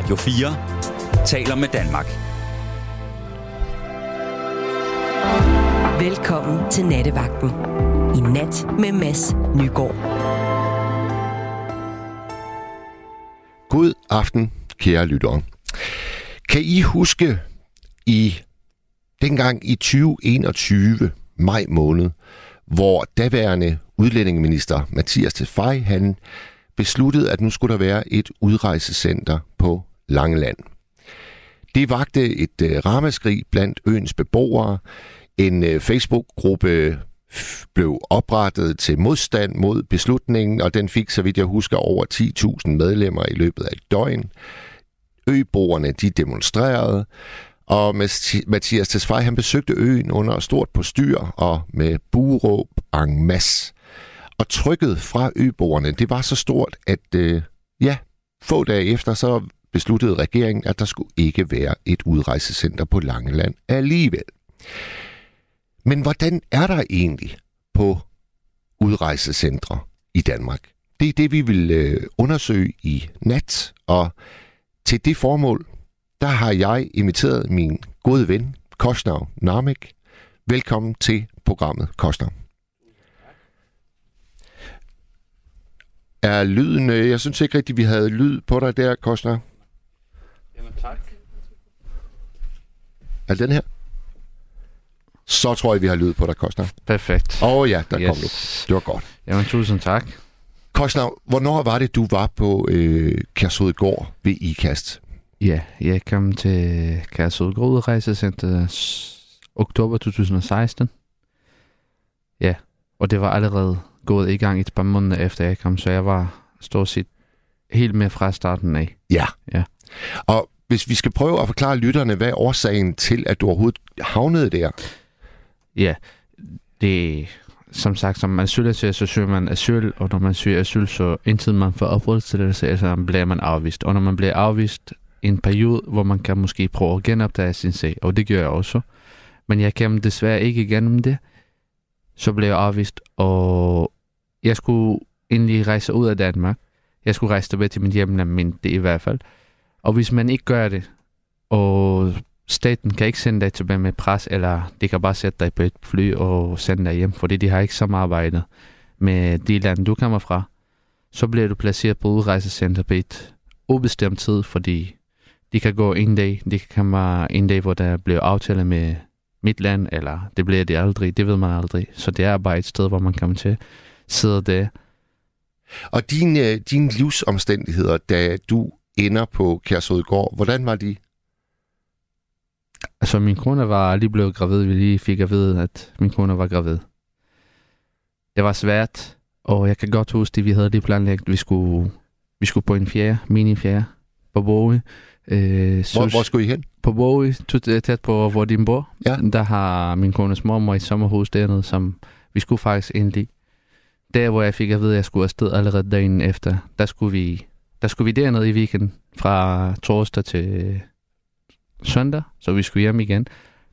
Radio 4 taler med Danmark. Velkommen til Nattevagten. I nat med Mads Nygaard. God aften, kære lyttere. Kan I huske i dengang i 2021, maj måned, hvor daværende udlændingeminister Mathias Tefej, han besluttede, at nu skulle der være et udrejsecenter på Langeland. Det vagte et uh, ramaskrig blandt øens beboere. En øh, Facebook-gruppe blev oprettet til modstand mod beslutningen, og den fik, så vidt jeg husker, over 10.000 medlemmer i løbet af et døgn. Øboerne, de demonstrerede, og Mathias Tesfaye, han besøgte øen under stort postyr og med buråb en masse. Og trykket fra øboerne, det var så stort, at øh, ja, få dage efter, så besluttede regeringen, at der skulle ikke være et udrejsecenter på Langeland alligevel. Men hvordan er der egentlig på udrejsecentre i Danmark? Det er det, vi vil øh, undersøge i nat, og til det formål, der har jeg inviteret min gode ven, Kostnav Namek. Velkommen til programmet, Kostnav. Er lyden... Øh, jeg synes ikke rigtigt, vi havde lyd på dig der, Kostnav. Tak. Er den her? Så tror jeg, vi har lyd på dig, Kostner. Perfekt. Åh oh, ja, der yes. kom du. Det var godt. Jamen tusind tak. Kostner, hvornår var det, du var på øh, Kærshovedgård ved IKAST? Ja, jeg kom til Kærshovedgård Rejsecenter oktober 2016. Ja, og det var allerede gået i gang et par måneder efter jeg kom, så jeg var stort set helt med fra starten af. Ja. ja. Og hvis vi skal prøve at forklare lytterne, hvad er årsagen til, at du overhovedet havnede der? Ja, det som sagt, som man asylansøger, så søger man asyl, og når man søger asyl, så indtil man får opholdstilladelse, så bliver man afvist. Og når man bliver afvist en periode, hvor man kan måske prøve at genopdage sin sag, og det gør jeg også. Men jeg kan desværre ikke igennem det. Så blev jeg afvist, og jeg skulle endelig rejse ud af Danmark. Jeg skulle rejse tilbage til mit hjemland, men det i hvert fald. Og hvis man ikke gør det, og staten kan ikke sende dig tilbage med pres, eller de kan bare sætte dig på et fly og sende dig hjem, fordi de har ikke samarbejdet med de lande, du kommer fra. Så bliver du placeret på udrejsecenter på et ubestemt tid, fordi de kan gå en dag, de kan komme en dag, hvor der bliver aftale med mit land, eller det bliver det aldrig, det ved man aldrig. Så det er bare et sted, hvor man kommer til sidde der. Og dine, øh, dine livsomstændigheder, da du ender på Kærshovedgård, hvordan var de? Altså, min kone var lige blevet gravid. Vi lige fik at vide, at min kone var gravid. Det var svært, og jeg kan godt huske, at vi havde lige planlagt, at vi skulle, vi skulle på en fjerde, mini-fjerde, på Boge. Øh, hvor, hvor skulle I hen? På Boge, tæt på, hvor din bor. Ja. Der har min kones mormor i sommerhus dernede, som vi skulle faktisk endelig. Der, hvor jeg fik at vide, at jeg skulle afsted allerede dagen efter, der skulle vi, der skulle vi dernede i weekend fra torsdag til søndag, så vi skulle hjem igen.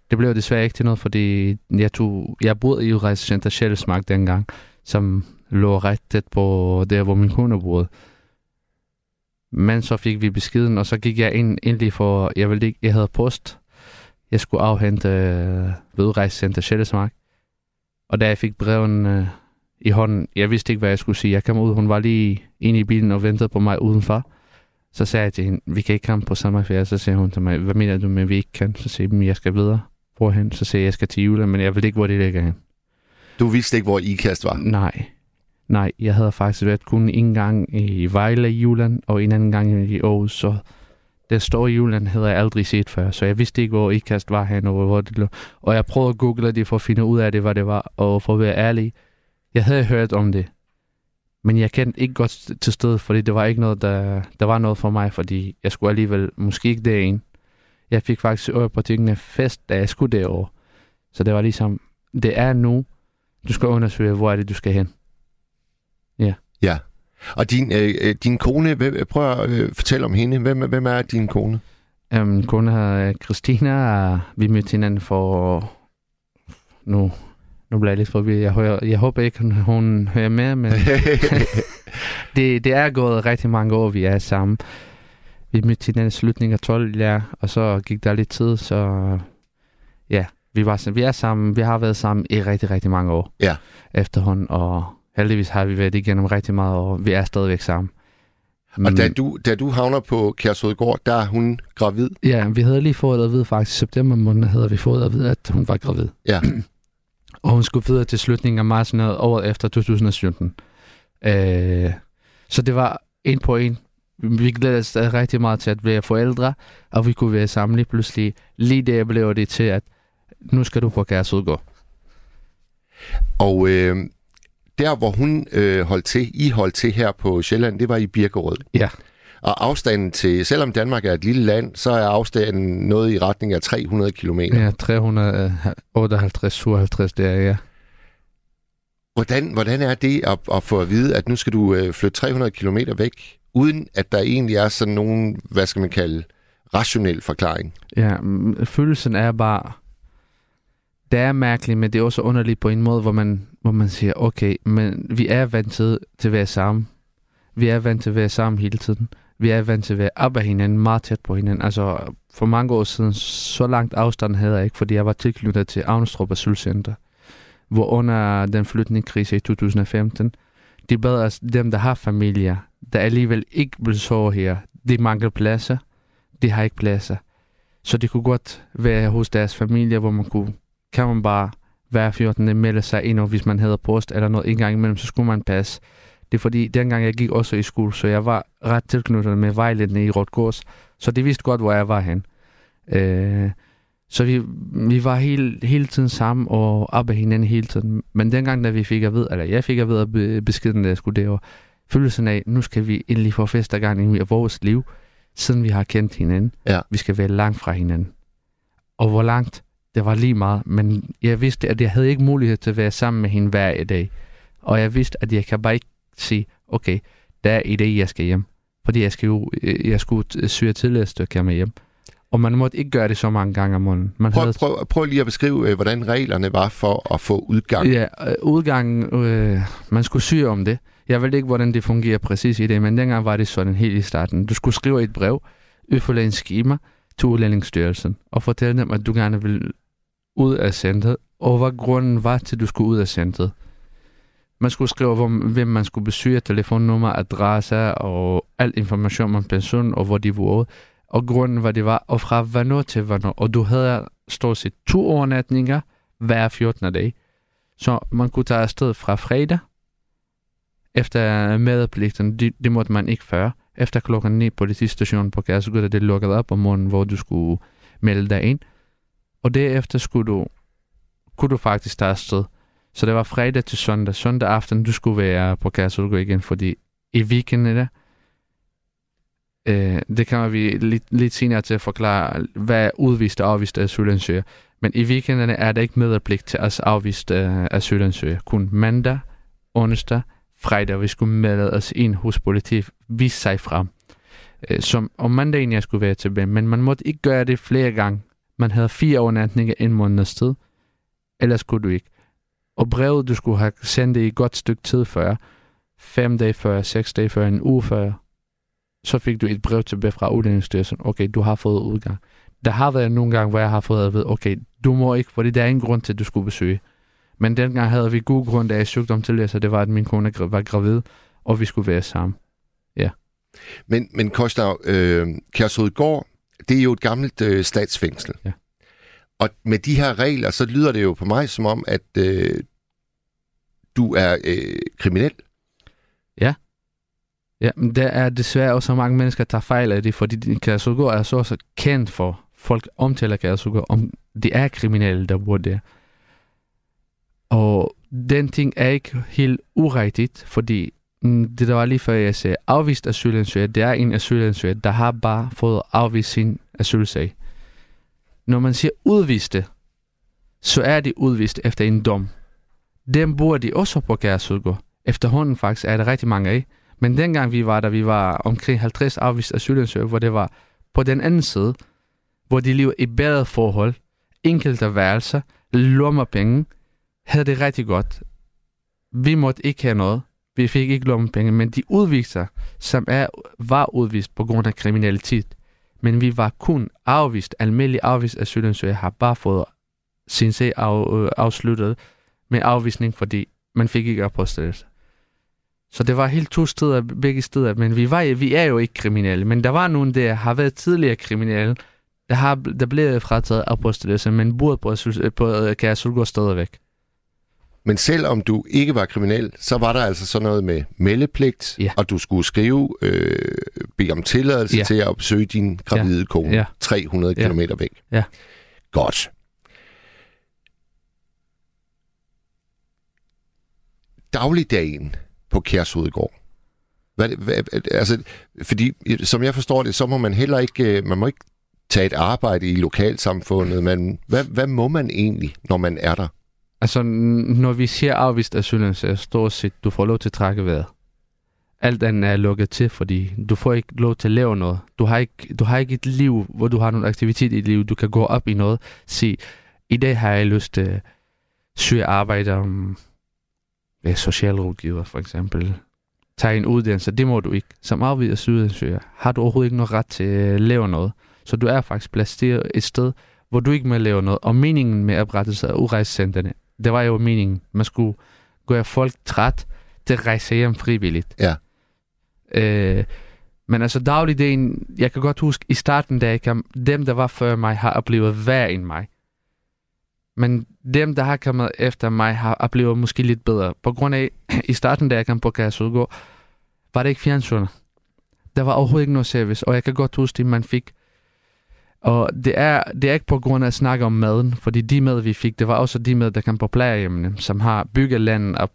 Det blev desværre ikke til noget, fordi jeg, tog, jeg boede i Rejsecenter Sjælsmark dengang, som lå ret tæt på der, hvor min kone boede. Men så fik vi beskeden, og så gik jeg ind endelig for, jeg, ville ikke, jeg havde post. Jeg skulle afhente øh, ved Rejsecenter Sjælsmark. Og da jeg fik breven øh, i hånden, jeg vidste ikke, hvad jeg skulle sige. Jeg kom ud, hun var lige inde i bilen og ventede på mig udenfor. Så sagde jeg til hende, vi kan ikke komme på sommerferie. Så siger hun til mig, hvad mener du med, at vi ikke kan? Så siger jeg, jeg skal videre. Hvorhen? Så siger jeg, jeg skal til Jylland, men jeg ved ikke, hvor det ligger hen. Du vidste ikke, hvor IKAST var? Nej. Nej, jeg havde faktisk været kun en gang i Vejle i Jylland, og en anden gang i Aarhus, så det står i Jylland, havde jeg aldrig set før, så jeg vidste ikke, hvor IKAST var hen, og hvor det lå. Og jeg prøvede at google det for at finde ud af det, hvad det var, og for at være ærlig, jeg havde hørt om det, men jeg kendte ikke godt til stedet, fordi det var ikke noget, der, der var noget for mig, fordi jeg skulle alligevel måske ikke derind. Jeg fik faktisk øje på tingene fest, da jeg skulle derover. Så det var ligesom, det er nu, du skal undersøge, hvor er det, du skal hen. Ja. Ja. Og din, øh, øh din kone, hvem, prøv at øh, fortælle om hende. Hvem, hvem er din kone? Min kone er Christina, og vi mødte hinanden for nu nu bliver jeg lidt forvirret. Jeg, hører, jeg håber ikke, hun, hører med, men det, det er gået rigtig mange år, vi er sammen. vi mødte hinanden i slutningen af 12, ja, og så gik der lidt tid, så ja, vi, var, vi er sammen, vi har været sammen i rigtig, rigtig mange år Ja. efterhånden, og heldigvis har vi været igennem rigtig meget, og vi er stadigvæk sammen. Og da du, da du havner på Kærshovedgård, der er hun gravid. Ja, vi havde lige fået at vide faktisk, i september måned havde vi fået at vide, at hun var gravid. Ja. Og hun skulle videre til slutningen af marts noget året efter 2017. Øh, så det var en på en. Vi glædede os rigtig meget til at være forældre, og vi kunne være sammen lige pludselig. Lige der blev det til, at nu skal du på Kærsudgård. Og øh, der, hvor hun øh, holdt til, I holdt til her på Sjælland, det var i Birkerød. Ja. Og afstanden til, selvom Danmark er et lille land, så er afstanden noget i retning af 300 km. Ja, 358, 57 der, ja. Hvordan, hvordan er det at, at få at vide, at nu skal du øh, flytte 300 km væk, uden at der egentlig er sådan nogen, hvad skal man kalde, rationel forklaring? Ja, følelsen er bare, det er mærkeligt, men det er også underligt på en måde, hvor man, hvor man siger, okay, men vi er vant til, til at være sammen. Vi er vant til at være sammen hele tiden. Vi er vant til at være op af hinanden, meget tæt på hinanden. Altså, for mange år siden, så langt afstand havde jeg ikke, fordi jeg var tilknyttet til Avnestrup Asylcenter, hvor under den flytningskrise i 2015, de bad os, dem der har familier, der alligevel ikke vil sove her, de mangler pladser, de har ikke pladser. Så de kunne godt være hos deres familie, hvor man kunne, kan man bare hver 14. melde sig ind, og hvis man havde post eller noget en gang imellem, så skulle man passe. Det er fordi, dengang jeg gik også i skole, så jeg var ret tilknyttet med vejledende i Rotgårds, så de vidste godt, hvor jeg var hen. Øh, så vi, vi var hele, hele tiden sammen og op ad hinanden hele tiden. Men dengang, da vi fik at vide, eller jeg fik at vide af be- beskeden, da jeg skulle derovre, følelsen af, nu skal vi endelig få første gang i vores liv, siden vi har kendt hinanden. Ja. Vi skal være langt fra hinanden. Og hvor langt, det var lige meget. Men jeg vidste, at jeg havde ikke mulighed til at være sammen med hende hver dag. Og jeg vidste, at jeg kan bare ikke sige, okay, der er i det, jeg skal hjem. Fordi jeg, skal jo, jeg skulle syge tidligere stykke med hjem. Og man måtte ikke gøre det så mange gange om måneden. Man Prøv, havde prøv, prøv lige at beskrive, øh, hvordan reglerne var for at få udgang. Ja, øh, udgangen, øh, man skulle syge om det. Jeg ved ikke, hvordan det fungerer præcis i det, men dengang var det sådan helt i starten. Du skulle skrive et brev, udfylde en schema til Udlændingsstyrelsen, og fortælle dem, at du gerne vil ud af centret, og hvad grunden var til, at du skulle ud af centret. Man skulle skrive, hvor, hvem man skulle besøge, telefonnummer, adresse og al information om personen og hvor de boede. Og grunden, hvad det var, og fra hvornår til hvornår. Og du havde stort set to overnatninger hver 14. dag. Så man kunne tage afsted fra fredag, efter madpligten, det, det måtte man ikke før. Efter klokken 9 på politistationen på Kærsegud, det lukket op om morgenen, hvor du skulle melde dig ind. Og derefter skulle du, kunne du faktisk tage afsted. Så det var fredag til søndag. Søndag aften, du skulle være på Kærsegud igen, fordi i weekenden der, øh, det kan vi lidt, lidt senere til at forklare, hvad udviste udvist og afviste asylansøger. Men i weekenderne er der ikke medpligt til os afviste øh, asylansøger. Kun mandag, onsdag, fredag, vi skulle melde os ind hos politiet, vise sig frem. Øh, som om mandagen jeg skulle være tilbage, men man måtte ikke gøre det flere gange. Man havde fire overnatninger en måneds tid, ellers kunne du ikke. Og brevet, du skulle have sendt det i et godt stykke tid før, fem dage før, seks dage før, en uge før, så fik du et brev tilbage fra Udlændingsstyrelsen, okay, du har fået udgang. Der har været nogle gange, hvor jeg har fået at vide, okay, du må ikke, fordi der er ingen grund til, at du skulle besøge. Men dengang havde vi god grund af sygdom til det, så det var, at min kone var gravid, og vi skulle være sammen. Men, men Koster, øh, Kærshovedgård, det er jo et gammelt øh, statsfængsel. Ja. Og med de her regler, så lyder det jo på mig som om, at øh, du er øh, kriminel. Ja, Ja, men der er desværre også mange mennesker, der tager fejl af det, fordi Kærsudgård er så også kendt for, folk omtaler Kærsudgård, om det er kriminelle, der bor der. Og den ting er ikke helt urigtigt, fordi mm, det der var lige før, jeg sagde, afvist asylansøger, det er en asylansøger, der har bare fået afvist sin asylsag. Når man siger udviste, så er de udvist efter en dom. Dem bor de også på Kæresudgård. Efterhånden faktisk er der rigtig mange af. Men dengang vi var der, vi var omkring 50 afvist asylansøgere, hvor det var på den anden side, hvor de lever i bedre forhold, enkelte værelser, lommepenge, havde det rigtig godt. Vi måtte ikke have noget. Vi fik ikke lommepenge, men de udviser, som er, var udvist på grund af kriminalitet. Men vi var kun afvist, almindelig afvist asylansøger har bare fået sin sag af, øh, afsluttet med afvisning, fordi man fik ikke opholdstilladelse. Så det var helt to steder, begge steder, men vi, var, vi er jo ikke kriminelle. Men der var nogen, der har været tidligere kriminelle, der, har, der blev frataget opholdstilladelse, men burde på, på, på øh, Kære stadigvæk. Men selvom du ikke var kriminel, så var der altså sådan noget med meldepligt, Ja. og du skulle skrive, øh, bede om tilladelse Ja. til at besøge din gravide kone Ja. 300 Ja. km væk. Ja. Godt. Dagligdagen på Kærshovedgård. Hvad, hvad, altså, fordi, som jeg forstår det, så må man heller ikke, øh, man må ikke tage et arbejde i lokalsamfundet, men hvad, hvad må man egentlig, når man er der? Altså, når vi siger afvist asylansøger, stort set, du får lov til at trække vejret. Alt andet er lukket til, fordi du får ikke lov til at lave noget. Du har ikke, du har ikke et liv, hvor du har nogle aktivitet i dit liv. Du kan gå op i noget, sige, i dag har jeg lyst til at søge arbejde om ja, socialrådgiver, for eksempel. Tag en uddannelse, det må du ikke. Som afvist asylansøger har du overhovedet ikke noget ret til at lave noget. Så du er faktisk placeret et sted, hvor du ikke må lave noget. Og meningen med oprettelse af udrejsecentrene, det var jo meningen, man skulle gøre folk træt til at rejse hjem frivilligt. Ja. Øh, men altså dagligdagen, jeg kan godt huske, i starten, da jeg kom, dem, der var før mig, har oplevet værre end mig. Men dem, der har kommet efter mig, har oplevet måske lidt bedre. På grund af, i starten, da jeg kom på Kæresudgård, var det ikke fjernsynet. Der var overhovedet ikke noget service, og jeg kan godt huske det, man fik og det er, det er ikke på grund af at snakke om maden, fordi de mad, vi fik, det var også de mad, der kom på plejehjemmene, som har bygget landet op.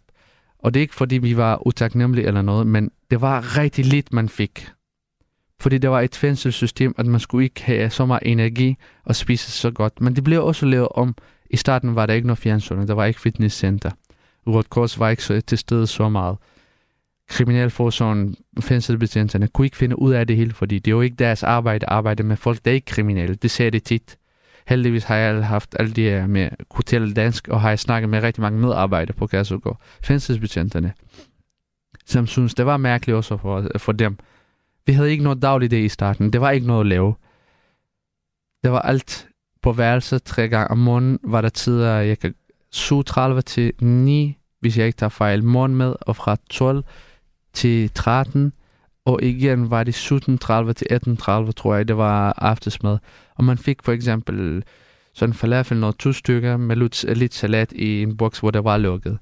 Og det er ikke, fordi vi var utaknemmelige eller noget, men det var rigtig lidt, man fik. Fordi det var et fængselssystem, at man skulle ikke have så meget energi og spise så godt. Men det blev også lavet om. I starten var der ikke noget fjernsyn, der var ikke fitnesscenter. Rødt Kors var ikke så til stede så meget. Kriminalforsorgen, fængselsbetjenterne, kunne ikke finde ud af det hele, fordi det er jo ikke deres arbejde at arbejde med folk, der er ikke kriminelle. Det ser det tit. Heldigvis har jeg haft alle de her med hotel dansk, og har jeg snakket med rigtig mange medarbejdere på Kærsudgård. Fængselsbetjenterne, som synes, det var mærkeligt også for, for dem. Vi havde ikke noget dagligt i starten. Det var ikke noget at lave. Det var alt på værelset tre gange om morgenen, var der tider, jeg kan 7.30 til 9, hvis jeg ikke tager fejl, morgenmad, og fra 12 til 13, og igen var det 17.30 til 18.30, tror jeg, det var aftensmad. Og man fik for eksempel sådan falafel, noget to stykker med lidt, lidt salat i en boks, hvor der var lukket.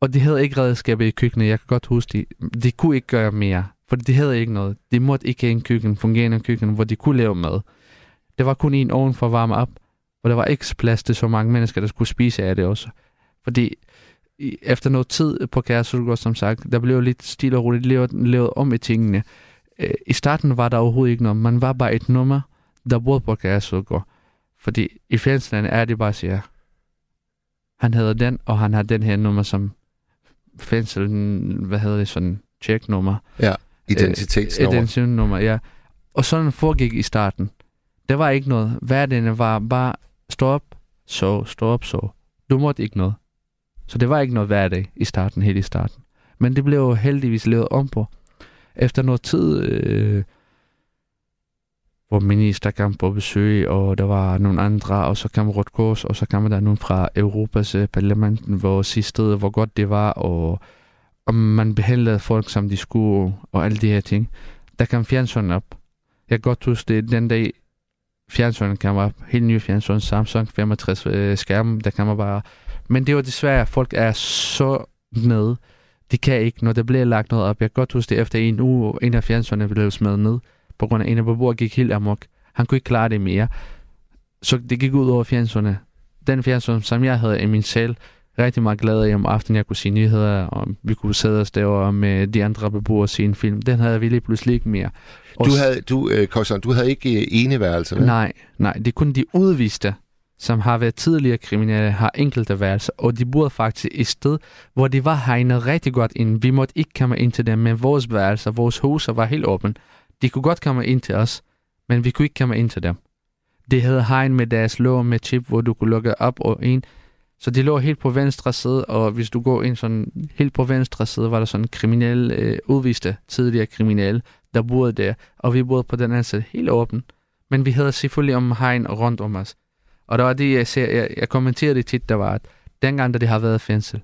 Og de havde ikke redskaber i køkkenet, jeg kan godt huske det. De kunne ikke gøre mere, for de havde ikke noget. De måtte ikke have en køkken, fungerende køkken, hvor de kunne lave mad. Det var kun en ovn for at varme op, og der var ikke plads til så mange mennesker, der skulle spise af det også. Fordi efter noget tid på Kæresudgård, som sagt, der blev lidt stille og roligt lavet, lavet om i tingene. Øh, I starten var der overhovedet ikke noget. Man var bare et nummer, der boede på Kæresudgård. Fordi i fængslerne er det bare at sige, han havde den, og han har den her nummer som fængsel, hvad hedder det, sådan checknummer. Identitetsnummer. Identitetsnummer, ja. Og sådan foregik i starten. Der var ikke noget. Hverdagen var bare stå op, så, stå op, så. Du måtte ikke noget. Så det var ikke noget hverdag i starten, helt i starten. Men det blev jo heldigvis lavet om på. Efter noget tid, øh, hvor minister kom på besøg, og der var nogle andre, og så kom Rødt Kors, og så kom der nogen fra Europas øh, parlament, hvor sidste hvor godt det var, og, om man behandlede folk, som de skulle, og alle de her ting. Der kom fjernsynet op. Jeg kan godt huske det, den dag fjernsynet kom op, helt ny fjernsyn, Samsung 65 øh, skærm, der kom bare... Men det var desværre, folk er så nede. De kan ikke, når der bliver lagt noget op. Jeg kan godt huske det, efter en uge, en af fjernsynene blev smadret ned, på grund af en af beboerne gik helt amok. Han kunne ikke klare det mere. Så det gik ud over fjernsynet. Den fjernsyn, som jeg havde i min sal, rigtig meget glad af om aftenen, jeg kunne se nyheder, og vi kunne sidde os derovre med de andre beboere og se en film. Den havde vi lige pludselig ikke mere. Og Du havde, du, øh, Kosson, du havde ikke øh, eneværelse, vel? Nej, nej, det er kun de udviste, som har været tidligere kriminelle, har enkelte værelser, og de boede faktisk et sted, hvor de var hegnet rigtig godt ind. Vi måtte ikke komme ind til dem, men vores værelser, vores huse var helt åbne. De kunne godt komme ind til os, men vi kunne ikke komme ind til dem. De havde hegn med deres låg med chip, hvor du kunne lukke op og ind. Så de lå helt på venstre side, og hvis du går ind sådan helt på venstre side, var der sådan kriminelle, øh, udviste tidligere kriminelle, der boede der, og vi boede på den anden side helt åben. Men vi havde selvfølgelig om hegn rundt om os. Og der var det, jeg, ser, jeg, jeg kommenterede det tit, der var, at dengang, da det har været fængsel,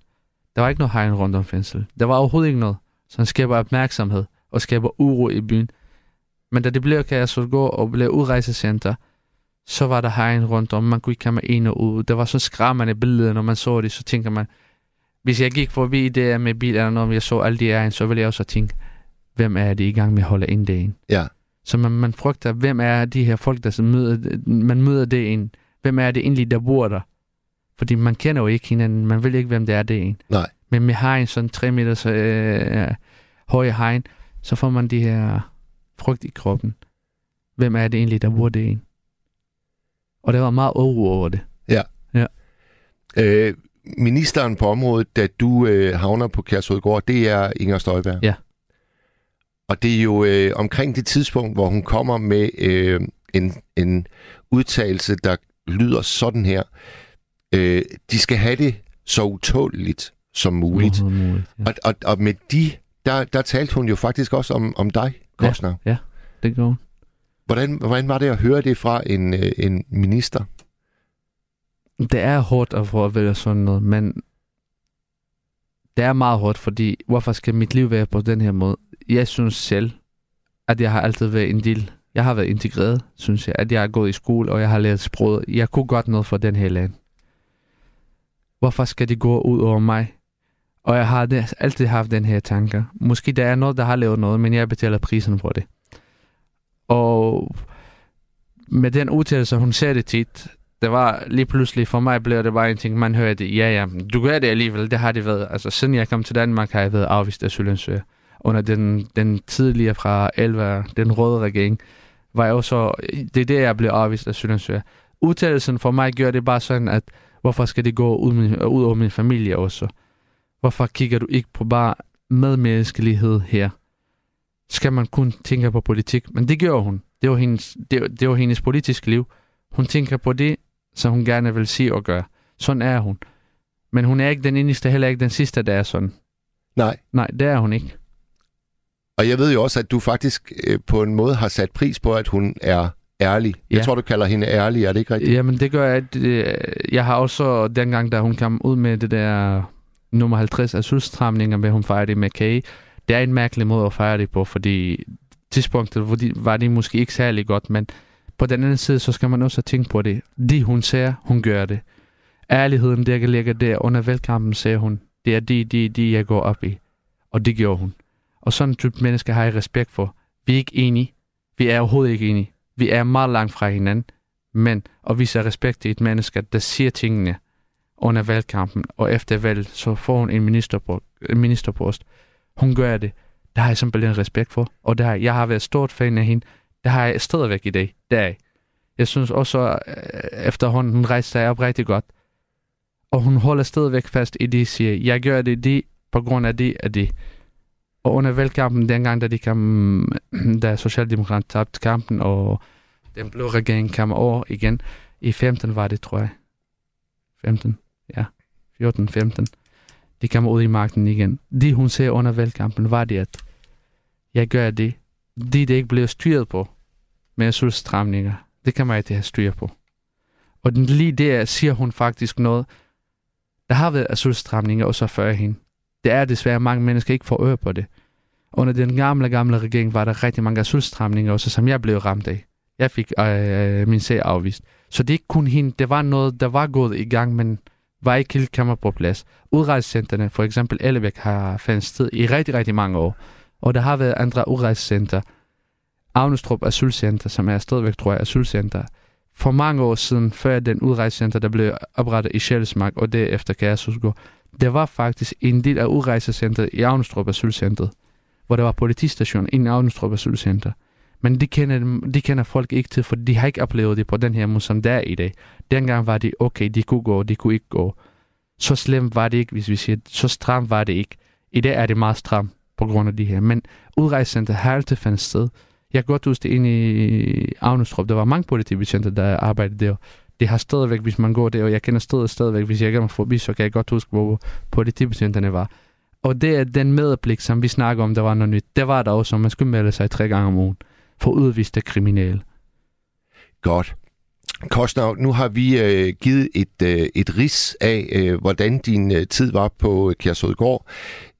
der var ikke noget hegn rundt om fængsel. Der var overhovedet ikke noget, som skaber opmærksomhed og skaber uro i byen. Men da det blev gå og blev udrejsecenter, så var der hegn rundt om. Man kunne ikke komme ind og ud. Der var så skræmmende billeder, når man så det, så tænker man, hvis jeg gik forbi det med bil, eller når jeg så alle de hegn, så ville jeg også tænke, hvem er det i gang med at holde ind det ind? Ja. Så man, man frygter, hvem er de her folk, der møder, man møder det ind? Hvem er det egentlig, der bor der? Fordi man kender jo ikke hinanden. Man ved ikke, hvem det er, det en. Nej. Men med hegn, sådan 3 meters øh, høje hegn, så får man de her frygt i kroppen. Hvem er det egentlig, der bor det en? Og der var meget uro over det. Ja. Ja. Øh, ministeren på området, da du øh, havner på Kærshovedgård, det er Inger Støjberg. Ja. Og det er jo øh, omkring det tidspunkt, hvor hun kommer med øh, en, en udtalelse, der lyder sådan her. Øh, de skal have det så utåligt som muligt. muligt ja. og, og, og med de, der, der talte hun jo faktisk også om, om dig, Kostner. Ja, ja, det gjorde hun. Hvordan, hvordan var det at høre det fra en, øh, en minister? Det er hårdt at få at vælge sådan noget, men det er meget hårdt, fordi hvorfor skal mit liv være på den her måde? Jeg synes selv, at jeg har altid været en del. Jeg har været integreret, synes jeg. At jeg har gået i skole, og jeg har lært sproget. Jeg kunne godt noget for den her land. Hvorfor skal det gå ud over mig? Og jeg har det, altid haft den her tanke. Måske der er noget, der har lavet noget, men jeg betaler prisen for det. Og med den udtalelse, hun ser det tit, det var lige pludselig, for mig blev det bare en ting, man hørte, ja ja, du gør det alligevel, det har det været. Altså siden jeg kom til Danmark, har jeg været afvist asylansøger. Under den, den tidligere fra 11, den røde regering, var jeg også, det er det, jeg blev afvist asylansøger. Udtalelsen for mig gør det bare sådan, at hvorfor skal det gå ud, min, ud over min familie også? Hvorfor kigger du ikke på bare medmenneskelighed her? Skal man kun tænke på politik? Men det gør hun. Det var hendes, det, det var hendes politiske liv. Hun tænker på det, som hun gerne vil sige og gøre. Sådan er hun. Men hun er ikke den eneste, heller ikke den sidste, der er sådan. Nej. Nej, det er hun ikke. Og jeg ved jo også, at du faktisk øh, på en måde har sat pris på, at hun er ærlig. Ja. Jeg tror, du kalder hende ærlig, er det ikke rigtigt? Jamen, det gør jeg. Øh, jeg har også, dengang, da hun kom ud med det der nummer 50 asylstramninger med, hun fejrer det med kage, det er en mærkelig måde at fejre det på, fordi tidspunktet hvor de, var det måske ikke særlig godt, men på den anden side, så skal man også tænke på det. De, hun ser, hun gør det. Ærligheden, der ligger der under velkampen, ser hun. Det er de, de, de, jeg går op i. Og det gjorde hun. Og sådan en type mennesker har jeg respekt for. Vi er ikke enige. Vi er overhovedet ikke enige. Vi er meget langt fra hinanden. Men at vise respekt til et menneske, der siger tingene under valgkampen, og efter valget, så får hun en, ministerpost. en ministerpost. Hun gør det. Der har jeg simpelthen respekt for. Og der, jeg har været stort fan af hende. Det har jeg stadigvæk i dag. Der. Jeg synes også, at efterhånden, hun rejser sig op rigtig godt. Og hun holder stadigvæk fast i det, siger, jeg gør det, det på grund af det, at det. Og under valgkampen, dengang, da, de kom, da Socialdemokraterne tabte kampen, og den blå regering kom over igen, i 15 var det, tror jeg. 15, ja. 14, 15. De kom ud i magten igen. Det, hun sagde under valgkampen, var det, at jeg gør det, det, det ikke bliver styret på med asylstramninger. Det kan man ikke have styr på. Og den, lige der siger hun faktisk noget. Der har været asylstramninger også før hende. Det er desværre mange mennesker ikke får øre på det. Under den gamle, gamle regering var der rigtig mange asylstramninger også, som jeg blev ramt af. Jeg fik øh, øh, min sag afvist. Så det er ikke kun hende. Det var noget, der var gået i gang, men var ikke helt kommet på plads. Udrejsecenterne, for eksempel Ellebæk, har fandt sted i rigtig, rigtig mange år. Og der har været andre udrejsecenter. Agnestrup Asylcenter, som er stadigvæk, tror jeg, asylcenter. For mange år siden, før den udrejsecenter, der blev oprettet i Sjælsmark, og derefter Kæresudgård, der var faktisk en del af udrejsecentret i Agnestrup Asylcentret, hvor der var politistation i Agnestrup Asylcenter. Men de kender, de kender folk ikke til, for de har ikke oplevet det på den her måde, som det er i dag. Dengang var det okay, de kunne gå, de kunne ikke gå. Så slemt var det ikke, hvis vi siger, så stramt var det ikke. I dag er det meget stramt på grund af det her. Men udrejsecenter har altid fandt sted. Jeg kan godt huske det inde i Agnestrup. Der var mange politibetjente, der arbejdede der det har stadigvæk, hvis man går der, og jeg kender stedet stadigvæk, hvis jeg kommer forbi, så kan jeg godt huske, hvor politibetjenterne var. Og det er den medblik, som vi snakker om, der var noget nyt. Det var der også, man skulle melde sig tre gange om ugen for udviste kriminelle. Godt. Kostner, nu har vi øh, givet et, øh, et ris af, øh, hvordan din øh, tid var på Kjærsødgård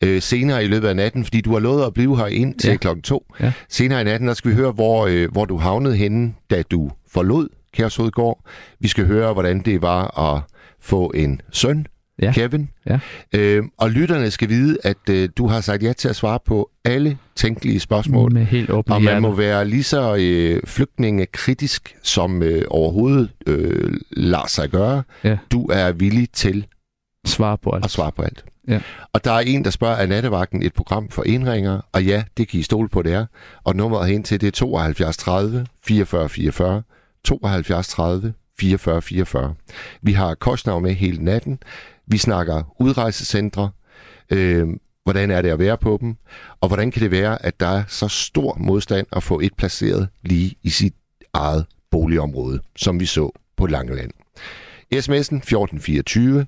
øh, senere i løbet af natten, fordi du har lovet at blive her ind til ja. klokken to. Ja. Senere i natten, der skal vi høre, hvor, øh, hvor du havnede henne, da du forlod Kjærsødgård. Vi skal høre, hvordan det var at få en søn, ja. Kevin. Ja. Øh, og lytterne skal vide, at øh, du har sagt ja til at svare på alle tænkelige spørgsmål. Med helt åbne Og man hjerter. må være lige så øh, flygtningekritisk, som øh, overhovedet øh, lader sig gøre. Ja. Du er villig til Svar på alt. at svare på alt. Ja. Og der er en, der spørger, er nattevagten et program for indringer? Og ja, det kan I stole på, det er. Og nummeret hen til det er 72 30 44 44. 72 30 44 44. Vi har Kostnav med hele natten. Vi snakker udrejsecentre. Øh, hvordan er det at være på dem? Og hvordan kan det være, at der er så stor modstand at få et placeret lige i sit eget boligområde, som vi så på Langeland? SMS'en 1424.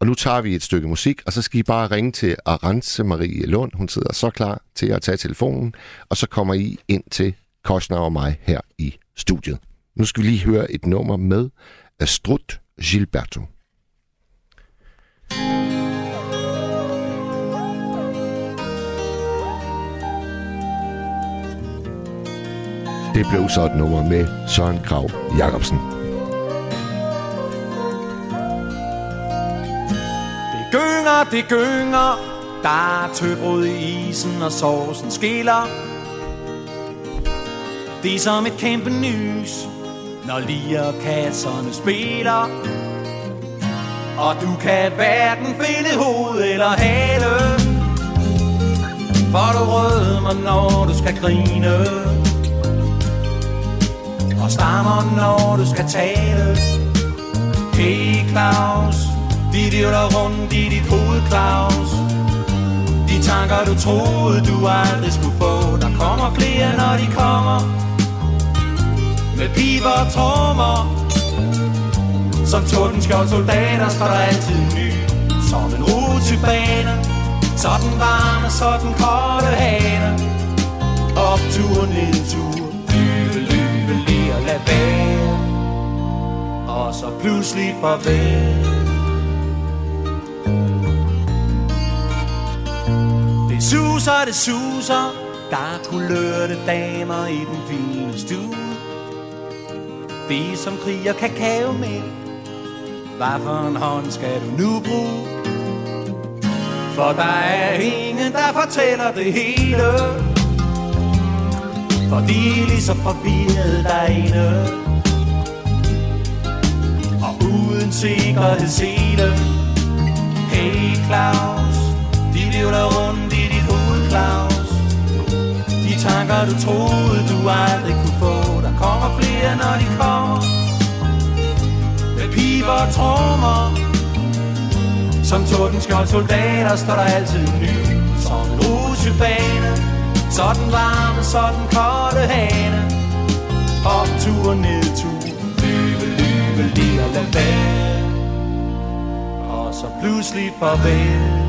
Og nu tager vi et stykke musik, og så skal I bare ringe til Arance Marie Lund. Hun sidder så klar til at tage telefonen, og så kommer I ind til Kostner og mig her i studiet. Nu skal vi lige høre et nummer med Astrut Gilberto. Det blev så et nummer med Søren Krav Jacobsen. Det gynger, det gynger, der er tøbrød i isen, og sovsen skiller. Det er som et kæmpe nys, når kasserne spiller. Og du kan hverken finde hoved eller hale For du rødmer, når du skal grine Og stammer, når du skal tale. Hey Claus, de virvler rundt i dit hoved, Claus. De tanker, du troede, du aldrig skulle få. Der kommer flere, når de kommer. Med piber og trommer. Som tordenskjold soldater står der altid ny. Som en rutebane. Så den varme, så den kolde hane Optur, nedtur Lyve, lyve, lige og lad være. Og så pludselig farvel. Det suser, det suser. Der er kulørte damer i den fine stue. Det som kriger kakao med. Hvad for en hånd skal du nu bruge? For der er ingen, der fortæller det hele. For de er lige så forvirret derinde. Og uden sikkerhedssele Hey Claus, de vivler rundt i dit hoved, Claus. De tanker, du troede, du aldrig kunne få kommer flere, når de kommer. Piber og trommer. Som tordenskjold soldater står der altid ny Som en rusjebane Så den varme, så den kolde hane. Optur og nedtur Lyve, lyve, lige og lad være Og så pludselig farvel.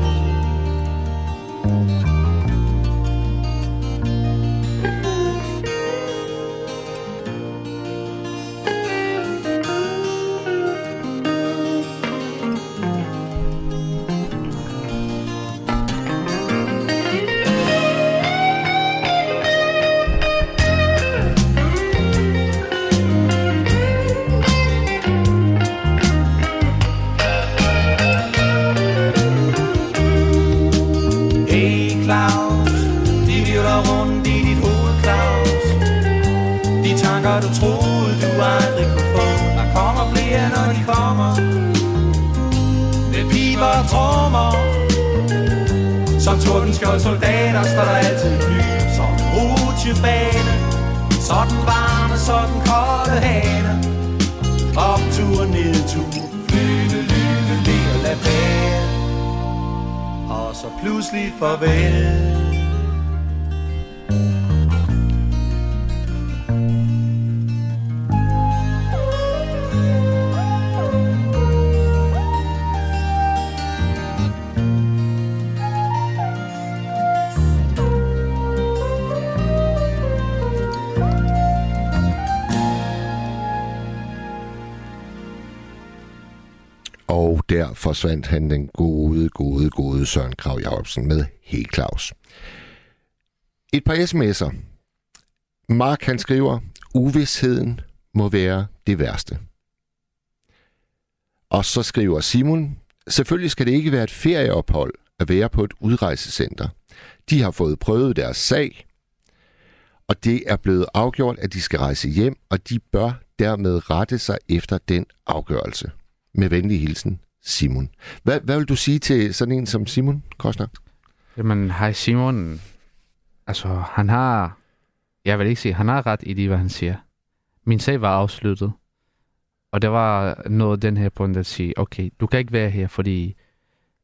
Forsvandt han den gode, gode, gode Søren Krav Jacobsen med Helt Claus. Et par sms'er. Mark han skriver, uvidsheden må være det værste. Og så skriver Simon, selvfølgelig skal det ikke være et ferieophold at være på et udrejsecenter. De har fået prøvet deres sag, og det er blevet afgjort, at de skal rejse hjem, og de bør dermed rette sig efter den afgørelse. Med venlig hilsen, Simon. Hvad, hvad vil du sige til sådan en som Simon Kostner? Jamen, hej Simon. Altså, han har... Jeg vil ikke sige, han har ret i det, hvad han siger. Min sag var afsluttet. Og det var noget den her punkt at sige, okay, du kan ikke være her, fordi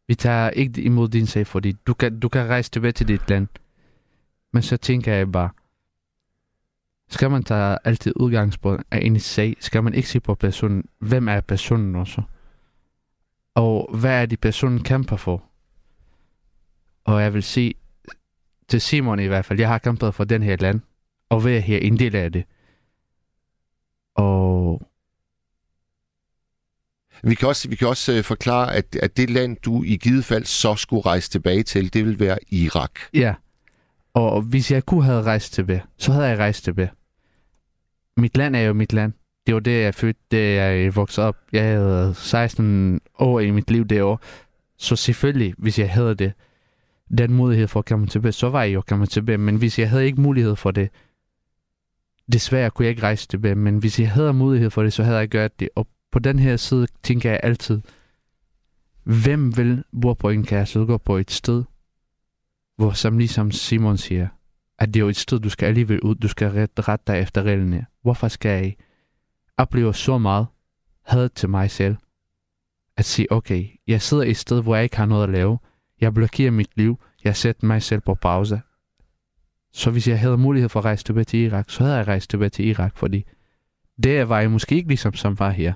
vi tager ikke imod din sag, fordi du kan, du kan rejse tilbage til dit land. Men så tænker jeg bare, skal man tage altid udgangspunkt af en sag, skal man ikke se på personen, hvem er personen også? Og hvad er det, personen kæmper for? Og jeg vil sige, til Simon i hvert fald, jeg har kæmpet for den her land, og være her en del af det. Og vi kan også, vi kan også uh, forklare, at, at det land, du i givet fald så skulle rejse tilbage til, det vil være Irak. Ja, og hvis jeg kunne have rejst tilbage, så havde jeg rejst tilbage. Mit land er jo mit land. Det var det, jeg fødte, det jeg voksede op. Jeg havde 16 år i mit liv derovre. Så selvfølgelig, hvis jeg havde det, den mulighed for at komme tilbage, så var jeg jo kommet tilbage. Men hvis jeg havde ikke mulighed for det, desværre kunne jeg ikke rejse tilbage. Men hvis jeg havde mulighed for det, så havde jeg gjort det. Og på den her side tænker jeg altid, hvem vil bo på en kæreste, gå på et sted, hvor som ligesom Simon siger, at det er jo et sted, du skal alligevel ud, du skal rette, dig efter reglerne. Hvorfor skal jeg oplever så meget had til mig selv, at sige, okay, jeg sidder et sted, hvor jeg ikke har noget at lave, jeg blokerer mit liv, jeg sætter mig selv på pause. Så hvis jeg havde mulighed for at rejse tilbage til Irak, så havde jeg rejst tilbage til Irak, fordi det var jeg måske ikke ligesom som var her.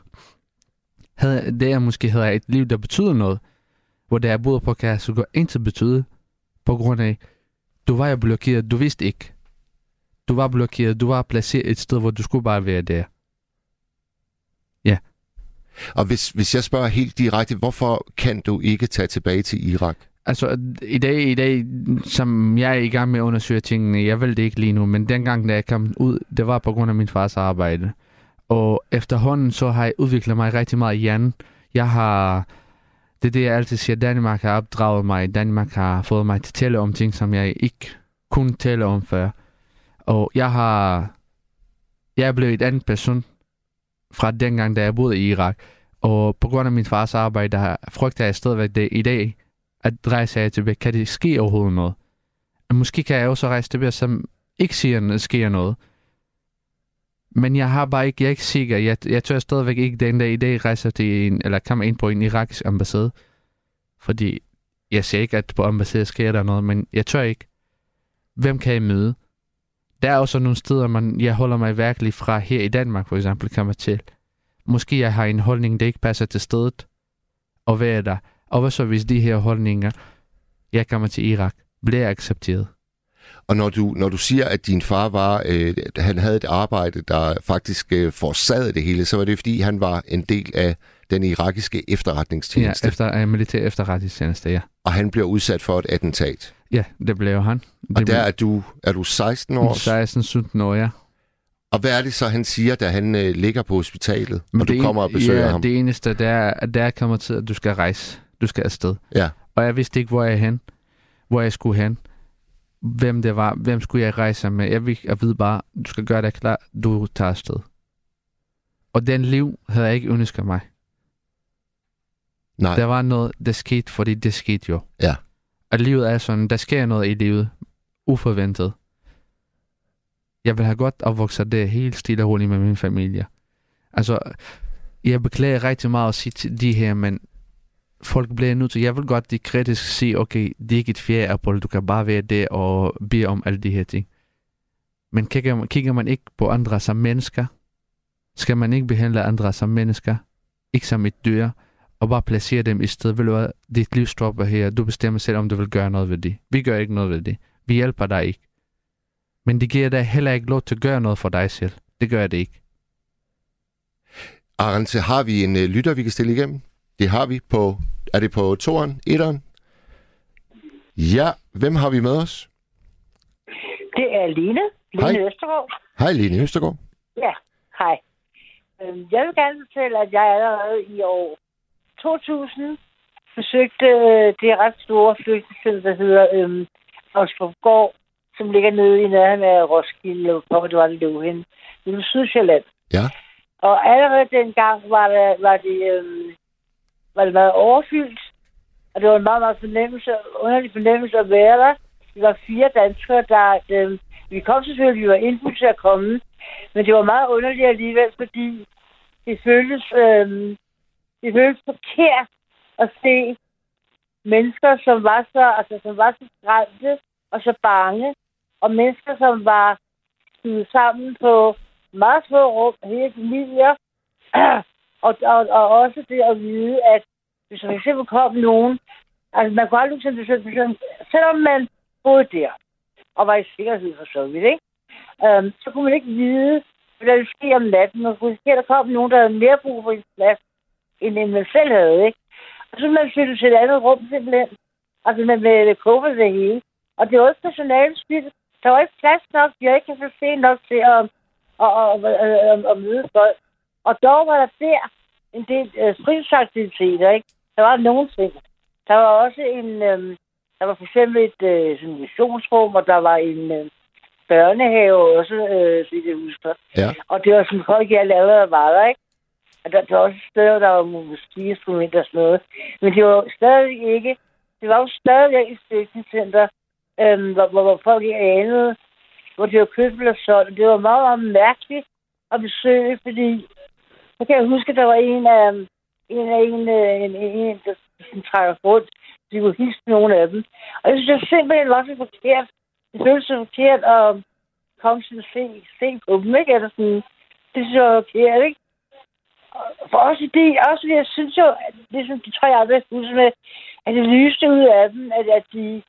Havde, det jeg måske havde et liv, der betyder noget, hvor det jeg boede på kan så gå intet betyde, på grund af, du var jo blokeret, du vidste ikke. Du var blokeret, du var placeret et sted, hvor du skulle bare være der. Og hvis, hvis jeg spørger helt direkte, hvorfor kan du ikke tage tilbage til Irak? Altså, i dag, i dag, som jeg er i gang med at undersøge tingene, jeg vil det ikke lige nu, men dengang, da jeg kom ud, det var på grund af min fars arbejde. Og efterhånden så har jeg udviklet mig rigtig meget Jan. Jeg har... Det er det, jeg altid siger. Danmark har opdraget mig. Danmark har fået mig til at tale om ting, som jeg ikke kunne tale om før. Og jeg har... Jeg er blevet et andet person fra dengang, da jeg boede i Irak. Og på grund af min fars arbejde, der frygter jeg stadigvæk det i dag, at rejse af tilbage. Kan det ske overhovedet noget? Måske kan jeg også rejse tilbage, som ikke siger, at sker noget. Men jeg har bare ikke, jeg er ikke sikker. Jeg, jeg tør stadigvæk ikke den dag i dag rejse til en, eller kommer ind på en irakisk ambassade. Fordi jeg ser ikke, at på ambassaden sker der noget, men jeg tør ikke. Hvem kan jeg møde? Der er også nogle steder, man, jeg holder mig virkelig fra her i Danmark, for eksempel, kommer til. Måske jeg har en holdning, der ikke passer til stedet, og hvad er der? Og hvad så, hvis de her holdninger, jeg kommer til Irak, bliver accepteret? Og når du, når du siger, at din far var, øh, han havde et arbejde, der faktisk øh, forsagede det hele, så var det fordi, han var en del af den irakiske efterretningstjeneste. Ja, efter, uh, militær efterretningstjeneste, ja. Og han blev udsat for et attentat. Ja, det blev han. Det og der er du, er du 16 år? 16-17 år, ja. Og hvad er det så, han siger, da han øh, ligger på hospitalet, og du kommer og besøger ja, ham? det eneste, der er, at der kommer til, at du skal rejse. Du skal afsted. Ja. Og jeg vidste ikke, hvor jeg er hen. Hvor jeg skulle hen hvem det var, hvem skulle jeg rejse med. Jeg, vil, jeg ved bare, du skal gøre dig klar, du tager afsted. Og den liv havde jeg ikke ønsket mig. Nej. Der var noget, der skete, fordi det skete jo. Ja at livet er sådan, der sker noget i livet, uforventet. Jeg vil have godt opvokset det helt stille og roligt med min familie. Altså, jeg beklager rigtig meget at sige til de her, men folk bliver nødt til, jeg vil godt de kritisk sige, okay, det er ikke et fjerde Apple, du kan bare være det og bede om alle de her ting. Men kigger, kigger man ikke på andre som mennesker, skal man ikke behandle andre som mennesker, ikke som et dyr, og bare placere dem i stedet. Vil du have, dit liv stopper her, du bestemmer selv, om du vil gøre noget ved det. Vi gør ikke noget ved det. Vi hjælper dig ikke. Men det giver dig heller ikke lov til at gøre noget for dig selv. Det gør det ikke. Arance, har vi en uh, lytter, vi kan stille igennem? Det har vi på... Er det på toren? Etteren? Ja, hvem har vi med os? Det er Line. Line Hej. Østergaard. Hej, Lene Østergaard. Ja, hej. Øhm, Jeg vil gerne fortælle, at jeg allerede i år 2000 besøgte øh, det ret store flygtningscenter, der hedder øhm, Osborgård, som ligger nede i nærheden af Roskilde, hvor det var, det lå henne. Det var Sydsjælland. Ja. Og allerede dengang var, der, var, det, øhm, var det meget overfyldt, og det var en meget, meget fornemmelse, underlig fornemmelse at være der. Vi var fire danskere, der... Øhm, vi kom selvfølgelig, vi var indbudt til at komme, men det var meget underligt alligevel, fordi det føltes, øhm, det føles forkert at se mennesker, som var så, altså, som var så skræmte og så bange, og mennesker, som var stuet sammen på meget små rum, hele familier, og, og, og også det at vide, at hvis der eksempel kom nogen, altså man kunne aldrig sådan, sådan, selvom man boede der, og var i sikkerhed for så vidt, ikke? Øhm, så kunne man ikke vide, hvad der ville ske om natten. Man kunne se, at der kom nogen, der havde mere brug for en plads, end end man selv havde, ikke? Og så man flytte til et andet rum simpelthen. Altså med, med kåber det hele. Og det var ikke personalets skyld. Der var ikke plads nok. Havde ikke kapacitet nok til at, at, at, at, at, at møde folk. Og dog var der der en del øh, fritidsaktiviteter, ikke? Der var nogle ting. Der var også en... Øh, der var for eksempel et øh, sådan og der var en øh, børnehave også, øh, så jeg husker. Ja. Og det var sådan folk, jeg lavede var der, ikke? Og der, der var også steder, der var musikinstrumenter og sådan noget. Men det var stadig ikke... Det var jo stadig et støtningscenter, øhm, hvor, hvor, hvor folk ikke anede, hvor det var købt eller solgt. Det var meget, meget mærkeligt at besøge, fordi så kan jeg huske, at der var en af en, af en, øh, en, en, en der sådan, trækker rundt. De kunne hilse nogle af dem. Og jeg synes, det simpelthen var så forkert. Det føltes så forkert at komme til at se, se på dem, ikke? Eller sådan, det synes jeg var forkert, ikke? For også det, også jeg synes jo, at det som de tre andre huse med, at det lyste ud af dem, at, at de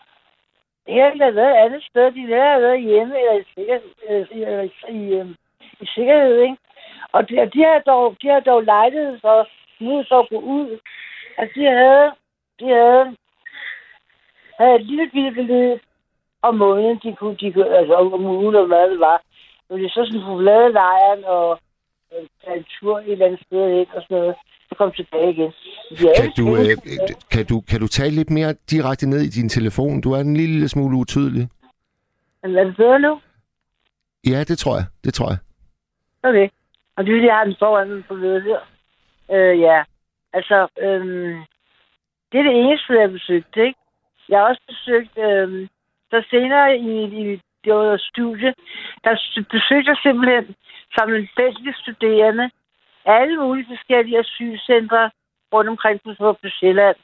her har været andet sted, de har været hjemme eller i, sikkerhed, øh, eller i, i, øh, i sikkerhed, ikke? Og de, og de har dog, de har dog lejlighed for nu så at gå ud. Altså, de havde, de havde, havde et lille bitte beløb om måneden, de kunne, de kunne altså om ugen, og hvad det var. Og det så sådan kunne lade lejren og tage en tur et eller andet sted ind og sådan noget. Så kom tilbage igen. De Kan du, øh, tilbage. kan, du, kan du tale lidt mere direkte ned i din telefon? Du er en lille smule utydelig. Men er det bedre nu? Ja, det tror jeg. Det tror jeg. Okay. Og det er jeg har den foran mig på her. Øh, ja. Altså, øhm, det er det eneste, jeg har besøgt, ikke? Jeg har også besøgt, øhm, så senere i, i det var studie, der besøgte jeg simpelthen som en fældig studerende alle mulige forskellige asylcentre rundt omkring på, på Sjælland.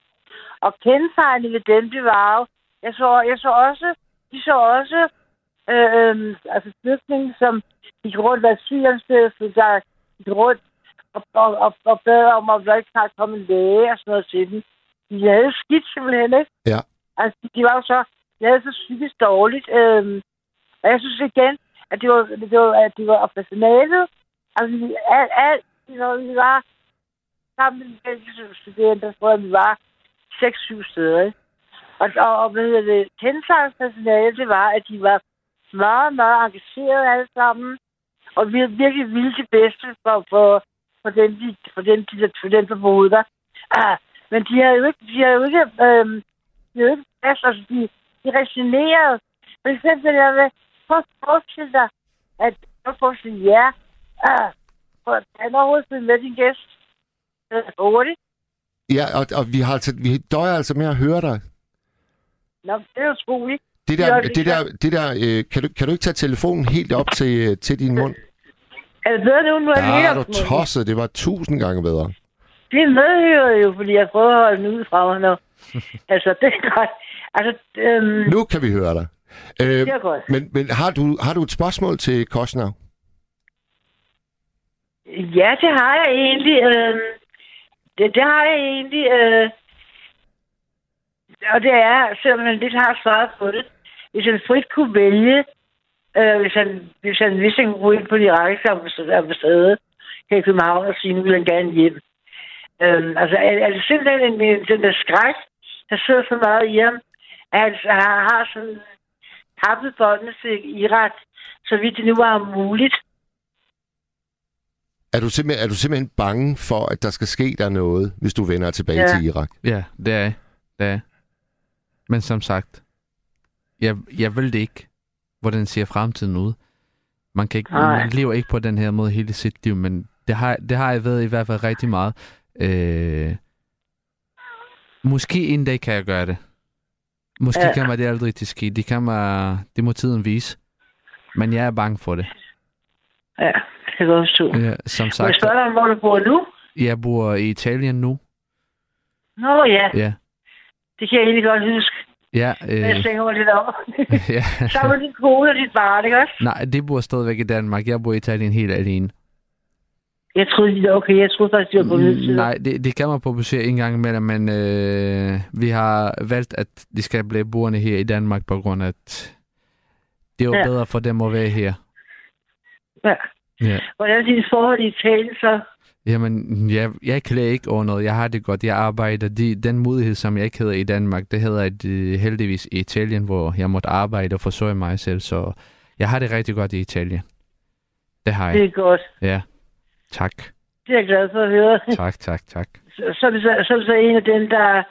Og kendetegnet ved dem, det var jo, jeg så, jeg så også, de så også, øh, øh, altså flygtninge, som gik rundt af så der gik rundt og, og, og, og bad om, at der ikke snart kom en læge og sådan noget til dem. De havde skidt simpelthen, ikke? Ja. Altså, de var jo så, de havde så psykisk dårligt. Øhm, og jeg synes igen, at det var, det var, at det var og personalet. Altså, alt, alt, når vi var sammen med studerende, der tror jeg, vi var 6-7 steder, ikke? Og, og, og hvad hedder det, kendetegnspersonale, det var, at de var meget, meget engagerede alle sammen, og vi virkelig ville det bedste for, for, for dem, de, for dem, de, for dem, der boede der. Ah, men de har jo ikke, de har jo ikke, øhm, de har jo ikke plads, altså de, de resignerede. For eksempel, jeg vil prøve at forestille dig, at jeg får sige ja, ah, for at han overhovedet med din gæst. Det hurtigt. Ja, og, og vi, har altså, vi døjer altså med at høre dig. Nå, det er utroligt. Det Ja, der, det det der, det der øh, kan, du, kan du ikke tage telefonen helt op til, øh, til din mund? Er det bedre nu, nu er Ja, det du tosset. Det var tusind gange bedre. Det medhører jo, fordi jeg prøver at holde den ud fra mig nu. altså, det er godt. Altså, øhm, Nu kan vi høre dig. Øh, det er godt. men men har, du, har du et spørgsmål til Kostner? Ja, det har jeg egentlig. Øh, det, det har jeg egentlig. Øh, og det er, selvom man lidt har svaret på det, hvis han frit kunne vælge, øh, hvis, han, hvis han vidste, at han kunne gå ind på de irakiske ambassade her i København og sige, nu vil han gerne hjem. Øhm, altså, er, er det simpelthen en, en, den der skræk, der sidder så meget i ham, at han har, har sådan kappet båndene til Irak, så vidt det nu var muligt. Er du, simpelthen, er du simpelthen bange for, at der skal ske der noget, hvis du vender tilbage Ja. til Irak? Ja, det er. Det er jeg. Men som sagt, jeg, jeg vil det ikke, hvordan ser fremtiden ud. Man, kan ikke, Nej. man lever ikke på den her måde hele sit liv, men det har, det har jeg været i hvert fald rigtig meget. Øh, måske en dag kan jeg gøre det. Måske kan man det aldrig til ske. Det, kan man, det må tiden vise. Men jeg er bange for det. Ja, det kan godt forstå. Ja, som Må jeg sagt, spørge dig, hvor du bor nu? jeg bor i Italien nu. Nå ja, Ja, det kan jeg egentlig godt huske. ja, Øh. Jeg tænker mig lidt over. ja. Sammen med din kone og dit barn, ikke også? Nej, det bor stadigvæk i Danmark. Jeg bor i Italien helt alene. Jeg troede, de okay, jeg troede faktisk, de var på midtid. Nej, det, det kan man besøg en gang imellem, men øh, vi har valgt, at de skal blive boende her i Danmark, på grund af, at det er jo Ja. bedre for dem at være her. Ja. Ja. Hvordan er dit forhold i Italien så? Jamen, jeg, jeg klager ikke over noget. Jeg har det godt. Jeg arbejder. De, den mulighed, som jeg ikke havde i Danmark, det hedder jeg øh, heldigvis i Italien, hvor jeg måtte arbejde og forsørge mig selv. Så jeg har det rigtig godt i Italien. Det har Det jeg. er godt. Ja. Tak. Det er jeg glad for at høre. Tak, tak, tak. Så, så, så, så, en af dem, der...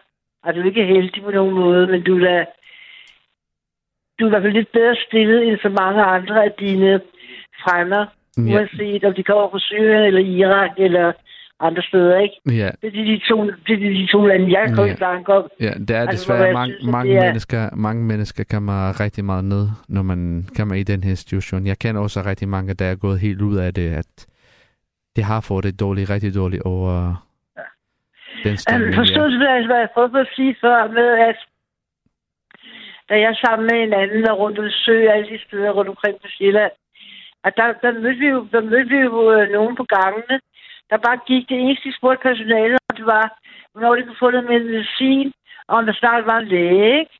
Er du ikke heldig på nogen måde, men du er da... Du er i hvert fald lidt bedre stillet end så mange andre af dine fremmer. Ja, Uanset om de kommer fra Syrien eller Irak eller andre steder, ikke? ja. Det er de, to, det er de, to lande, jeg komme Ja. i tanke om. Ja, det er Altså, desværre mange, synes, mange, er- mennesker, mange mennesker kan man rigtig meget ned, når man kommer i den her situation. Jeg kender også rigtig mange, der er gået helt ud af det, at det har fået det dårligt, rigtig dårligt over den Um, stemning. forstod du, hvad jeg prøvede at sige før med, at da jeg sammen med en anden var rundt og besøge alle de steder rundt omkring på Sjælland, og der, der mødte vi jo, der mødte vi jo øh, nogen på gangene, der bare gik det eneste, de spurgte personalet, om det var, hvornår de kunne få noget medicin, og om der snart var en læge, ikke?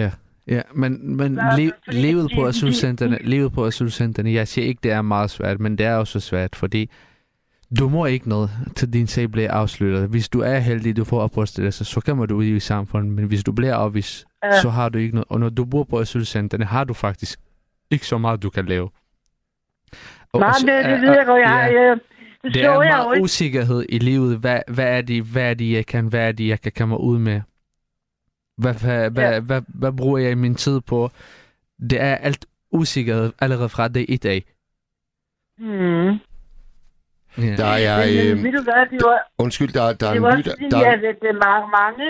Ja, ja men, men le, livet på asylcentrene, livet på asylcentrene, jeg siger ikke, det er meget svært, men det er også svært, fordi du må ikke noget, til din sag bliver afsluttet. Hvis du er heldig, du får opholdstilladelse, så kommer du ud i samfundet, men hvis du bliver afvist, Ja. så har du ikke noget. Og når du bor på asylcentrene, har du faktisk ikke så meget, du kan lave. Og Nej, også- det, det ved jeg godt, jeg ja, Øh, det, det er jeg meget ikke. usikkerhed i livet. Hvad, hvad, er det, hvad er det, jeg kan? Hvad er det, jeg kan komme ud med? Hvad, hvad, hvad, Ja. hvad, hvad bruger jeg min tid på? Det er alt usikkerhed allerede fra dag i dag. Hmm. Ja. Der er, Men, øh, men du hvad, det var, undskyld, der, der er det en var lytter, fordi, der, at det, det er mange, mange,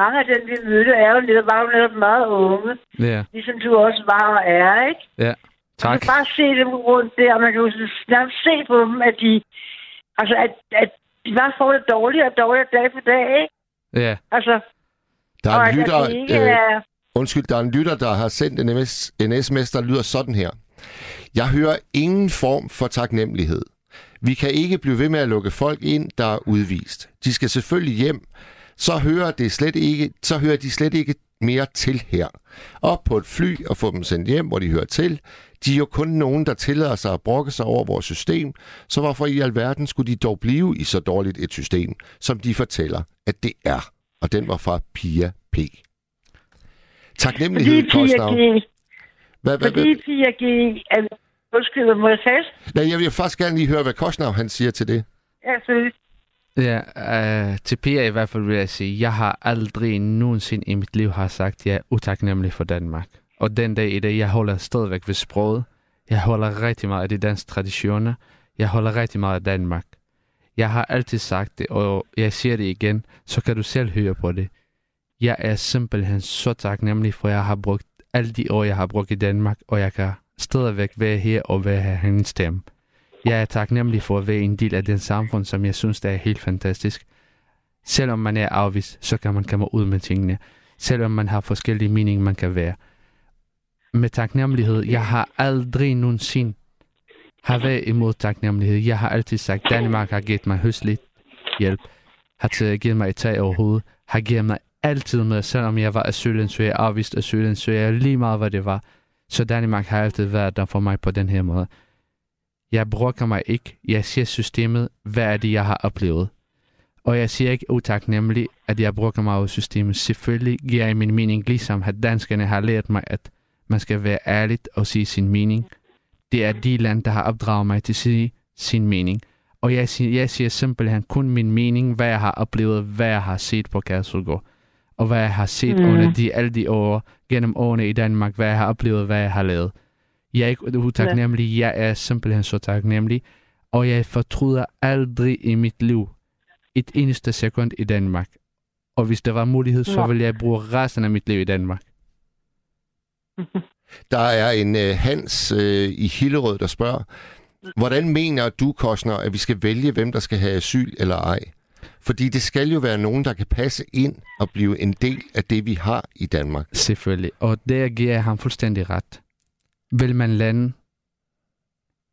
mange af dem, vi mødte, er jo netop, var jo netop meget unge, ja. ligesom du også var og er, ikke? Man Tak. kan bare se dem rundt der, og man kan jo nærmest se på dem, at de, altså, at, at de bare får det dårligere og dårligere dag for dag, ikke? Ja. Altså, der er en lytter, at det øh, er... undskyld, der er en lytter, der har sendt en, MS, en sms, der lyder sådan her. Jeg hører ingen form for taknemmelighed. Vi kan ikke blive ved med at lukke folk ind, der er udvist. De skal selvfølgelig hjem. Så hører, det slet ikke, så hører de slet ikke mere til her. Op på et fly og få dem sendt hjem, hvor de hører til. De er jo kun nogen, der tillader sig at brokke sig over vores system, så hvorfor i alverden skulle de dog blive i så dårligt et system, som de fortæller, at det er. Og den var fra Pia P. Taknemmelighed, Fordi Pia. G, Hvad, hvad, fordi hvad? Pia G, undskyld, hvad må jeg sige? Nej, jeg vil faktisk gerne lige høre, hvad Kostner han siger til det. Ja, selvfølgelig. Ja, øh, til Pia i hvert fald vil jeg sige, jeg har aldrig nogensinde i mit liv har sagt, at jeg er utaknemmelig for Danmark. Og den dag i dag, jeg holder stadigvæk ved sproget. Jeg holder rigtig meget af de danske traditioner. Jeg holder rigtig meget af Danmark. Jeg har altid sagt det, og jeg siger det igen, så kan du selv høre på det. Jeg er simpelthen så taknemmelig for, at jeg har brugt alle de år, jeg har brugt i Danmark, og jeg kan stadigvæk være her og være her hendes stemme. Jeg er taknemmelig for at være en del af den samfund, som jeg synes, der er helt fantastisk. Selvom man er afvist, så kan man komme ud med tingene. Selvom man har forskellige meninger, man kan være. Med taknemmelighed, jeg har aldrig nogensinde har været imod taknemmelighed. Jeg har altid sagt, Danmark har givet mig høstligt hjælp, har til- givet mig et tag over hovedet, har givet mig altid med, selvom jeg var asylansøger, afvist asylansøger, lige meget hvad det var. Så Danmark har altid været der for mig på den her måde. Jeg brokker mig ikke. Jeg ser systemet. Hvad er det, jeg har oplevet? Og jeg siger ikke utaknemmelig, at jeg bruger mig af systemet. Selvfølgelig giver jeg min mening, ligesom at danskerne har lært mig, at man skal være ærlig og sige sin mening. Det er de lande, der har opdraget mig til at sige sin mening. Og jeg siger, jeg siger simpelthen kun min mening, hvad jeg har oplevet, hvad jeg har set på Kærsudgård. Og hvad jeg har set mm. under de, alle de år, gennem årene i Danmark, hvad jeg har oplevet, hvad jeg har lavet. Jeg er ikke utaknemmelig, jeg er simpelthen så taknemmelig. Og jeg fortryder aldrig i mit liv et eneste sekund i Danmark. Og hvis der var mulighed, så ville jeg bruge resten af mit liv i Danmark. Der er en uh, Hans uh, i Hillerød, der spørger, hvordan mener du, Kostner, at vi skal vælge, hvem der skal have asyl eller ej? Fordi det skal jo være nogen, der kan passe ind og blive en del af det, vi har i Danmark. Selvfølgelig. Og der giver jeg ham fuldstændig ret. Vil man lande,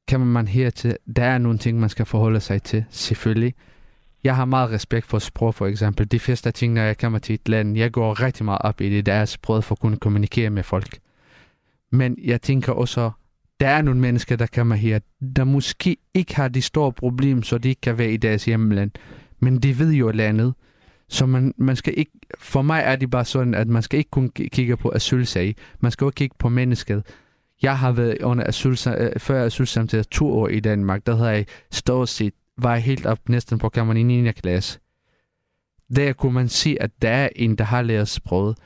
kan man her til, der er nogle ting, man skal forholde sig til, selvfølgelig. Jeg har meget respekt for sprog, for eksempel. De første ting, når jeg kommer til et land, jeg går rigtig meget op i det, der er sprog for at kunne kommunikere med folk. Men jeg tænker også, der er nogle mennesker, der kommer her, der måske ikke har de store problemer, så de ikke kan være i deres hjemland. Men de ved jo landet. Så man, man skal ikke, for mig er det bare sådan, at man skal ikke kun kigge på asylsag. Man skal også kigge på mennesket. Jeg har været under asyl, øh, før asylsamtidig to år i Danmark. Der havde jeg stort set, var jeg helt op næsten på kammeren i 9. klasse. Der kunne man se, at der er en, der har lært sproget,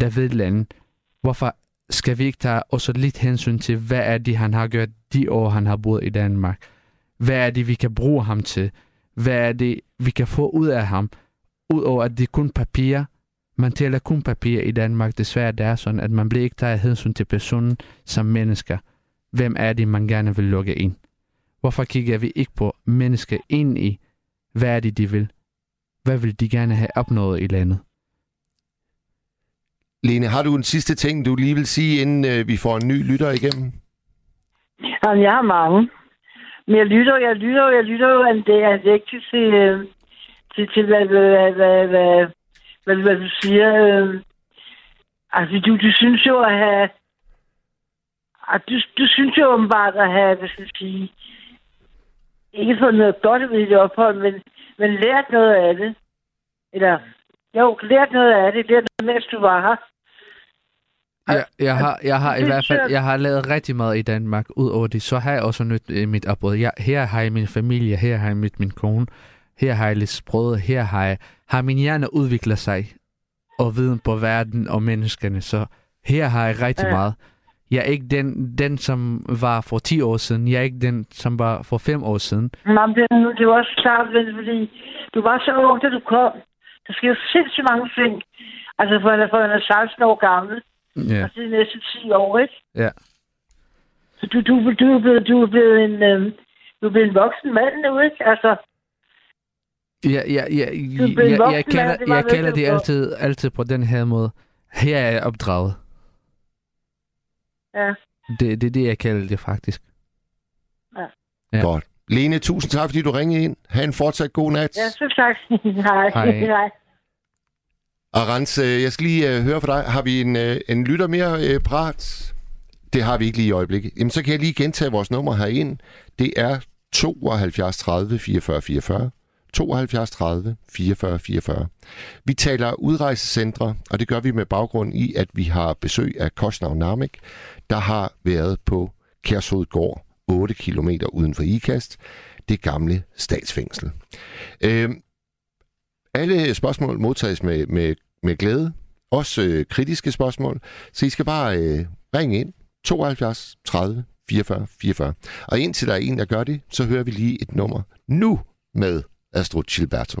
der ved landet. Hvorfor skal vi ikke tage også lidt hensyn til, hvad er det, han har gjort de år, han har boet i Danmark? Hvad er det, vi kan bruge ham til? Hvad er det, vi kan få ud af ham? Udover at det er kun papir. Man tæller kun papir i Danmark. Desværre det er sådan, at man bliver ikke taget hensyn til personen som mennesker. Hvem er det, man gerne vil lukke ind? Hvorfor kigger vi ikke på mennesker ind i, hvad er det, de vil? Hvad vil de gerne have opnået i landet? Lene, har du en sidste ting, du lige vil sige, inden øh, vi får en ny lytter igennem? Jamen, jeg har mange. Men jeg lytter, jeg lytter, jeg lytter jo, at det er vigtigt til, øh, til, til hvad, hvad, hvad, hvad, hvad, hvad du siger. Øh. Altså, du, du synes jo at have... At du, du synes jo åbenbart at have, hvad skal jeg sige, ikke fået noget godt ved det ophold, men, men lært noget af det. Eller, jo, lært noget af det. Lært noget, mens du var her. Ja, jeg har, jeg har i hvert fald jeg har lavet rigtig meget i Danmark. Udover det, så har jeg også nyt mit opbrud. Jeg, her har jeg min familie, her har jeg mit min kone, her har jeg lidt sprød, her har jeg, har min hjerne udviklet sig og viden på verden og menneskene. Så her har jeg rigtig ja. meget. Jeg er ikke den, den, som var for 10 år siden. Jeg er ikke den, som var for 5 år siden. Nej, det, det var også klart, fordi du var så ung, da du kom. Der sker jo sindssygt mange ting. Altså, for, for han er 16 år gammel. Ja. Og det er næsten 10 år, ikke? Ja. Så du, du, du, er blevet, du er blevet en, øh, du er blevet en voksen mand nu, ikke? Altså, Ja, ja, ja, ja, jeg, jeg, kalder, jeg kalder det altid, altid på den her måde. Her er jeg opdraget. Ja. Det, det er det, jeg kalder det faktisk. Ja. ja. Godt. Lene, tusind tak, fordi du ringede ind. Ha' en fortsat god nat. Ja, så tak. Hej. Hej. Hej. Arantz, øh, jeg skal lige øh, høre fra dig. Har vi en, øh, en lytter mere parat? Det har vi ikke lige i øjeblikket. Jamen, så kan jeg lige gentage vores nummer herind. Det er 72 30 44 44. 72 30 44 44. Vi taler udrejsecentre, og det gør vi med baggrund i, at vi har besøg af Kostnav Namek, der har været på Kærshoved 8 km uden for IKAST, det gamle statsfængsel. Øh, alle spørgsmål modtages med, med, med glæde, også øh, kritiske spørgsmål, så I skal bare øh, ringe ind 72 30 44 44. Og indtil der er en, der gør det, så hører vi lige et nummer nu med Astro Gilberto.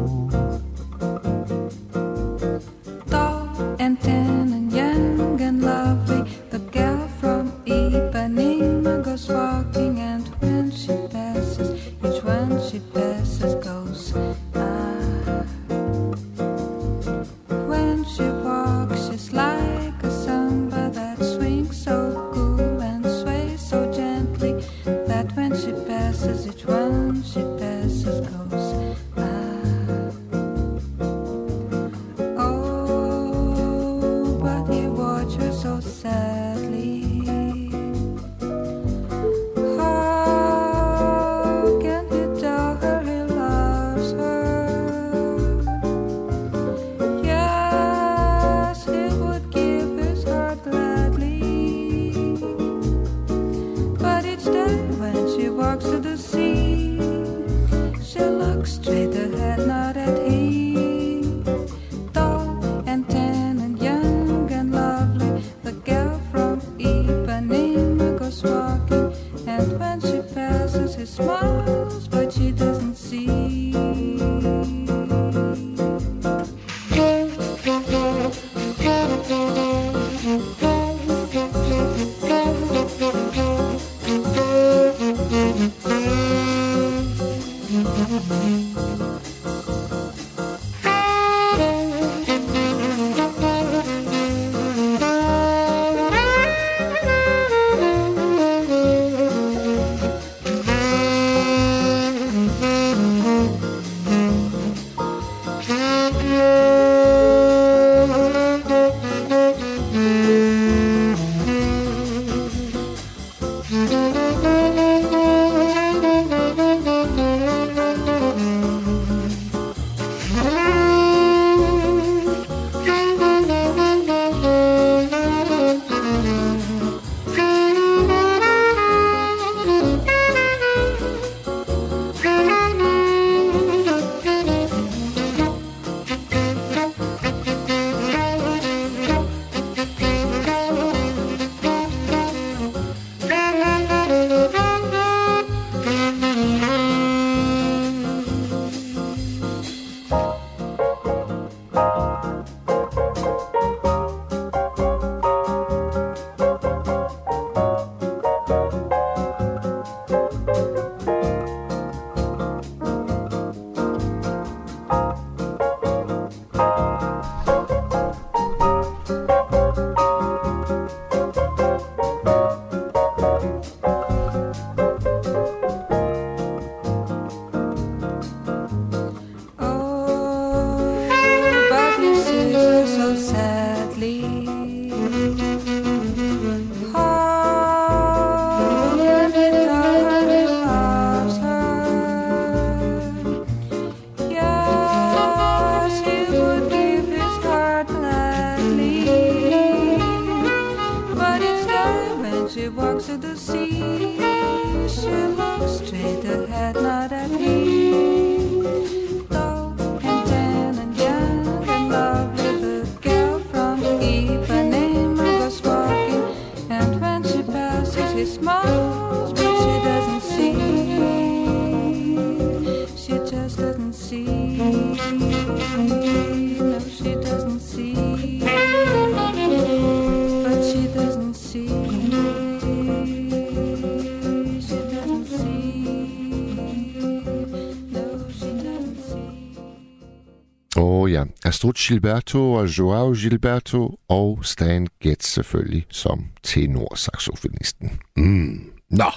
Ja, Astrud Gilberto og Joao Gilberto og Stan Getz selvfølgelig som tenorsaxofonisten. Mm. Nå,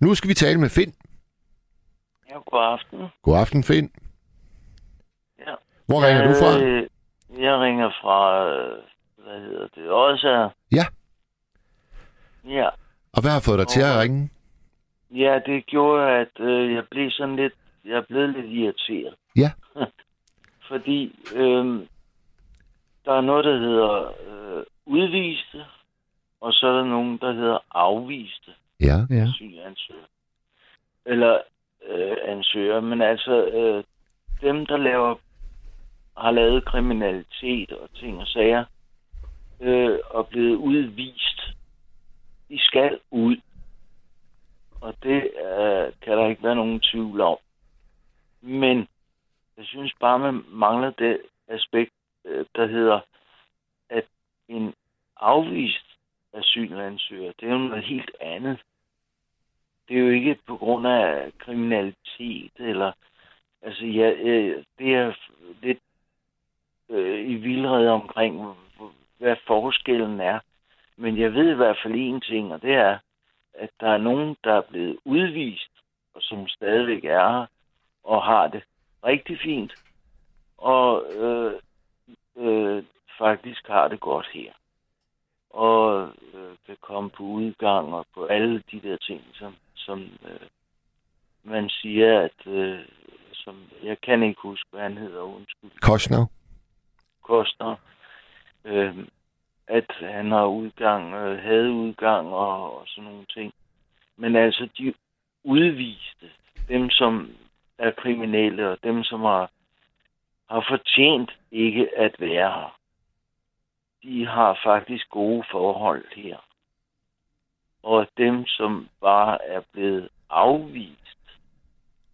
nu skal vi tale med Finn. Ja, god aften. God aften, Finn. Ja. Hvor ringer du fra? Øh, Jeg ringer fra, øh, hvad hedder det, også Ja. Ja. Og hvad har fået dig til at Og- ringe? Ja, det gjorde, at øh, jeg blev sådan lidt... Jeg blevet lidt irriteret. Ja. Fordi øh, der er noget, der hedder øh, udviste, og så er der nogen, der hedder afviste Ja. Ja. asylansøgere. Eller øh, ansøgere, men altså øh, dem, der laver har lavet kriminalitet og ting og sager, øh, og blevet udvist, de skal ud. Og det øh, kan der ikke være nogen tvivl om. Men jeg synes bare, man mangler det aspekt, øh, der hedder, at en afvist asylansøger, det er jo noget helt andet. Det er jo ikke på grund af kriminalitet, eller... Altså, ja, øh, det er lidt øh, i vildrede omkring, hvad forskellen er. Men jeg ved i hvert fald én ting, og det er, at der er nogen, der er blevet udvist, og som stadigvæk er her, og har det rigtig fint, og øh, øh, faktisk har det godt her. Og øh, kan komme på udgang og på alle de der ting, som, som øh, man siger, at øh, som, jeg kan ikke huske, hvad han hedder, undskyld. Kostner? Koster, øh, at han har udgang, øh, havde udgang og, og sådan nogle ting. Men altså de udviste, dem som er kriminelle og dem som har, har fortjent ikke at være her, de har faktisk gode forhold her. Og dem, som bare er blevet afvist,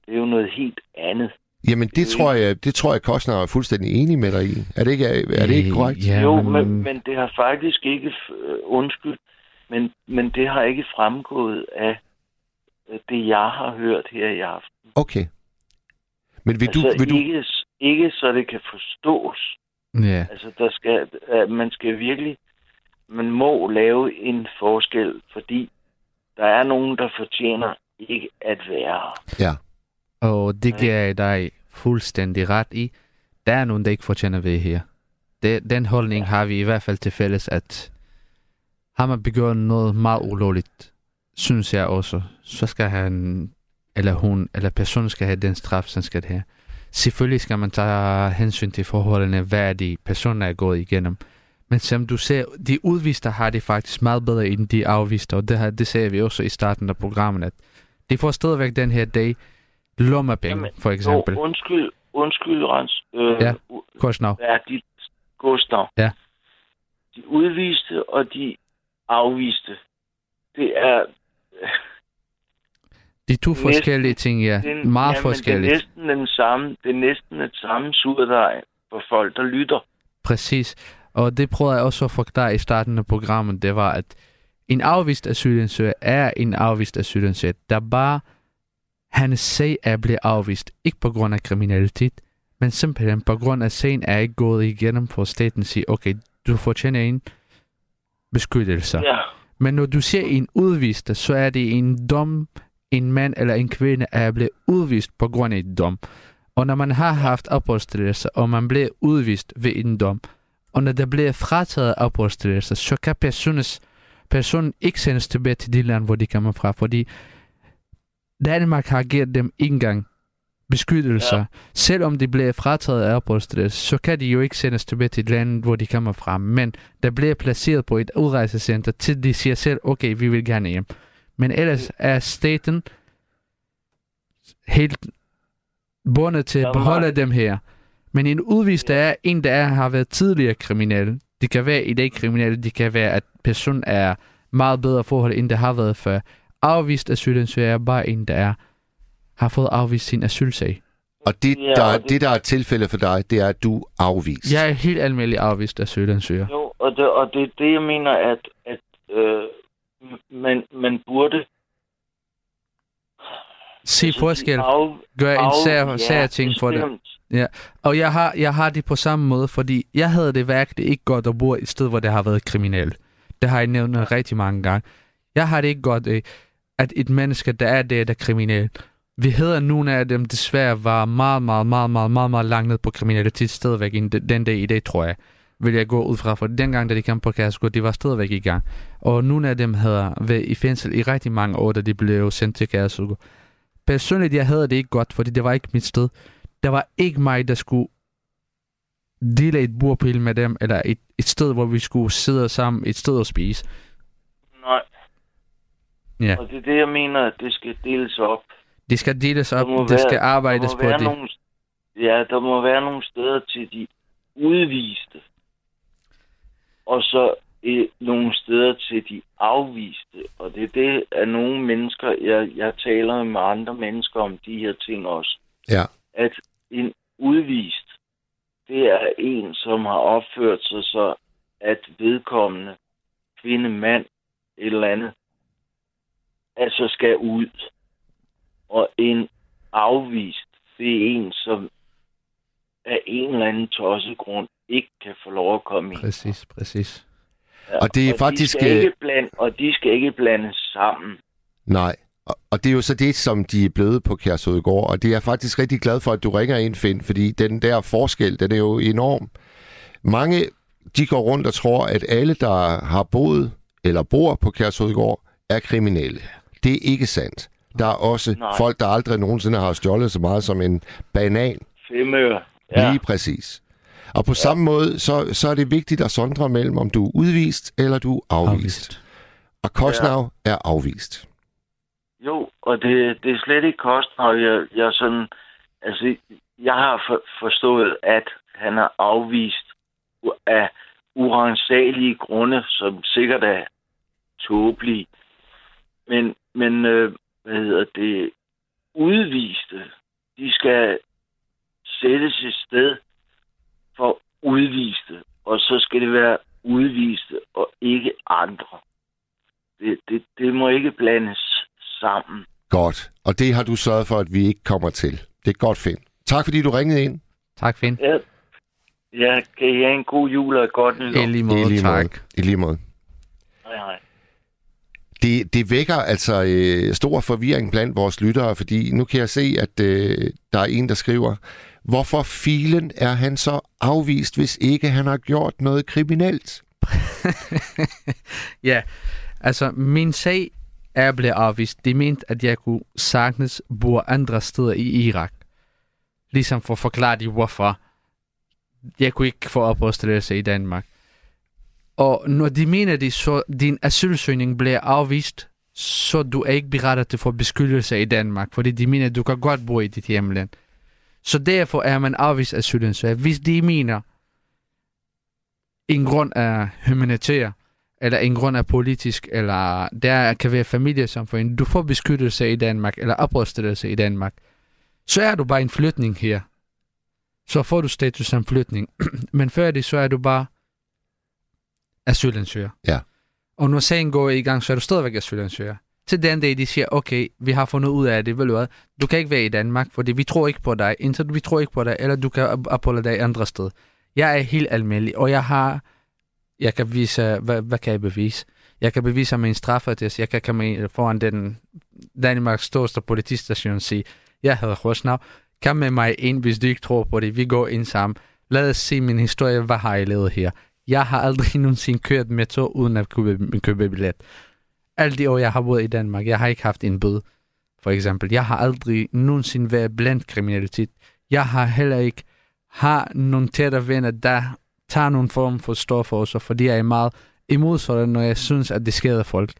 det er jo noget helt andet. Jamen, det tror jeg, det tror jeg Kostner er fuldstændig enig med dig i. Er det ikke, er det ikke korrekt? Ja, jo, men, men, men det har faktisk ikke, øh, undskyld, men, men det har ikke fremgået af øh, det, jeg har hørt her i aften. Okay. Men vil du, altså vil du, ikke, ikke så det kan forstås. ja. Altså, der skal, man skal virkelig, man må lave en forskel, fordi der er nogen, der fortjener ikke at være ja, Og det giver jeg dig fuldstændig ret i. Der er nogen, der ikke fortjener at være her. Det, den holdning har vi i hvert fald til fælles, at har man begået noget meget ulovligt, synes jeg også, så skal han, eller hun, eller personen skal have den straf, som skal have. Selvfølgelig skal man tage hensyn til forholdene, hvad de personer er gået igennem. Men som du ser, de udviste har det faktisk meget bedre end de afviste, og det, her, det sagde vi også i starten af programmet, at de får stadigvæk den her dag lommepenge, for eksempel. Jo, undskyld, undskyld, Rens. Øh, Ja. Korsnav. Er dit Gustav? Ja. De udviste og de afviste. Det er... De to Næsten- forskellige ting, ja. Det er, Meget jamen, forskelligt. Det er næsten den samme, det er næsten det samme surdej for folk, der lytter. Præcis. Og det prøvede jeg også at forklare i starten af programmet, det var, at en afvist asylansøger er en afvist asylansøger, der bare hans sag er blevet afvist, ikke på grund af kriminalitet, men simpelthen på grund af sagen er ikke gået igennem for staten at sige, okay, du fortjener en beskyttelse. Ja. Men når du ser en udvist, så er det en dom, en mand eller en kvinde er blevet udvist på grund af en dom. Og når man har haft opholdstilladelse, og man bliver udvist ved en dom, og når der bliver frataget opholdstilladelse, så kan personens, personen ikke sendes tilbage til de land, hvor de kommer fra, fordi Danmark har givet dem engang beskyttelse. Ja. Selvom de bliver frataget af opholdstilladelse, så kan de jo ikke sendes tilbage til landet, hvor de kommer fra. Men der bliver placeret på et udrejsecenter, til de siger selv, okay, vi vil gerne hjem. Men ellers er staten helt bundet til at beholde dem her. Men en udvist der er en, der er, har været tidligere kriminel. Det kan være i dag kriminelle, det kan være, at personen er meget bedre forhold, end det har været før. Afvist asylansøger er bare en, der er, har fået afvist sin asylsag. og det, Ja, der, og det... det- det, der er tilfældet for dig, det er, at du er afvist. Jeg er helt almindelig afvist asylansøger. Jo, og det, og det er det, jeg mener, at, at øh, man, man burde... Se forskel. Af, Gør en sær, sær ting for det. bestemt. Og jeg har, jeg har det på samme måde, fordi jeg havde det virkelig ikke godt at bo et sted, hvor det har været kriminelt. Det har jeg nævnt rigtig mange gange. Jeg har det ikke godt af, at et menneske, der er der, der er kriminel. Vi hedder nogle af dem desværre var meget, meget, meget, meget, meget, meget langt ned på kriminalitet stadigvæk den dag i dag, tror jeg. Vil jeg gå ud fra, for dengang, da de kom på Kærskud, de var stadigvæk i gang. Og nogle af dem havde været i fængsel i rigtig mange år, da de blev sendt til Kærskud. Personligt, jeg havde det ikke godt, fordi det var ikke mit sted. Der var ikke mig, der skulle dele et bordpil med dem, eller et, et sted, hvor vi skulle sidde sammen, et sted og spise. Nej. Ja. Og det er det, jeg mener, at det skal deles op. Det skal deles op, det være- skal arbejdes der på det. Nogle, ja, der må være nogle steder til de udviste. Og så øh, nogle steder til de afviste. Og det er det, at nogle mennesker, jeg, jeg taler med andre mennesker om de her ting også, Ja. at en udvist, det er en, som har opført sig så, at vedkommende, kvinde, mand, et eller andet, altså skal ud. Og en afvist, det er en, som af en eller anden tosset grund ikke kan få lov at komme ind. Præcis, præcis. Ja, Og det er de faktisk, Skal øh, ikke blande, og de skal ikke blandes sammen. Nej. Og, og det er jo så det, som de er blevet på Kærsødegård, og det er jeg faktisk rigtig glad for, at du ringer ind, Finn, fordi den der forskel, den er jo enorm. Mange, de går rundt og tror, at alle, der har boet eller bor på Kærsødegård, er kriminelle. Det er ikke sandt. Der er også Nej. folk, der aldrig nogensinde har stjålet så meget som en banan. Femøre. Ja, Lige præcis. Og på ja. samme måde, så, så er det vigtigt at sondre mellem, om du er udvist eller du er afvist. afvist. Og Kosnav ja. er afvist. jo, og det, det er slet ikke kostende, jeg, jeg sådan, altså, jeg har for, forstået, at han er afvist af urensagelige grunde, som sikkert er tåbelige. Men, men øh, hvad hedder det, udviste, de skal sættes et sted for udviste, og så skal det være udviste og ikke andre. Det, det, det må ikke blandes sammen. Godt. Og det har du sørget for, at vi ikke kommer til. Det er godt, Finn. Tak fordi du ringede ind. Tak, Finn. Ja, ja kan I have en god jul og et godt nytår? I lige måde, I lige tak. måde. I lige måde. Hej, hej. Det, det vækker altså øh, stor forvirring blandt vores lyttere, fordi nu kan jeg se, at øh, der er en, der skriver, hvorfor filen er han så afvist, hvis ikke han har gjort noget kriminelt? Ja, altså min sag er blevet afvist. De mente, at jeg kunne sagtens bo andre steder i Irak. Ligesom for at forklare de, hvorfor jeg kunne ikke få opholdstilladelse i Danmark. Og når de mener det, så din asylsøgning bliver afvist, så du er ikke berettet til for beskyttelse i Danmark, fordi de mener, at du kan godt bo i dit hjemland. Så derfor er man afvist asylansøger. Hvis de mener, en grund er humanitær, eller en grund er politisk, eller der kan være familiesamfund, du får beskyttelse i Danmark, eller opholdstilladelse i Danmark, så er du bare en flytning her. Så får du status som flytning. Men før det, så er du bare asylansøger. Ja. Og når sagen går i gang, så er du stadigvæk asylansøger. Til den dag, de siger, okay, vi har fundet ud af det, ved du hvad, du kan ikke være i Danmark, fordi vi tror ikke på dig, indtil vi tror ikke på dig, eller du kan op- opholde dig andre sted. Jeg er helt almindelig, og jeg har, jeg kan vise, hvad, hvad kan jeg bevise? Jeg kan bevise med en straffetest, jeg kan komme foran den Danmarks største politistation og sige, jeg hedder Rosnav, kom med mig ind, hvis du ikke tror på det, vi går ind sammen. Lad os se min historie, hvad har jeg lavet her? Jeg har aldrig nogensinde kørt med tog, uden at købe, købe billet. Alle de år, jeg har boet i Danmark, jeg har ikke haft en bøde, for eksempel. Jeg har aldrig nogensinde været blandt kriminalitet. Jeg har heller ikke har nogle tætte venner, der tager nogle form for stoffer også, fordi jeg er meget imod sådan, når jeg synes, at det skader folk.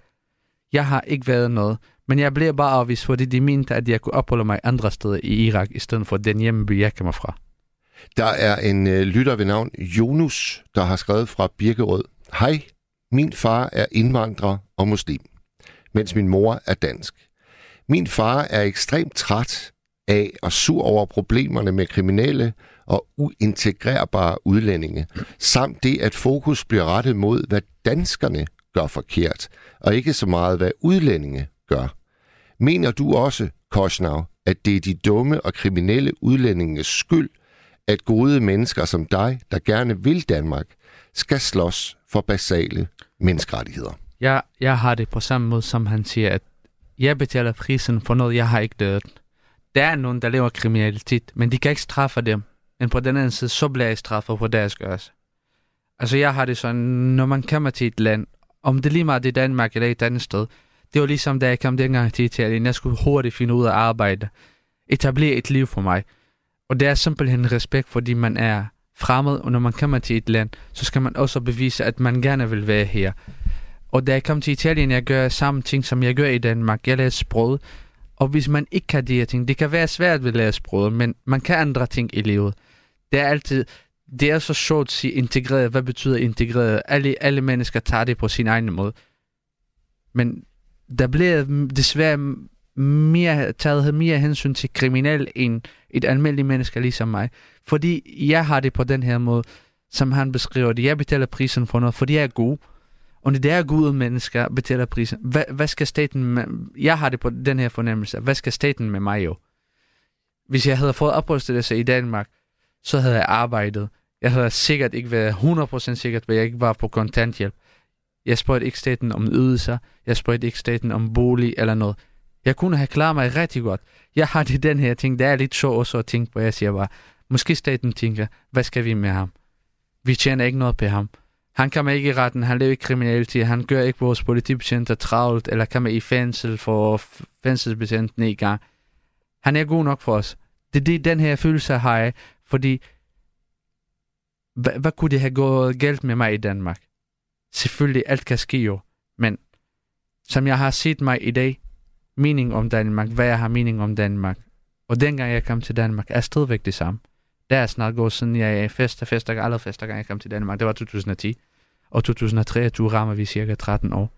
Jeg har ikke været noget, men jeg bliver bare afvist, fordi de mente, at jeg kunne opholde mig andre steder i Irak, i stedet for den hjemmeby, jeg kommer fra. Der er en øh, lytter ved navn Jonas, der har skrevet fra Birkerød. Hej, min far er indvandrer og muslim, mens min mor er dansk. Min far er ekstremt træt af og sur over problemerne med kriminelle og uintegrerbare udlændinge, samt det, at fokus bliver rettet mod, hvad danskerne gør forkert, og ikke så meget, hvad udlændinge gør. Mener du også, Kosnav, at det er de dumme og kriminelle udlændinges skyld, at gode mennesker som dig, der gerne vil Danmark, skal slås for basale menneskerettigheder? Jeg, jeg har det på samme måde, som han siger, at jeg betaler prisen for noget, jeg har ikke lavet. Der er nogen, der laver kriminalitet, men de kan ikke straffe dem. Men på den anden side, så bliver jeg straffet på deres gørelse. Altså, jeg har det sådan, når man kommer til et land, om det lige meget det er Danmark eller et andet sted, det var ligesom, da jeg kom dengang til Italien. Jeg skulle hurtigt finde ud af at arbejde. Etablere et liv for mig. Og det er simpelthen respekt, fordi man er fremmed, og når man kommer til et land, så skal man også bevise, at man gerne vil være her. Og da jeg kom til Italien, jeg gør samme ting, som jeg gør i Danmark. Jeg lærer sproget. Og hvis man ikke kan de her ting, det kan være svært ved at lære sproget, men man kan andre ting i livet. Det er altid, det er så sjovt at sige integreret. Hvad betyder integreret? Alle, alle mennesker tager det på sin egen måde. Men der bliver desværre mere, taget mere hensyn til kriminel end et almindeligt menneske ligesom mig. Fordi jeg har det på den her måde, som han beskriver det. Jeg betaler prisen for noget, fordi jeg er god. Og det er gode mennesker betaler prisen. Hvad, hvad skal staten med, Jeg har det på den her fornemmelse. Hvad skal staten med mig jo? Hvis jeg havde fået opholdstilladelse i Danmark, så havde jeg arbejdet. Jeg havde sikkert ikke været 100% sikkert, at jeg ikke var på kontanthjælp. Jeg spurgte ikke staten om ydelser. Jeg spurgte ikke staten om bolig eller noget. Jeg kunne have klaret mig rigtig godt. Jeg har det den her ting, det er lidt sjovt også at tænke på. Jeg siger bare, måske staten tænker, hvad skal vi med ham? Vi tjener ikke noget på ham. Han kommer ikke i retten, han lever ikke kriminalitet, han gør ikke vores politibetjenter travlt, eller kommer i fængsel for fængselsbetjenten i gang. Han er god nok for os. Det er det, den her følelse har jeg, fordi hvad, hvad kunne det have gået galt med mig i Danmark? Selvfølgelig, alt kan ske jo, men som jeg har set mig i dag, mening om Danmark, hvad jeg har mening om Danmark, og dengang jeg kom til Danmark, er stadigvæk det samme. Det er snart gået siden jeg fester, fester, alle fester, gang jeg kom til Danmark. Det var 2010. Og 2023 rammer vi cirka 13 år.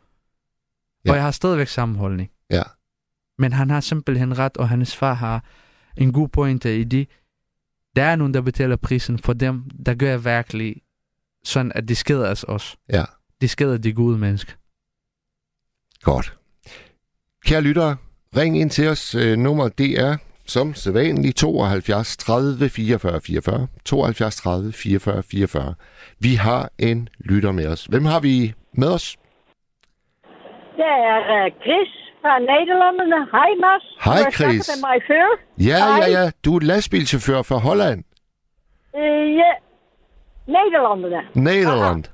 Ja. Og jeg har stadigvæk samme holdning. Ja. Men han har simpelthen ret, og hans far har en god pointe i det. Der er nogen, der betaler prisen for dem, der gør virkelig sådan, at det skader os også. Ja. Det skader de gode mennesker. Godt. Kære lyttere, ring ind til os. Øh, nummer det er som sædvanligt 72 30 44 44. 72 30 44 44. Vi har en lytter med os. Hvem har vi med os? Det er uh, Chris fra Nederlandene. Hej Mads. Hej Du har Chris. snakket med mig før. Ja, Hej. ja, ja. Du er lastbilchauffør fra Holland. Uh, ja. Nederlandene. Nederland.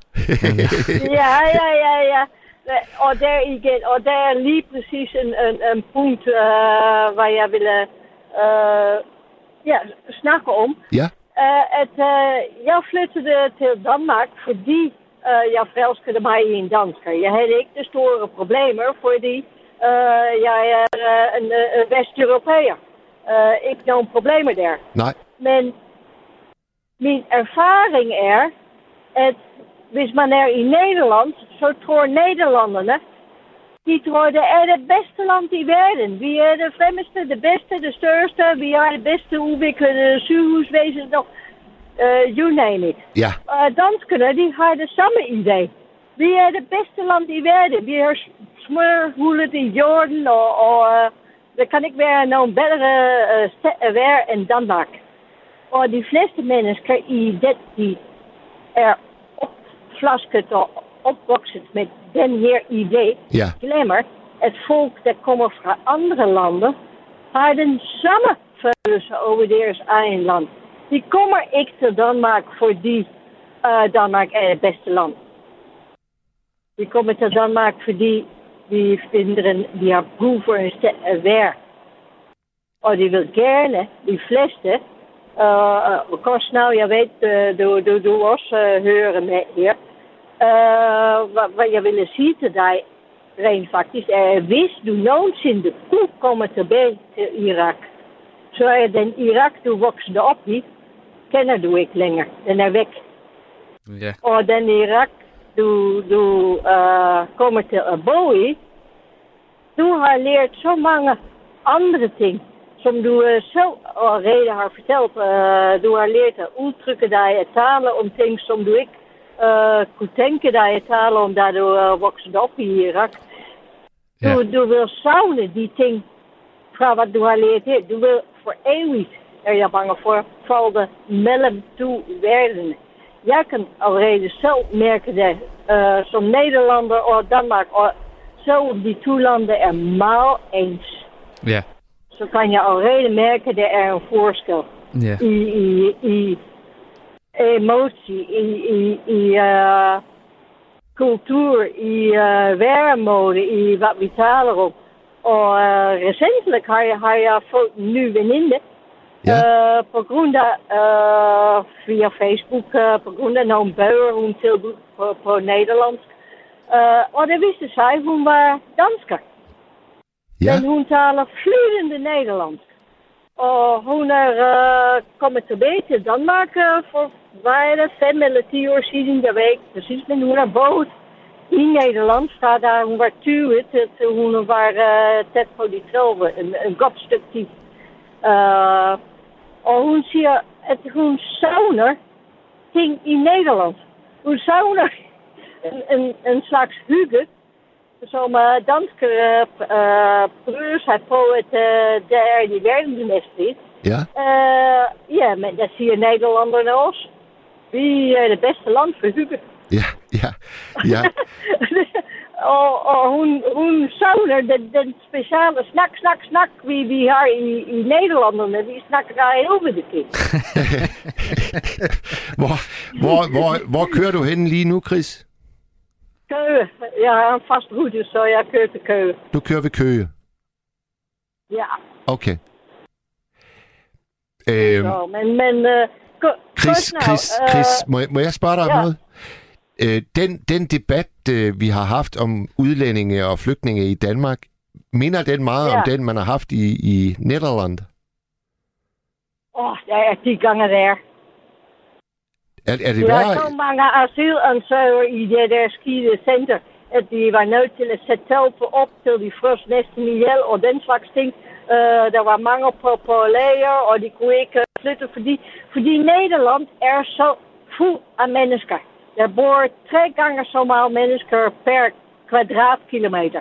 ja, ja, ja, ja. Eh, Og der, igen, og der er lige præcis en, en, en punkt, uh, waar jeg ville uh, ja, snakken om. Ja. Uh, at uh, jeg flyttede til Danmark, fordi uh, jeg forelskede mig i en dansker. Jeg havde ikke de store problemer, fordi uh, jeg er uh, een, uh, een West-Europæer. Uh, ikke nogen problemer der. Nej. Men min ervaring er, at hvis man er in Nederland, så tror Nederlanderne, die tror det er het beste land i verden. Vi er de fremmeste, de beste, de største, vi har det bedste udviklede sygehusvæsen nog. Uh, you name it. Ja. Uh, danskerne, die har det samme idee. Vi er det bedste land i verden. Vi har smørhullet i jorden, og, og uh, er kan ikke være nogen bedre uh, sted weer end Danmark. Og de fleste mennesker i det, die er opflasket og opvokset met den her idee, Ja. glemmer, het volk dat kommer fra andere landen, har den samme følelse over deres eigen land. Die kommer ikke til Danmark fordi uh, Danmark er het beste land. Die kommer til Danmark fordi die vinden, die har brug for een sted at være. Og de vil gerne, de fleste, uh, kost nou, jeg ved, uh, du, du, du også uh, hører med her, uh, wat, wat jeg ville sige til dig, rent faktisk, er, hvis du nogensinde kunne komme tilbage til Irak, så er den Irak, du voksede op i, kender du ikke længere. Den er væk. Ja. Og den Irak, du, du uh, kommer til at bo i, du har lært så mange andre ting, som du uh, selv allerede har verteld. Uh, du har lært at udtrykke dig, at talen om ting som du ikke uh, kunne tænke dig at tale omdat du uh, voksede op i Irak. Du, Ja. du vil savne die ting fra wat du har lært her. Du vil for evigt, er jeg bange for, falde mellem to verdenen. Jeg kan allerede selv merke det uh, som Nederlander og Danmark. Og zo die twee landen er maal eens. Ja. Zo kan je allerede merken dat er een verschil Ja. i, i, i emotie, i, i, i uh, cultuur, i uh, væremåde, i wat we talen op. Og uh, recentelijk har jeg, har jeg fået en ny veninde. Ja. Uh, på grund af, uh, via Facebook, uh, på grund af nogle bøger, hun tilbud på, på Nederlandsk. Uh, og det viste sig, hun var dansker. Ja, Men hun taler flydende Nederlands. Og hun er uh, kommet tilbage til Danmark uh, for hvad er det, fem eller ti år siden, jeg ved ikke præcis, men hun har boet i Nederland, fra da hun var 20 til, til hun var uh, tæt på de 30, een, een godt stuk tid. Uh, og hun siger, at hun savner ting i Nederland. Hun savner een, een, een slags hygge, som uh, danske uh, uh, broers har prøvet uh, der i verdensmester. ja, Uh, ja, men dat zie je Nederlanderne også. Vi er det bedste land for hygge. ja, ja, ja. og, og hun, hun savner den, den speciale snak, snak, snak, wie vi har i, i Nederlanderne. Vi snakker daar heel veel de keer. Hvor, hvor, hvor, hvor kører du hen lige nu, Chris? Køge. Jeg har en fast rute, så jeg kører til Køge. Du kører ved Køge. Ja, Okay. Øhm, så, men, men uh, gå, Chris, Chris, øh, Chris må, jeg- må jeg spørge dig om ja. noget? Øh, den, den debat, øh, vi har haft om udlændinge og flygtninge i Danmark, minder den meget Ja. om den, man har haft i, i Nederland? Åh, der er de gange der. Er, er det Der er værre? så mange asylansøgere i det der skide center, at de var nødt til at sætte telten op til de først næsten ihjel og den slags ting. Uh, der var mange på, på lager, og de kunne ikke uh, flytte, fordi, fordi Nederland er så fuld af mennesker. Der bor tre gange så meget mennesker per kvadratkilometer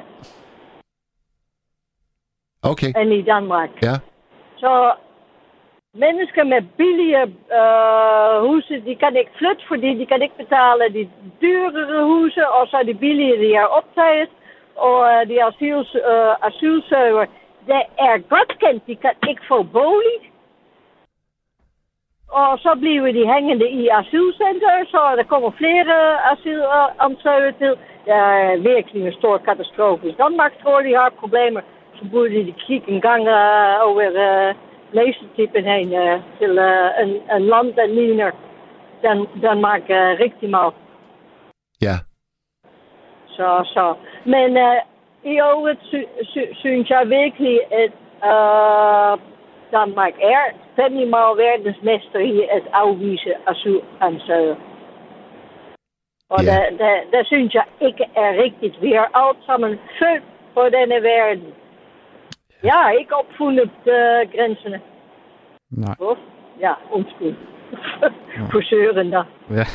Okay, end i Danmark. ja. Så mennesker med billige øh, huse, de kan ikke flytte, fordi de kan ikke betale de dyrere huse, og så er de billige, de er optaget. Og øh, de asyls, øh, asylsøgere, det er godt kendt, de kan ikke få bolig. Og så bliver de hængende i asylcenter, så der kommer flere asylansøgere til. Det er virkelig en stor katastrofe. Hvis Danmark tror, de har problemer, så burde de kigge en gang uh, over uh, læsetippen heen uh, til uh, een, een land dat ligner Dan, Danmark uh, rigtig meget. Ja, Så, så. Men uh, i øvrigt sy- sy- synes jeg virkelig, at uh, Danmark er fandme verdensmester i at afvise asylansøgere. Og Ja. der, der, der synes jeg ikke er rigtigt. Vi er alt sammen født på denne verden. Har ikke opfundet uh, grænserne. Nej. Hvorfor? Ja, undskyld. Frisøren der. Ja.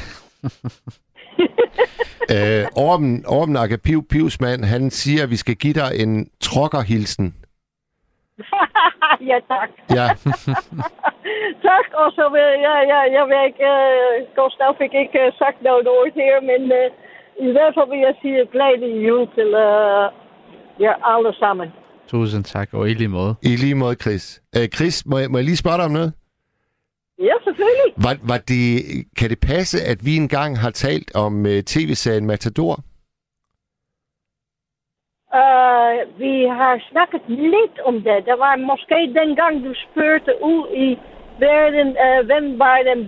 øh, Orben, Orben Akke Piv, Pivsmand, han siger, at vi skal give dig en trokkerhilsen. ja, tak. Ja, tak, og så vil jeg, jeg, jeg vil ikke, uh, Gustav fik ikke uh, sagt noget ord her, men uh, i hvert fald vil jeg sige glædelig jul til uh, jer alle sammen. Tusind tak, og i lige måde. i lige måde, Chris. Øh, Chris, må jeg, må jeg lige spørge dig om noget? Ja, selvfølgelig. Var, var det, kan det passe, at vi engang har talt om uh, tv-serien Matador? Uh, vi har snakket lidt om det. Der var måske dengang, du spurgte ud i verden, uh, hvem var den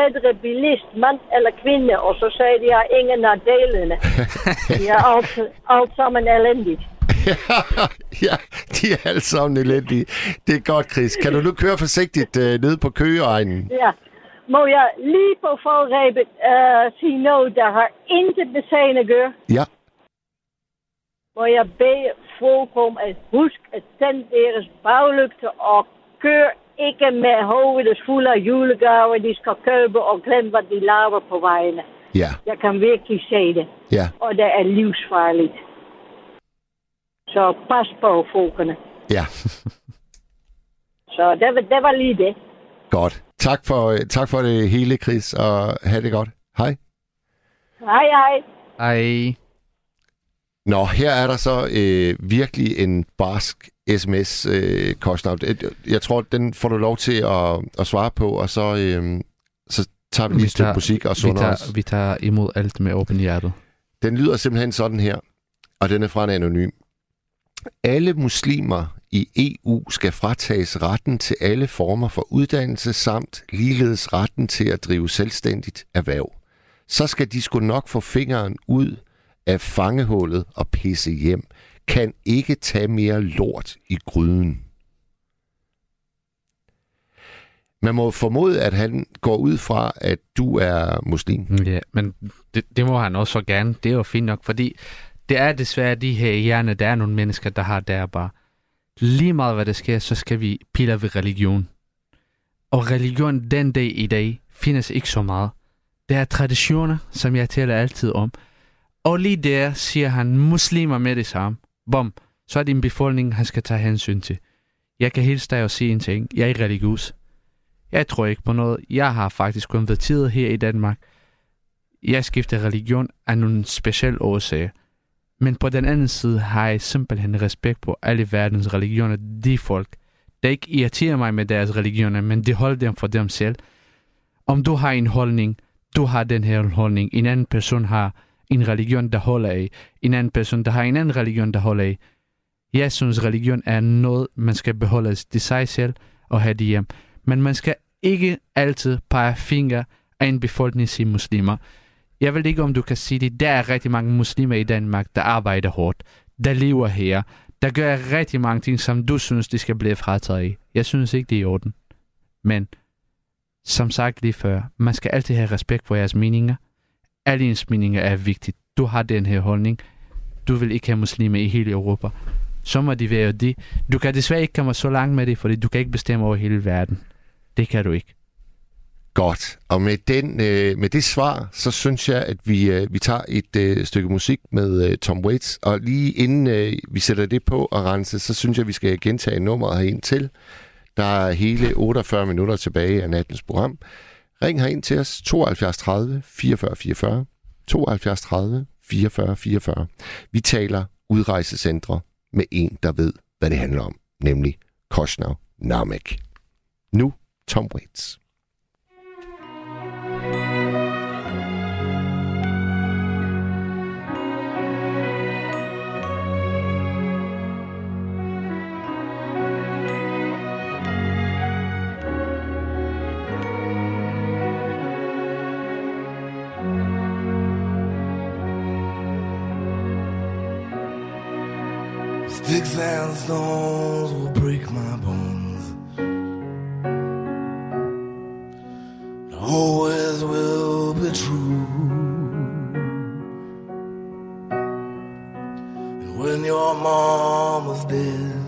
bedre bilist, mand eller kvinde, og så sagde de, at ingen af delene. De er alt, alt sammen elendigt. ja, de er alle sammen elendige. Det er godt, Chris. Kan du nu køre forsigtigt uh, ned på køgeegnen? Ja. Må jeg lige på forrebet uh, sige noget, der har intet med sagen at gøre? Ja, Må jeg bede folk om at huske at tænde deres baglygter og kør ikke med hovedet fuld af julegaver, de skal købe og glemme, hvad de laver på vejene. ja, Jeg kan virkelig se det, ja, og det er livsfarligt. Så pas på folkene. ja. Så det, var- det var lige det. Godt. Tak for, øh, tak for det hele, Chris, og have det godt. Hej. Hej, hej. Ej. Nå, her er der så øh, virkelig en barsk sms, øh, Kostner. Jeg tror, den får du lov til at, at svare på, og så, øh, så tager vi lige Vi et stykke tager- musik og Vi sunder os. tager, vi tager imod alt med åben hjertet. Den lyder simpelthen sådan her, og den er fra en anonym. Alle muslimer i EU skal fratages retten til alle former for uddannelse samt ligeledes retten til at drive selvstændigt erhverv. Så skal de sgu nok få fingeren ud af fangehullet og pisse hjem. Kan ikke tage mere lort i gryden. Man må formode, at han går ud fra, at du er muslim. Ja, men det, det må han også gerne. Det er jo fint nok, fordi det er desværre de her hjerne, der er nogle mennesker, der har der bare. Lige meget hvad der sker, så skal vi pille ved religion. Og religion den dag i dag findes ikke så meget. Der er traditioner, som jeg taler altid om. Og lige der siger han muslimer med det samme. Bom, så er det en befolkning, han skal tage hensyn til. Jeg kan hilse dig og sige en ting. Jeg er religiøs. Jeg tror ikke på noget. Jeg har faktisk konverteret her i Danmark. Jeg skifter religion af nogle specielle årsager. Men på den anden side har jeg simpelthen respekt på alle verdens religioner. De folk, der ikke irriterer mig med deres religioner, men de holder dem for dem selv. Om du har en holdning, du har den her holdning. En anden person har en religion, der holder af. En anden person, der har en anden religion, der holder af. Jeg synes, religion er noget, man skal beholde til sig selv og have det hjem. Men man skal ikke altid pege fingre af en befolkning sige muslimer. Jeg ved ikke, om du kan sige det. Der er rigtig mange muslimer i Danmark, der arbejder hårdt, der lever her, der gør rigtig mange ting, som du synes, de skal blive frataget i. Jeg synes ikke, det er i orden. Men som sagt lige før, man skal altid have respekt for jeres meninger. Alle ens meninger er vigtigt. Du har den her holdning. Du vil ikke have muslimer i hele Europa. Så må de være det. Du kan desværre ikke komme så langt med det, fordi du kan ikke bestemme over hele verden. Det kan du ikke. Godt. Og med, den, øh, med det svar, så synes jeg, at vi, øh, vi tager et øh, stykke musik med øh, Tom Waits. Og lige inden øh, vi sætter det på og rense, så synes jeg, vi skal gentage nummeret herind til. Der er hele 48 minutter tilbage af nattens program. Ring herind til os 72 30 44 44. 72 30 44 44. Vi taler udrejsecentre med en, der ved, hvad det handler om, nemlig Koshnav Namek. Nu Tom Waits. Sticks and stones will break my bones. Always will be true. And when your mom is dead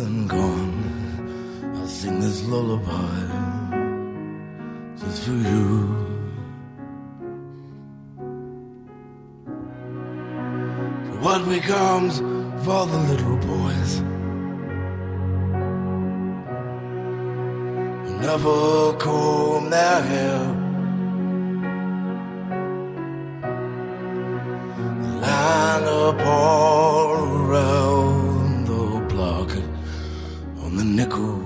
and gone, I'll sing this lullaby just for you. What becomes for the little boys who never comb their hair? Line upon around the block on the nickel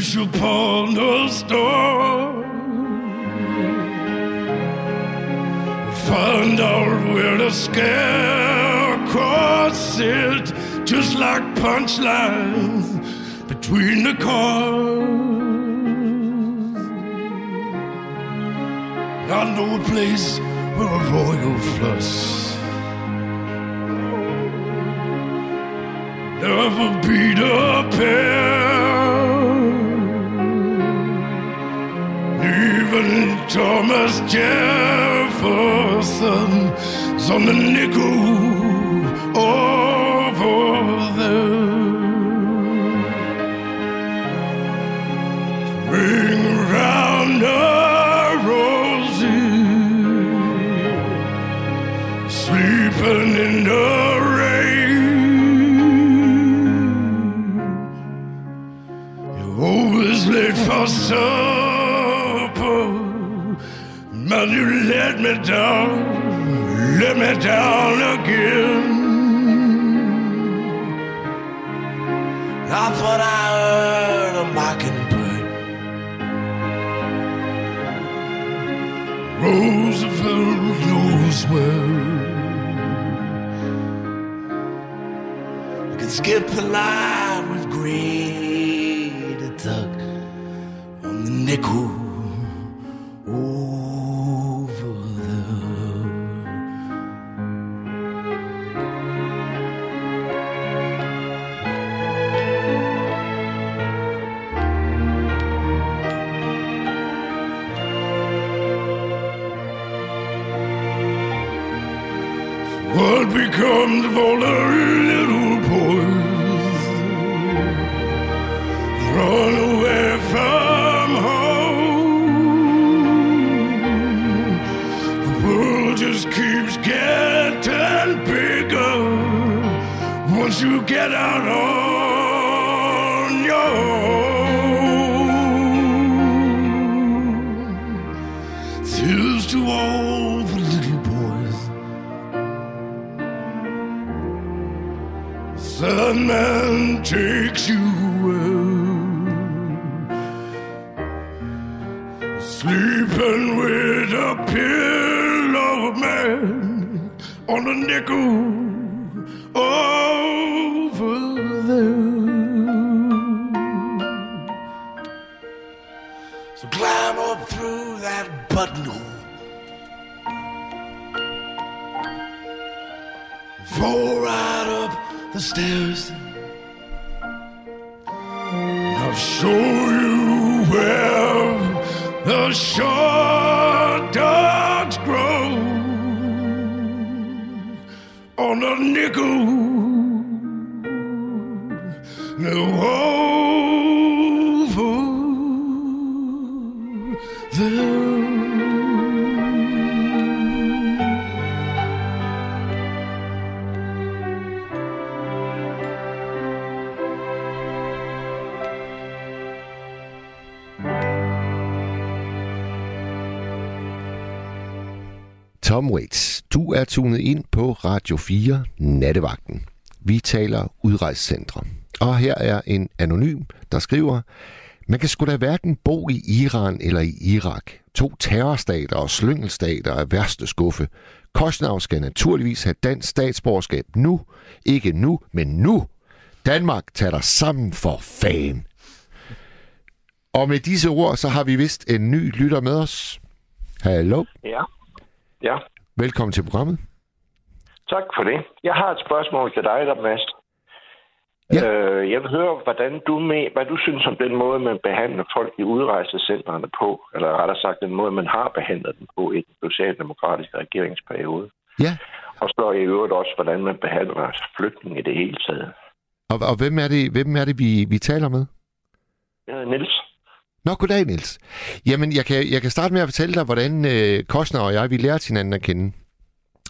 wish upon a star. Find out where the scarecrows sit, just like punchlines between the cars. I know a place where a royal flush never beat a pair. Thomas Jefferson's on the nickel over there. Ring round a rosy, sleeping in the rain. You're always late for supper. You let me down, let me down again. I thought I heard a mockingbird. Roosevelt knows where. We can skip the line with great tunet ind på Radio 4 Nattevagten. Vi taler udrejscentre. Og her er en anonym, der skriver, man kan sgu da hverken bo i Iran eller i Irak. To terrorstater og slyngelstater er værste skuffe. Kostnav skal naturligvis have dansk statsborgerskab nu. Ikke nu, men nu. Danmark tager dig sammen for fan. Og med disse ord, så har vi vist en ny lytter med os. Hallo. Ja. Ja, Velkommen til programmet. tak for det. Jeg har et spørgsmål til dig, der Mads. Ja. Øh, jeg vil høre, hvordan du med, hvad du synes om den måde, man behandler folk i udrejsecentrene på, eller rettere sagt den måde, man har behandlet dem på i den socialdemokratiske regeringsperiode. Ja. Og så i øvrigt også, hvordan man behandler flygtninge i det hele taget. Og, og hvem er det, hvem er det vi, vi taler med? Jeg hedder Niels. Nå, goddag, Niels. Jamen, jeg kan, jeg kan starte med at fortælle dig, hvordan øh, Kostner og jeg, vi lærte hinanden at kende.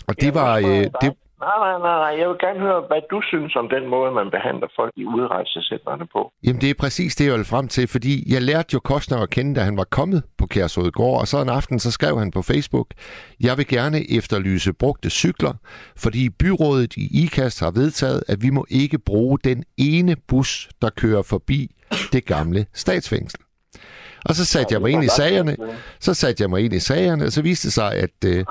Og det var... Øh, det, Nej, nej, nej, nej. Jeg vil gerne høre, hvad du synes om den måde, man behandler folk i udrejsecentrene på. jamen, det er præcis det, jeg vil frem til, fordi jeg lærte jo Kostner at kende, da han var kommet på Kærshovedgård, og så en aften, så skrev han på Facebook, jeg vil gerne efterlyse brugte cykler, fordi byrådet i IKAST har vedtaget, at vi må ikke bruge den ene bus, der kører forbi det gamle statsfængsel. Og så satte jeg mig ind i sagerne, så satte jeg mig ind i sagerne, og så viste det sig, at øh,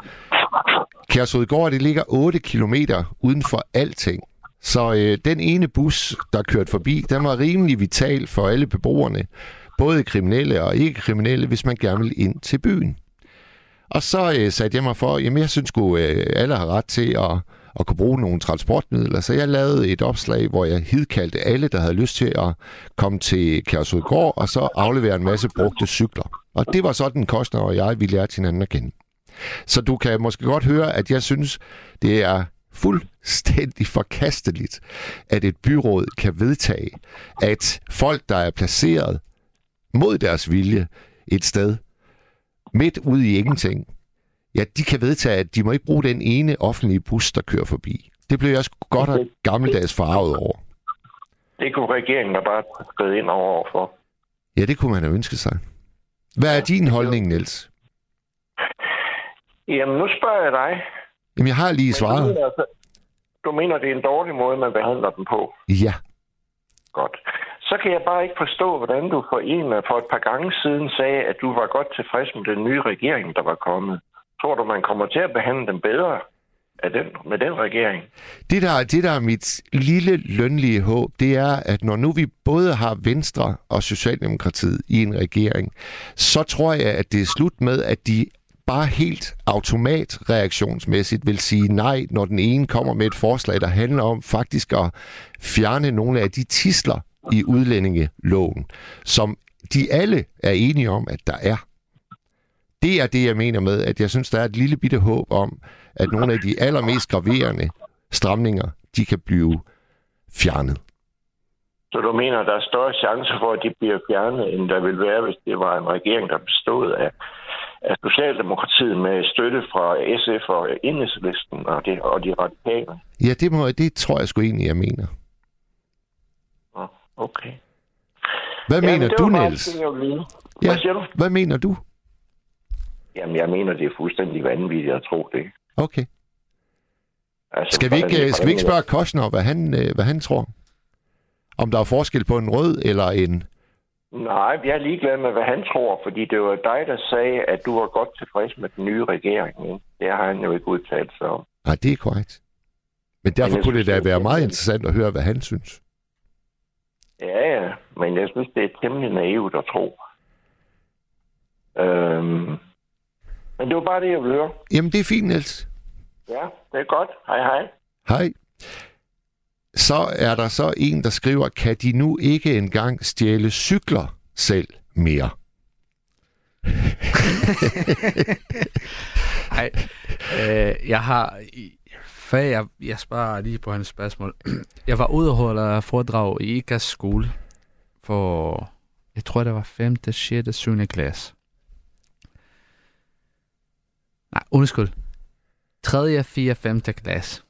Kærshovedgård, det ligger 8 kilometer uden for alting. Så øh, den ene bus, der kørte forbi, den var rimelig vital for alle beboerne, både kriminelle og ikke kriminelle, hvis man gerne vil ind til byen. Og så øh, satte jeg mig for, jamen jeg synes jo, øh, alle har ret til at, at kunne bruge nogle transportmidler, så jeg lavede et opslag, hvor jeg hidkaldte alle, der havde lyst til at komme til Kærsudgård og så aflevere en masse brugte cykler. Og det var sådan, Kostner og jeg, vi lærte hinanden at kende. Så du kan måske godt høre, at jeg synes, det er fuldstændig forkasteligt, at et byråd kan vedtage, at folk, der er placeret mod deres vilje et sted, midt ude i ingenting, ja, de kan vedtage, at de må ikke bruge den ene offentlige bus, der kører forbi. Det blev jeg også godt og gammeldags farvet over. Det kunne regeringen da bare skride ind over for. Ja, det kunne man have ønsket sig. Hvad er din holdning, Niels? Jamen, nu spørger jeg dig. Jamen, jeg har lige Men Du svaret. mener, altså- du mener, det er en dårlig måde, man behandler dem på? Ja. Godt. Så kan jeg bare ikke forstå, hvordan du for en for et par gange siden sagde, at du var godt tilfreds med den nye regering, der var kommet. Tror du, man kommer til at behandle dem bedre af den, med den regering? Det der, det, der er mit lille lønlige håb, det er, at når nu vi både har Venstre og Socialdemokratiet i en regering, så tror jeg, at det er slut med, at de bare helt automatreaktionsmæssigt vil sige nej, når den ene kommer med et forslag, der handler om faktisk at fjerne nogle af de tisler i udlændingeloven, som de alle er enige om, at der er. Det er det, jeg mener med, at jeg synes, der er et lille bitte håb om, at nogle af de allermest graverende stramninger, de kan blive fjernet. Så du mener, der er større chance for, at de bliver fjernet, end der vil være, hvis det var en regering, der bestod af, af Socialdemokratiet med støtte fra SF og Enhedslisten og, det, og de radikale? Ja, det, må, det tror jeg sgu egentlig, jeg mener. Okay. Hvad Jamen, mener det du, bare Niels? ville. Ja, Hvad siger du? hvad mener du? Jamen, jeg mener, det er fuldstændig vanvittigt at tro det. Okay. Altså, Skal vi ikke, skal vi ikke spørge Kostner, hvad han, øh, hvad han tror? Om der er forskel på en rød eller en... Nej, jeg er ligeglad med, hvad han tror, fordi det var dig, der sagde, at du var godt tilfreds med den nye regering. Ikke? Det har han jo ikke udtalt sig om. Nej, det er korrekt. Men derfor jeg kunne det synes, da det- være meget interessant at høre, hvad han synes. Ja, ja, men jeg synes, det er temmelig naivt at tro. Øhm, men det var bare det, jeg ville høre. Jamen, det er fint, Niels. Ja, det er godt. Hej, hej. Hej. Så er der så en, der skriver, kan de nu ikke engang stjæle cykler selv mere? Nej, øh, jeg har... Før jeg, jeg sparer lige på hans spørgsmål. Jeg var ude og holde foredrag i IKAs skole for, jeg tror det var 5., 6., 7. klasse. Nej, undskyld. 3., 4., 5. klasse.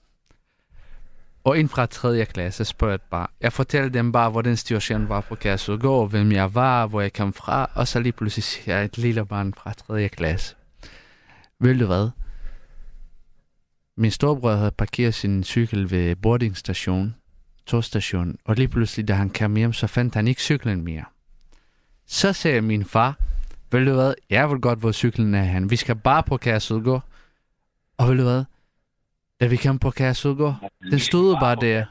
Og ind fra 3. klasse spørger jeg bare. Jeg fortæller dem bare, hvordan situationen var på Kærsudgård, hvem jeg var, hvor jeg kom fra, og så lige pludselig siger jeg et lille barn fra 3. klasse. Ved du hvad? Min storebror havde parkeret sin cykel ved boardingstation, togstation, og lige pludselig, da han kom hjem, så fandt han ikke cyklen mere. Så sagde min far, ved du hvad, jeg vil godt, hvor cyklen er han. Vi skal bare på Kærsudgård. Og ved du hvad, da vi kom på Kærsudgård, den stod bare der.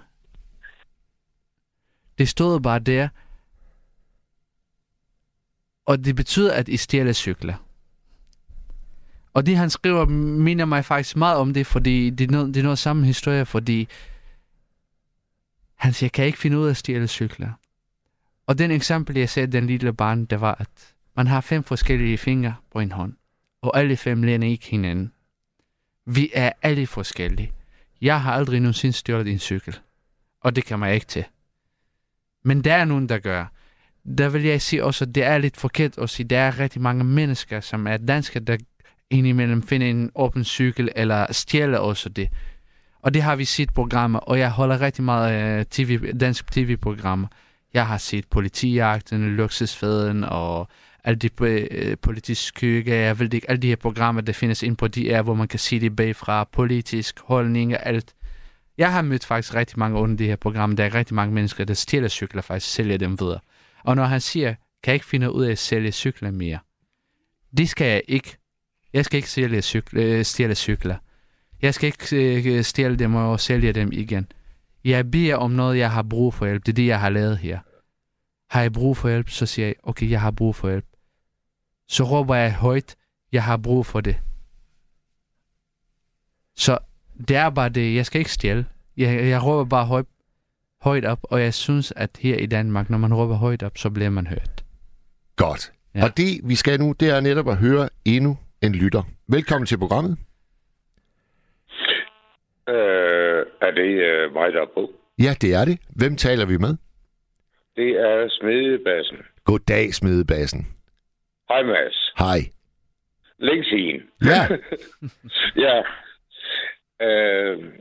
Det stod bare der. Og det betyder, at I stjæler cykler. Og det han skriver, minder mig faktisk meget om det, fordi det er noget, det er noget samme historie, fordi han siger, jeg kan ikke finde ud af at stjæle cykler. Og den eksempel, jeg sagde, den lille barn, det var, at man har fem forskellige fingre på en hånd, og alle fem læner ikke hinanden. Vi er alle forskellige. Jeg har aldrig nogensinde stjålet en cykel, og det kan man ikke til. Men der er nogen, der gør. Der vil jeg sige også, at det er lidt forkert at sige, der er rigtig mange mennesker, som er danske, der indimellem finder en åben cykel, eller stjæler også det. Og det har vi set programmer, og jeg holder rigtig meget øh, TV, dansk tv-programmer. Jeg har set Politijagten, Luksusfæden og alle de øh, politiske skygge. Jeg ved ikke, alle de her programmer, der findes ind på DR, hvor man kan se det bagfra, politisk holdning og alt. Jeg har mødt faktisk rigtig mange under de her programmer. Der er rigtig mange mennesker, der stjæler cykler, faktisk sælger dem videre. Og når han siger, kan jeg ikke finde ud af at sælge cykler mere? Det skal jeg ikke. Jeg skal ikke sælge cykler, øh, stjæle cykler. Jeg skal ikke øh, stjæle dem og sælge dem igen. Jeg beder om noget, jeg har brug for hjælp. Det er det, jeg har lavet her. Har jeg brug for hjælp, så siger jeg, okay, jeg har brug for hjælp. Så råber jeg højt, jeg har brug for det. Så det er bare det, jeg skal ikke stjæle. Jeg, jeg råber bare højt, højt op, og jeg synes, at her i Danmark, når man råber højt op, så bliver man hørt. Godt. Ja. Og det, vi skal nu, det er netop at høre endnu en lytter. Velkommen til programmet. Øh, er det øh, mig, der er på? Ja, det er det. Hvem taler vi med? Det er Smedebassen. Goddag, Smedebassen. Hej, Mads. Hej. Længe siden. Ja. ja. Øh,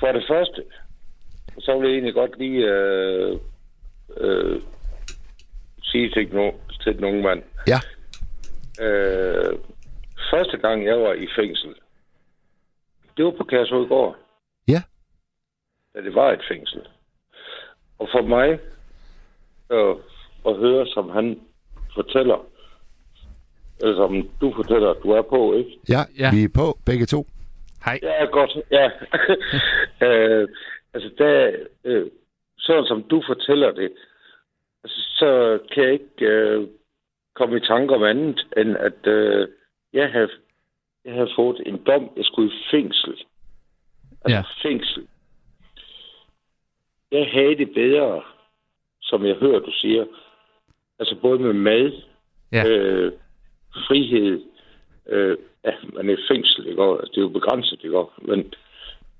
for det første, så vil jeg egentlig godt lige øh, øh, sige til, no, til den unge mand. Ja. Øh, første gang, jeg var i fængsel, det var på Kærshovedgård. Ja. Da det var et fængsel. Og for mig øh, at høre, som han fortæller, som du fortæller, du er på, ikke? Ja, ja. vi er på begge to. Hej. Ja, godt. Ja. øh, altså, der, øh, sådan som du fortæller det, altså, så kan jeg ikke øh, komme i tanke om andet, end at øh, jeg har jeg havde fået en dom, jeg skulle i fængsel. Altså Ja. fængsel. Jeg havde det bedre, som jeg hører, du siger. Altså både med mad, Ja. øh, frihed. Øh, ja, man er fængsel, ikke? Og, det er jo begrænset, ikke? Men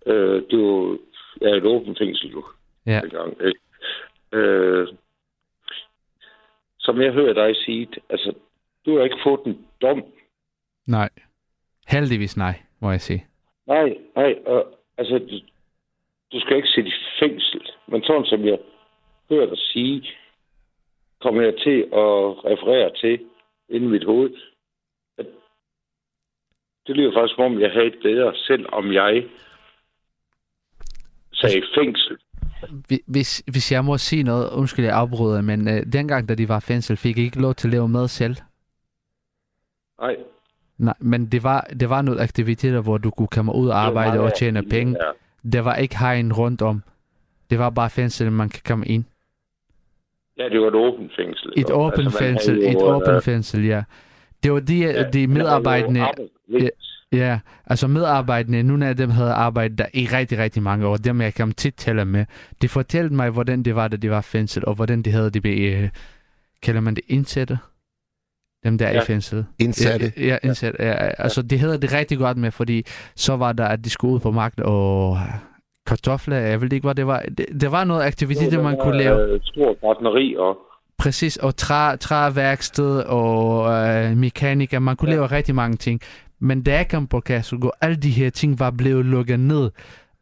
øh, det er jo ja, et åbent fængsel, jo. Ja. Dengang, ikke? Øh, som jeg hører dig sige, altså, du har ikke fået en dom. Nej. Heldigvis nej, må jeg sige. Nej, nej, og, altså, du, du skal ikke sætte i fængsel. Men sådan som jeg hører dig sige, kommer jeg til at referere til inden mit hoved, at det lyder faktisk som om, jeg havde et bedre, selvom jeg sagde fængsel. Hvi- Hvis, hvis jeg må sige noget, undskyld jeg afbryder, men øh, dengang, da de var i fængsel, fik I ikke lov til at lave mad selv. Nej, Nej, men det var, det var nogle aktiviteter, hvor du kunne komme ud og arbejde og tjene penge. ja. Der var ikke hegn rundt om. Det var bare fængsel, man kan komme ind. Ja, det var et åbent fængsel. Et jo. åbent Altså, fængsel, havde et jo, åbent øh, fængsel, ja. Det var de, Ja, ja, de jo medarbejdende... arbejde, Ja, ja, altså medarbejderne, nogle af dem havde arbejdet der i rigtig, rigtig mange år. Dem jeg kom tit tale med. De fortalte mig, hvordan det var, da de var fængsel, og hvordan de havde det ved, øh, kalder man det indsatte? Dem der er Ja. i fængsel. Indsatte. Ja, ja, indsatte. Ja, altså det havde det rigtig godt med, fordi så var der, at de skulle ud på markedet og kartofler, jeg ved ikke, hvad det var. Det, det var noget aktiviteter, man kunne lave. Øh, stor gartneri og Præcis, og træ, træværksted og øh, mekaniker. Man kunne ja. lave rigtig mange ting. Men da jeg kom på Kærsudgård, alle de her ting var blevet lukket ned.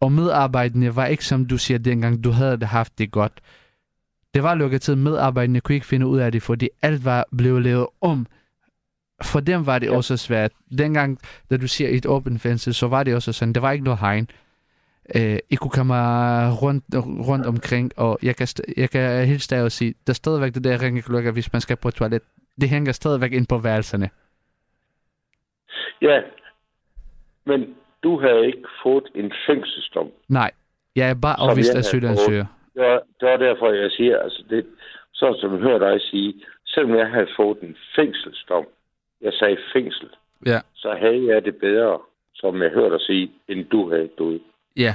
Og medarbejderne var ikke, som du siger dengang, du havde det haft det godt. Det var lukket til, medarbejderne kunne ikke finde ud af det, fordi alt var blevet lavet om. For dem var det ja. også svært. Dengang, da du siger et åbent fængsel, så var det også sådan, der var ikke noget hegn. Øh, I kunne komme rundt, rundt omkring, og jeg kan, jeg kan helt stadig sige, der er stadigvæk det der ringeklokker, hvis man skal på toilet. Det hænger stadigvæk ind på værelserne. Ja, men du havde ikke fået en fængselsdom. Nej, jeg er bare afvist asylansøger. fået. Det var derfor, jeg siger, altså det, så som jeg hører dig sige, selvom jeg havde fået en fængselsdom, jeg sagde fængsel, Ja. så havde jeg det bedre, som jeg hørte dig sige, end du havde du. Ja.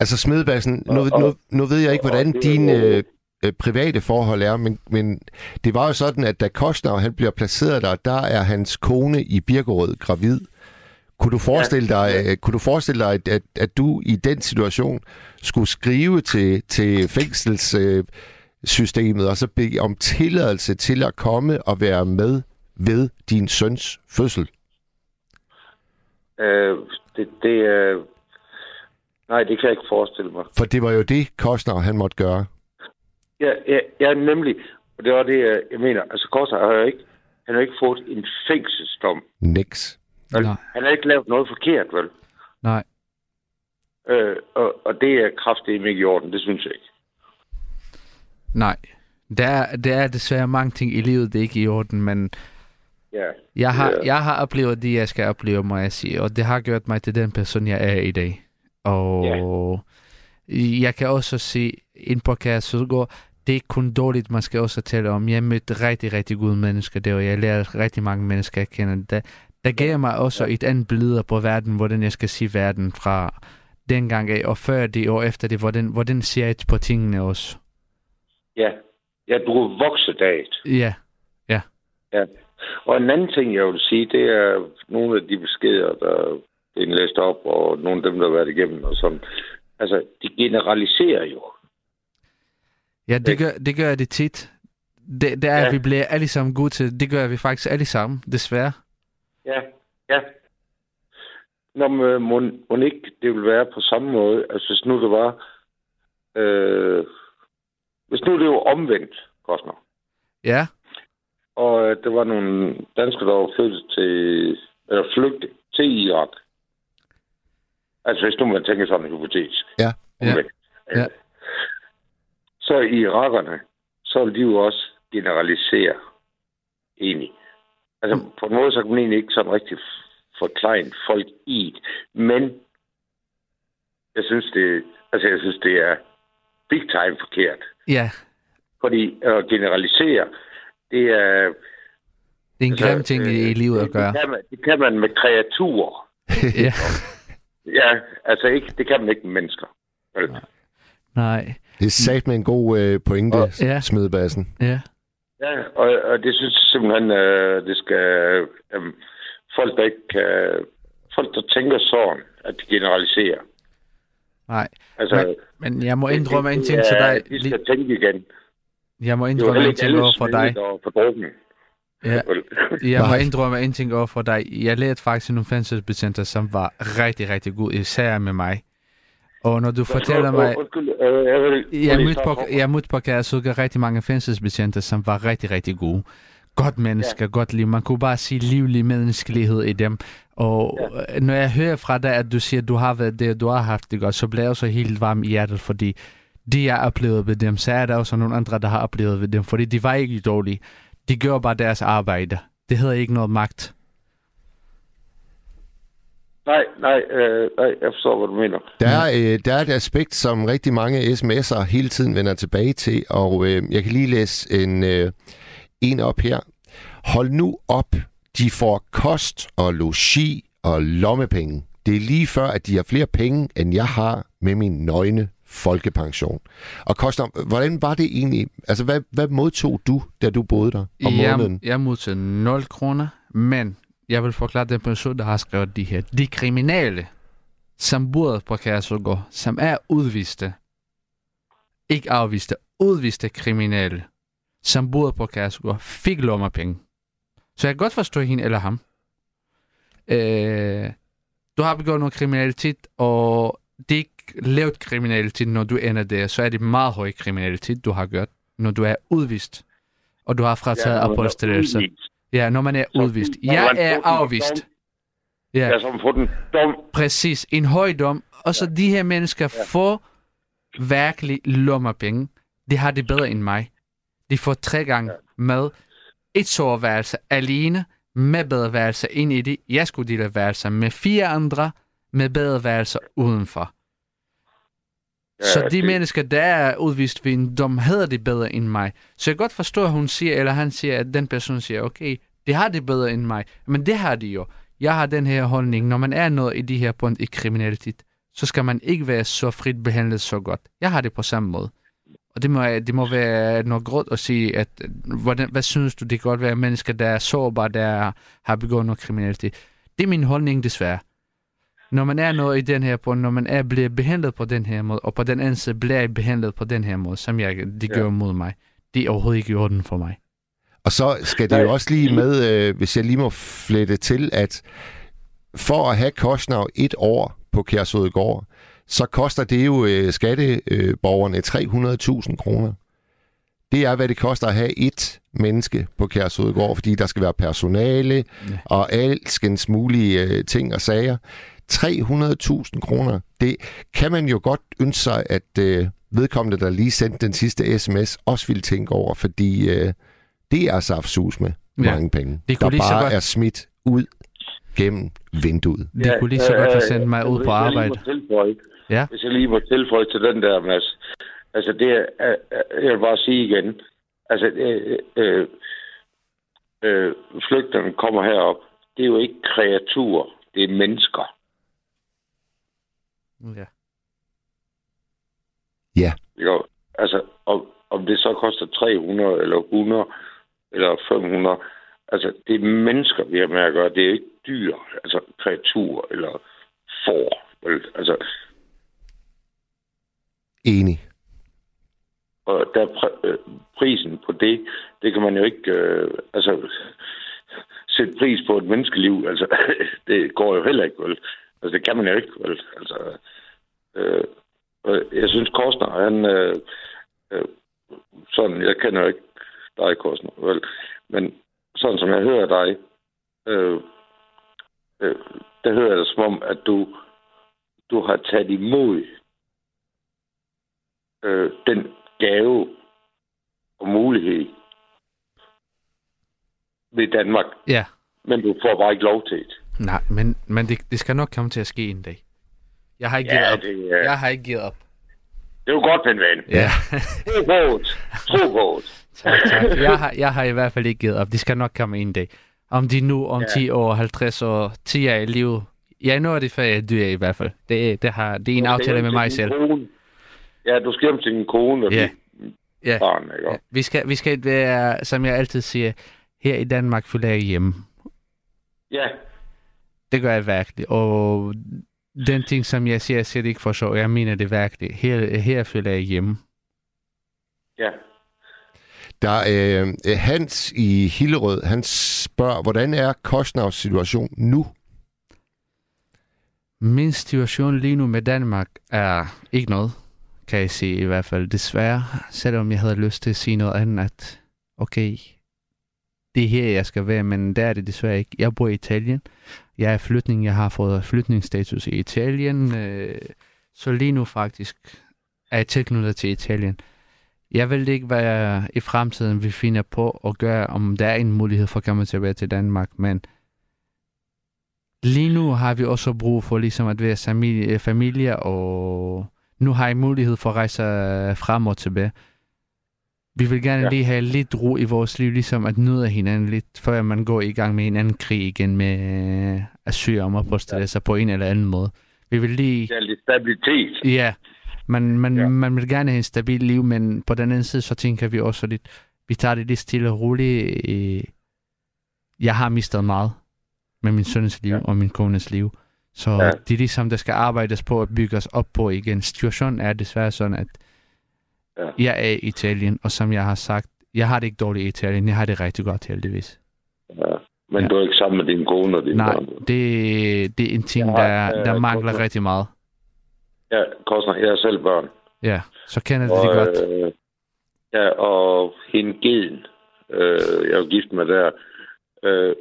Altså Smedebassen, nu, Og- nu, nu ved jeg ikke, og hvordan er dine øh, øh, private forhold er, men, men det var jo sådan, at da Kostner han bliver placeret der, der er hans kone i Birkerød gravid. Kunne du forestille dig, øh, kunne du forestille dig at, at, at du i den situation skulle skrive til, til fængselssystemet øh, systemet, og så bede om tilladelse til at komme og være med ved din søns fødsel? Øh, det, det øh, nej, det kan jeg ikke forestille mig. For det var jo det, Kostner han måtte gøre. Ja, ja, ja nemlig, og det var det, jeg- mener. Altså, Koster har jo ikke, han har ikke fået en fængselsdom. Niks. Vel? Han har ikke lavet noget forkert, vel? Nej. Øh, og, og det er kraftigt ikke i orden, det synes jeg ikke. Nej, Der er, der er desværre mange ting i livet, det er ikke i orden, men Ja. jeg har, Ja. jeg har oplevet det, jeg skal opleve, må jeg sige. Og det har gjort mig til den person, jeg er i dag. Og jeg kan også se ind på Kære Sødgaard, det er ikke kun dårligt, man skal også tale om. Jeg mødte rigtig, rigtig gode mennesker der, og jeg lærte rigtig mange mennesker at kende. Der, der gav mig også et andet billede på verden, hvordan jeg skal sige verden fra dengang af, og før det og efter det, hvordan, hvordan ser jeg på tingene også. Ja. Ja, du er vokset af det. Ja, ja. Ja. Og en anden ting, jeg vil sige, det er nogle af de beskeder, der er læst op, og nogle af dem, der har været igennem og sådan. Altså, de generaliserer jo. Ja, det gør, det gør det tit. Det, det er, ja. Vi bliver alle sammen gode til. Det gør vi faktisk alle sammen, desværre. Ja, ja. Nå, men må, må ikke det vil være på samme måde? Altså, hvis nu det var... Øh, hvis nu det var omvendt, Kostner, Ja, og øh, der var nogle danskere, der var flyttet til... Eller flygtet til Irak. Altså, hvis nu man tænker sådan hypotetisk. Ja. Omvendt. Ja. Så irakerne, så vil de jo også generalisere egentlig. Altså, på en måde, så kan man egentlig ikke sådan rigtig forklare folk i det. Men jeg synes, det, altså, jeg synes, det er big time forkert. ja. Fordi at generalisere, det er... Det er en grim ting i, i livet at det, gøre. det, kan man, det kan man med kreaturer. ja. Ja, altså ikke, det kan man ikke med mennesker. Vel? Nej. Det er sat med en god øh, pointe, Ja. ja. Smedbassen. Ja. Ja, og, og det synes jeg simpelthen, øh, det skal... Øh, folk, der ikke kan... Folk, der tænker sådan, at de generaliserer. Nej. Altså, Men, men jeg må indrømme en ting til ja, dig. De skal tænke igen. Jeg må indrømme en ting over for dig. fordrukne. Ja. Jeg må indrømme en ting over for dig. Jeg lærte faktisk nogle fængselsbetjente, som var rigtig, rigtig gode, især med mig. Og når du fortæller mig... Jeg mødte på, jeg mødte på Kæresudga rigtig mange fængselsbetjente, som var rigtig, rigtig gode. Godt mennesker, ja. godt liv. Man kunne bare sige livlig menneskelighed i dem. Og ja. når jeg hører fra dig, at du siger, at du har været det, du har haft det godt, så bliver jeg også helt varm i hjertet, fordi det, jeg oplevede ved dem, så er der også nogle andre, der har oplevet ved dem, fordi de var ikke dårlige. De gør bare deres arbejde. Det hedder ikke noget magt. Nej, nej, øh, nej, jeg forstår, hvad du mener. Der er, øh, der er et aspekt, som rigtig mange sms'er hele tiden vender tilbage til, og øh, jeg kan lige læse en, øh, en op her. Hold nu op, de får kost og logi og lommepenge. Det er lige før, at de har flere penge, end jeg har med min nøgne folkepension. Og Koster, hvordan var det egentlig? Altså, hvad, hvad modtog du, da du boede der om måneden? Jeg, jeg modtog 0 kroner, men jeg vil forklare den person, der har skrevet de her. De kriminelle, som bor på Kæresugård, som er udviste, ikke afviste, udviste kriminelle, som bor på Kæresugård, fik lommepenge. Så jeg kan godt forstå hende eller ham. Øh, du har begået noget kriminalitet, og det er ikke lavt kriminalitet, når du ender der, så er det meget høj kriminalitet, du har gjort, når du er udvist, og du har frataget Ja, ja, når man er opholdstilladelse. udvist. Ja, når man er udvist. når Jeg er afvist. Ja, Ja, som får den dom. præcis. En høj dom. Og så de her mennesker får virkelig lommepenge. De har det bedre end mig. De får tre gange mad, et soveværelse alene, med badeværelse ind i det. Jeg skulle dele værelser med fire andre, med badeværelser udenfor. Ja, Så de det- mennesker, der er udvist ved en dom, havde det bedre end mig. Så jeg kan godt forstå, at hun siger, eller han siger, at den person siger, okay, det har det bedre end mig. Men det har de jo. Jeg har den her holdning, når man er noget i de her punkt i kriminalitet, så skal man ikke være så frit behandlet så godt. Jeg har det på samme måde. Og det må, det må være noget gråd at sige, at hvordan, hvad synes du, det kan godt være mennesker, der er sårbare, der har begået noget kriminalitet. Det er min holdning desværre. Når man er noget i den her punkt, når man er blevet behandlet på den her måde, og på den anden side bliver jeg behandlet på den her måde, som jeg, de Ja. gør mod mig, det er overhovedet ikke i orden for mig. Og så skal det jo også lige med, øh, hvis jeg lige må flette til, at for at have Kostner et år på Kærsødegård, så koster det jo øh, skatteborgerne 300.000 kroner. Det er, hvad det koster at have et menneske på Kærsødegård, fordi der skal være personale ja. og alskens mulige øh, ting og sager. 300.000 kroner. Det kan man jo godt ønske sig, at øh, vedkommende, der lige sendte den sidste sms, også ville tænke over, fordi øh, det er saftsus med Ja. mange penge, Det kunne der lige så bare godt- er smidt ud gennem vinduet. De kunne lige så godt have sendt mig ud hvis på arbejde. tilføje, Ja. Hvis jeg lige må tilføje til den der, Mads. Altså, det er, jeg vil bare sige igen. Altså, øh, øh, øh, flygterne kommer herop. Det er jo ikke kreaturer. Det er mennesker. Ja. Ja. Jo, altså, om, om det så koster 300 eller 100 eller 500, altså, det er mennesker, vi har med at gøre. Det er ikke dyr, altså kreaturer eller får. Vel? Altså, Enig. Og der er pr- øh, prisen på det, det kan man jo ikke øh, altså, sætte pris på et menneskeliv. Altså, det går jo heller ikke, vel? Altså, det kan man jo ikke, vel? Altså, øh, jeg synes, Korsner, han... Øh, øh, sådan, jeg kender jo ikke dig, Korsner, vel? Men sådan som jeg hører dig, øh, øh, der hører jeg det som om, at du, du har taget imod øh, den gave og mulighed ved Danmark. Ja. Men du får bare ikke lov til det. Nej, men, men det, det skal nok komme til at ske en dag. Jeg har ikke Ja, givet op. det er- Jeg har ikke givet op. Det er jo godt, min ven. Ja. Tro på det. Tro på det. tak, tak. Jeg har, jeg har i hvert fald ikke givet op. Det skal nok komme en dag. Om de nu om Ja. 10 år, 50 år, 10 år i liv. Jeg når det, før jeg dør i hvert fald. Det, det, har, det er en Du aftale med mig selv. Kone. Ja, du skal hjem til din kone og Ja. Ja. barn, ikke? Ja, Vi skal, vi skal være, som jeg altid siger, her i Danmark føler jeg hjemme. Ja, Det gør jeg virkelig. Og den ting, som jeg siger, jeg siger det ikke for sjov. Jeg mener det virkelig. Her, her føler jeg hjemme. ja. Der er øh, Hans i Hillerød, han spørger, hvordan er Kostnavs situation nu? Min situation lige nu med Danmark er ikke noget, kan jeg sige i hvert fald. Desværre, selvom jeg havde lyst til at sige noget andet, at okay, det er her, jeg skal være, men der er det desværre ikke. Jeg bor i Italien. Jeg er flytning. Jeg har fået flytningsstatus i Italien. Øh, så lige nu faktisk er jeg tilknyttet til Italien. Jeg ved ikke, hvad jeg i fremtiden vil finde på at gøre, om der er en mulighed for at komme tilbage til Danmark, men lige nu har vi også brug for ligesom at være familie, familie og nu har jeg mulighed for at rejse frem og tilbage. Vi vil gerne Ja. ja. lige have lidt ro i vores liv, ligesom at nyde hinanden lidt, før man går i gang med en anden krig igen med øh, at søge om opholdstilladelse på en eller anden måde. Vi vil lige... Er lidt stabilitet. Ja, man, man, ja. man vil gerne have en stabil liv, men på den anden side, så tænker vi også lidt, vi tager det lidt stille og roligt. Øh, Jeg har mistet meget med min søns liv ja. og min kones liv. Så Ja. ja. det er ligesom, der skal arbejdes på at bygge os op på igen. Situationen er desværre sådan, at Ja. jeg er i Italien, og som jeg har sagt, jeg har det ikke dårligt i Italien. Jeg har det rigtig godt, heldigvis. Ja. Men ja. du er ikke sammen med din kone og din Nej, børn. det, det er en ting, Jeg har, der, øh, der mangler godt- rigtig meget. Ja, Kostner, jeg er selv børn. Ja, så kender det det godt. Øh, ja, og hende Geden, øh, jeg er jo gift med der, øh,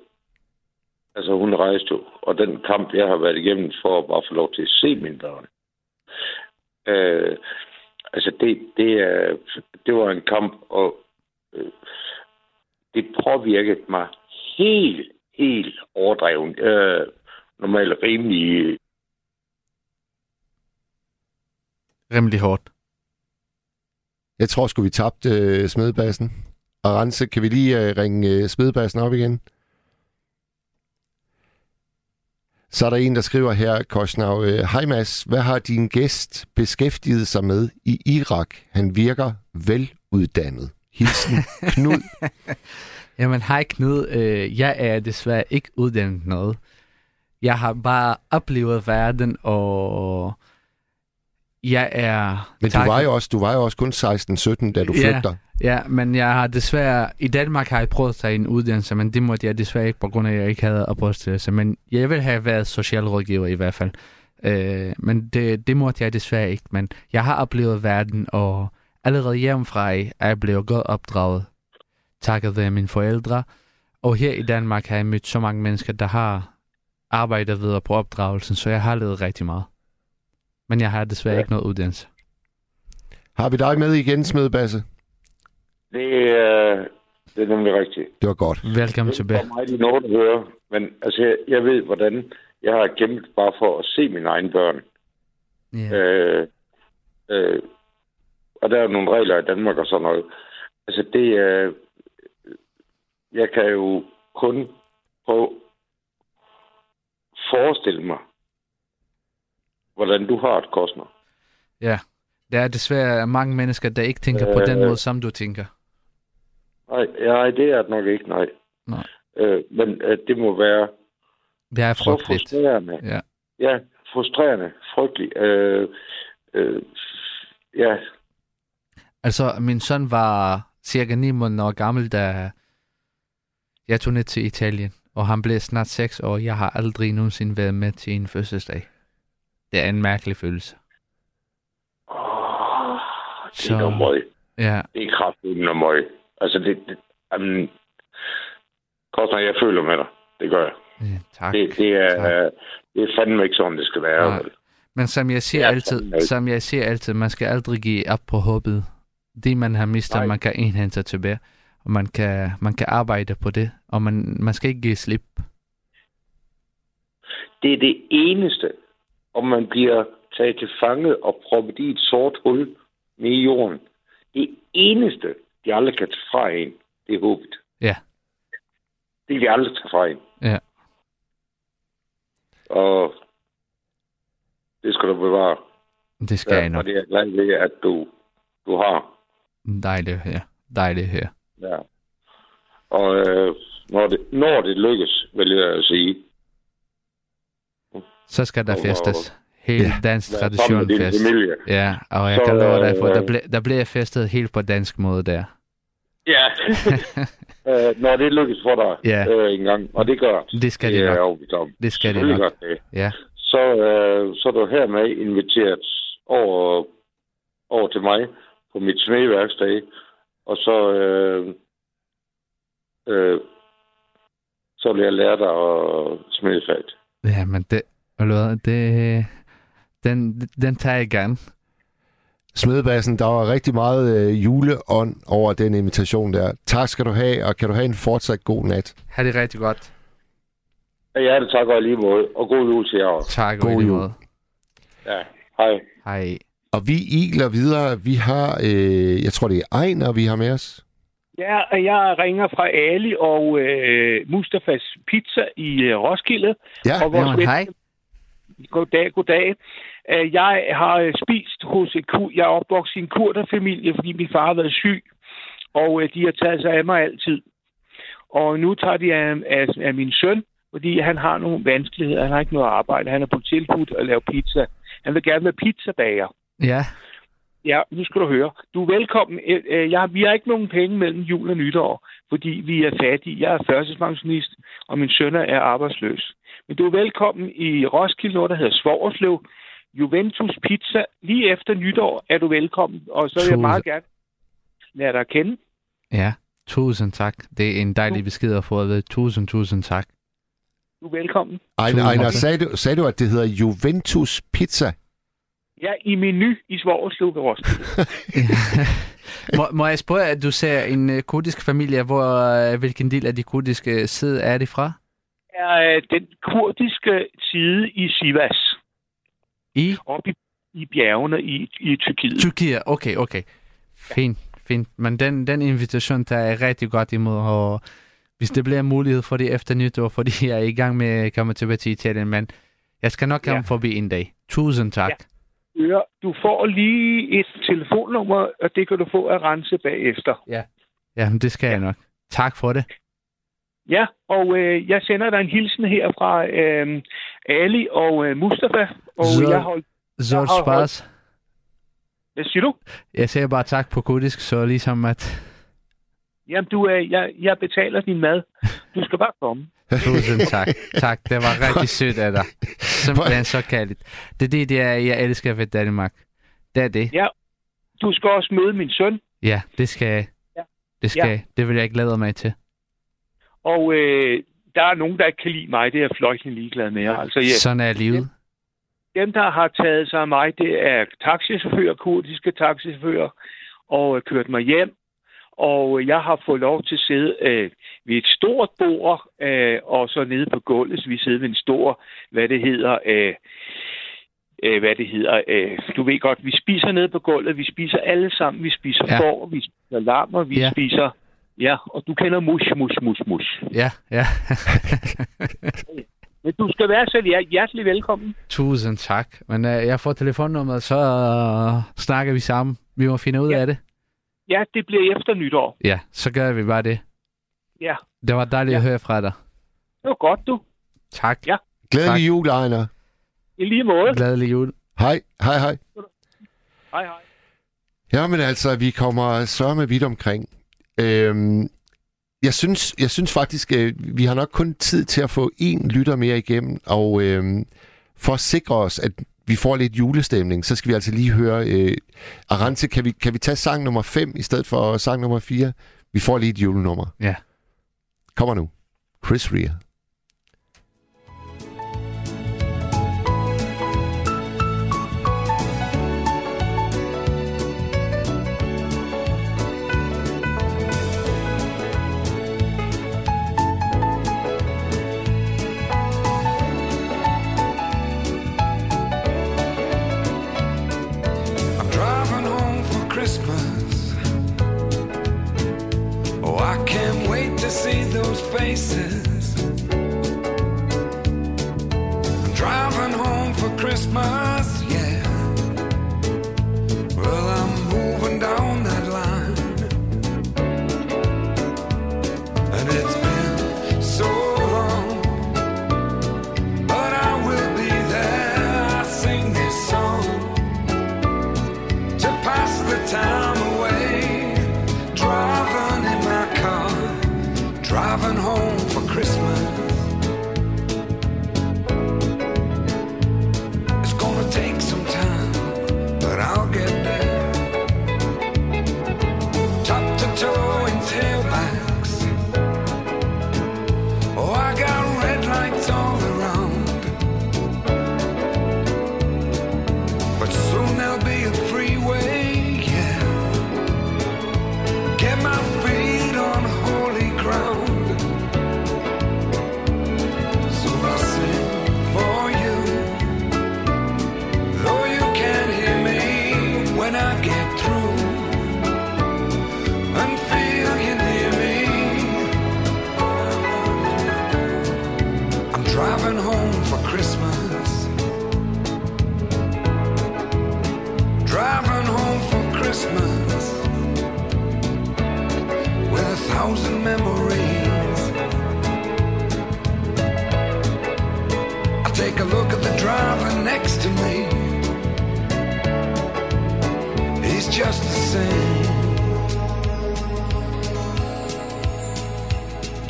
altså hun rejste jo, og den kamp, jeg har været igennem for at bare få lov til at se mine børn. Øh, altså det, det, det var en kamp, og øh, det påvirkede mig helt, helt overdreven. Øh, normalt rimelig Rimelig hårdt. Jeg tror sgu, vi tabte øh, smedebassen. Og Rense, kan vi lige øh, ringe øh, smedebassen op igen? Så er der en, der skriver her, Kosnav, øh, Hej Mads, hvad har din gæst beskæftiget sig med i Irak? Han virker veluddannet. Hilsen Knud. Jamen, hej Knud. Øh, jeg er desværre ikke uddannet noget. Jeg har bare oplevet verden, og jeg er... Men du var jo også, du var jo også kun 16-17, da du flygter. Ja, men jeg har desværre... I Danmark har jeg prøvet at tage en uddannelse, men det måtte jeg desværre ikke, på grund af, at jeg ikke havde opholdstilladelse. Men jeg vil have været socialrådgiver i hvert fald. Øh, men det, det måtte jeg desværre ikke. Men jeg har oplevet verden, og allerede hjemmefra er jeg blevet godt opdraget, takket være mine forældre. Og her i Danmark har jeg mødt så mange mennesker, der har arbejder videre på opdragelsen, så jeg har levet rigtig meget. Men jeg har desværre ja. ikke noget uddannelse. Har vi dig med igen, Smedbasse? Det er, det er nemlig rigtigt. Det var godt. Velkommen tilbage. Det er mig, de noget at høre. Men altså, jeg, jeg ved, hvordan jeg har kæmpet bare for at se mine egne børn. Yeah. Øh, øh, og der er nogle regler i Danmark og sådan noget. Altså, det er... Jeg kan jo kun prøve forestille mig, hvordan du har det, Kostner. Ja, der er desværre mange mennesker, der ikke tænker øh, på den Øh. måde, som du tænker. Nej, nej, det er det nok ikke, nej. Nej. Øh, men øh, det må være Det er så frustrerende. Ja. Ja, frustrerende, frygteligt. Øh, øh, ja, Altså, min søn var cirka 9 måneder gammel, da jeg tog ned til Italien. Og han blev snart 6 år. Jeg har aldrig nogensinde været med til en fødselsdag. Det er en mærkelig følelse. det er noget møg. Ja, Det er kraftigt noget møg. Altså, det... det um, Kostner, jeg føler med dig. Det gør jeg. ja tak. Det, det, er, det er fandme ikke sådan, det skal være. Vel? Men som jeg siger Ja, altid, som jeg siger altid, man skal aldrig give op på håbet. Det man har mistet, Nej. man kan indhente tilbage. Og man kan, man kan arbejde på det. Og man, man skal ikke give slip. Det er det eneste, om man bliver taget til fange og proppet i et sort hul med i jorden. Det eneste, de aldrig kan tage fra en, det er håbet. Ja. Det kan de aldrig tage fra en. Ja. Og det skal du bevare. Det skal jeg nok. Og det er jeg glad ved, at du, du har. Dejligt her. Dejligt her. Ja. Og øh, når, det, når det lykkes, vil jeg sige, Så skal der Og- festes. Helt Ja. dansk tradition fest. familie. Ja, og jeg Så, kan love dig for, øh, der, ble, der bliver festet helt på dansk måde der. Ja. øh, når det lykkes for dig Ja. øh, en gang, og det gør Det skal det det jeg nok. om. Det skal det nok. gør det. Ja. Så, øh, så er du hermed inviteret over, over til mig på mit smedeværksdag, og så, øh, øh, så vil jeg lære dig at smede fat. Ja, men det, det, den, den tager jeg gerne. Smedebassen, der var rigtig meget øh, juleånd over den invitation der. Tak skal du have, og kan du have en fortsat god nat. Ha' det rigtig godt. Ja, det takker jeg lige måde, og god jul til jer også. Tak, God og lige jul. måde. Ja, hej. Hej. Og vi igler videre. Vi har, øh, jeg tror det er Ejner, vi har med os. Ja, og jeg ringer fra Ali og øh, Mustafas Pizza i øh, Roskilde. Ja, og vores Jamen, hej. Goddag, goddag. Jeg har øh, spist hos et kur. Jeg er opvokset i en kurderfamilie, fordi min far har været syg. Og øh, de har taget sig af mig altid. Og nu tager de af, af, af min søn, fordi han har nogle vanskeligheder. Han har ikke noget arbejde. Han er på tilbud at lave pizza. Han vil gerne være pizzabager. Ja, Ja, nu skal du høre. Du er velkommen. Øh, Jeg, vi har ikke nogen penge mellem jul og nytår, fordi vi er fattige. Jeg er førtidspensionist, og min søn er arbejdsløs. Men du er velkommen i Roskilde, noget der hedder Svogerslev. Juventus Pizza. Lige efter nytår er du velkommen, og så vil jeg meget gerne lade dig kende. ja. Tusind tak. Det er en dejlig besked at få at vide. Tusind, tusind tak. Du er velkommen. Ejner, Ejner sagde, du, sagde du, at det hedder Juventus Pizza? Ja, i menu i Svogerslev ved Roskilde. må, må jeg spørge, at du ser en uh, kurdisk familie, hvor uh, hvilken del af de kurdiske side er det fra? er øh, den kurdiske side i Sivas. I? Oppe i, i bjergene i, i Tyrkiet. Tyrkiet, okay, okay. Fint, fint. Men den, den invitation tager jeg rigtig godt imod, og hvis det bliver mulighed for det efter nytår, fordi jeg er i gang med at komme tilbage til Italien, men jeg skal nok komme Ja. forbi en dag. Tusind tak. Hør, du får lige et telefonnummer, og det kan du få at rense bagefter. Ja. Ja, det skal jeg nok. Tak for det. Ja, og øh, jeg sender dig en hilsen her fra øh, Ali og øh, Mustafa. Og Så- jeg holdt, Så jeg holdt-. Hvad siger du? Jeg siger bare tak på kurdisk, så ligesom at... Jamen, du, øh, jeg, jeg betaler din mad. Du skal bare komme. Tusind tak. Tak, det var rigtig sødt af dig. Simpelthen så kærligt. Det er det, det er, jeg elsker ved Danmark. Det er det. Ja, du skal også møde min søn. Ja, det skal jeg. Ja. Det skal Ja. jeg. Det vil jeg glæde mig til. Og øh, der er nogen, der ikke kan lide mig. Det er jeg fløjtende ligeglad med. Altså, ja, Sådan er livet. dem, der har taget sig af mig, det er taxichauffører, kurdiske taxichauffører, og øh, kørt mig hjem. Og øh, jeg har fået lov til at sidde øh, ved et stort bord, øh, og så nede på gulvet, så vi sidder ved en stor, hvad det hedder, øh, øh, hvad det hedder, øh, du ved godt, vi spiser nede på gulvet, vi spiser alle sammen, vi spiser Ja. får, vi spiser lammer, vi Ja. ja. spiser, ja, og du kender mus, mus, mus, mus. Ja, ja. Men du skal være så hjer- hjertelig velkommen. Tusind tak. Men uh, jeg får telefonnummeret, så uh, snakker vi sammen. Vi må finde ud Ja. af det. Ja, det bliver efter nytår. Ja, så gør vi bare det. Ja, Det var dejligt ja. at høre fra dig. det var godt, du. Tak. Ja, Glædelig Tak. jul, Ejner. i lige måde. Glædelig jul. Hej, hej, hej. Hej, hej. Ja, men altså, vi kommer sørme vidt omkring. Øhm, jeg, synes, jeg synes faktisk, øh, vi har nok kun tid til at få en lytter mere igennem, og øhm, for at sikre os, at vi får lidt julestemning, så skal vi altså lige høre... Øh, Arance, kan vi, kan vi tage sang nummer 5 i stedet for sang nummer 4? Vi får lige et julenummer. Ja. Kommer nu. Chris Rea. Those faces. I'm driving home for Christmas,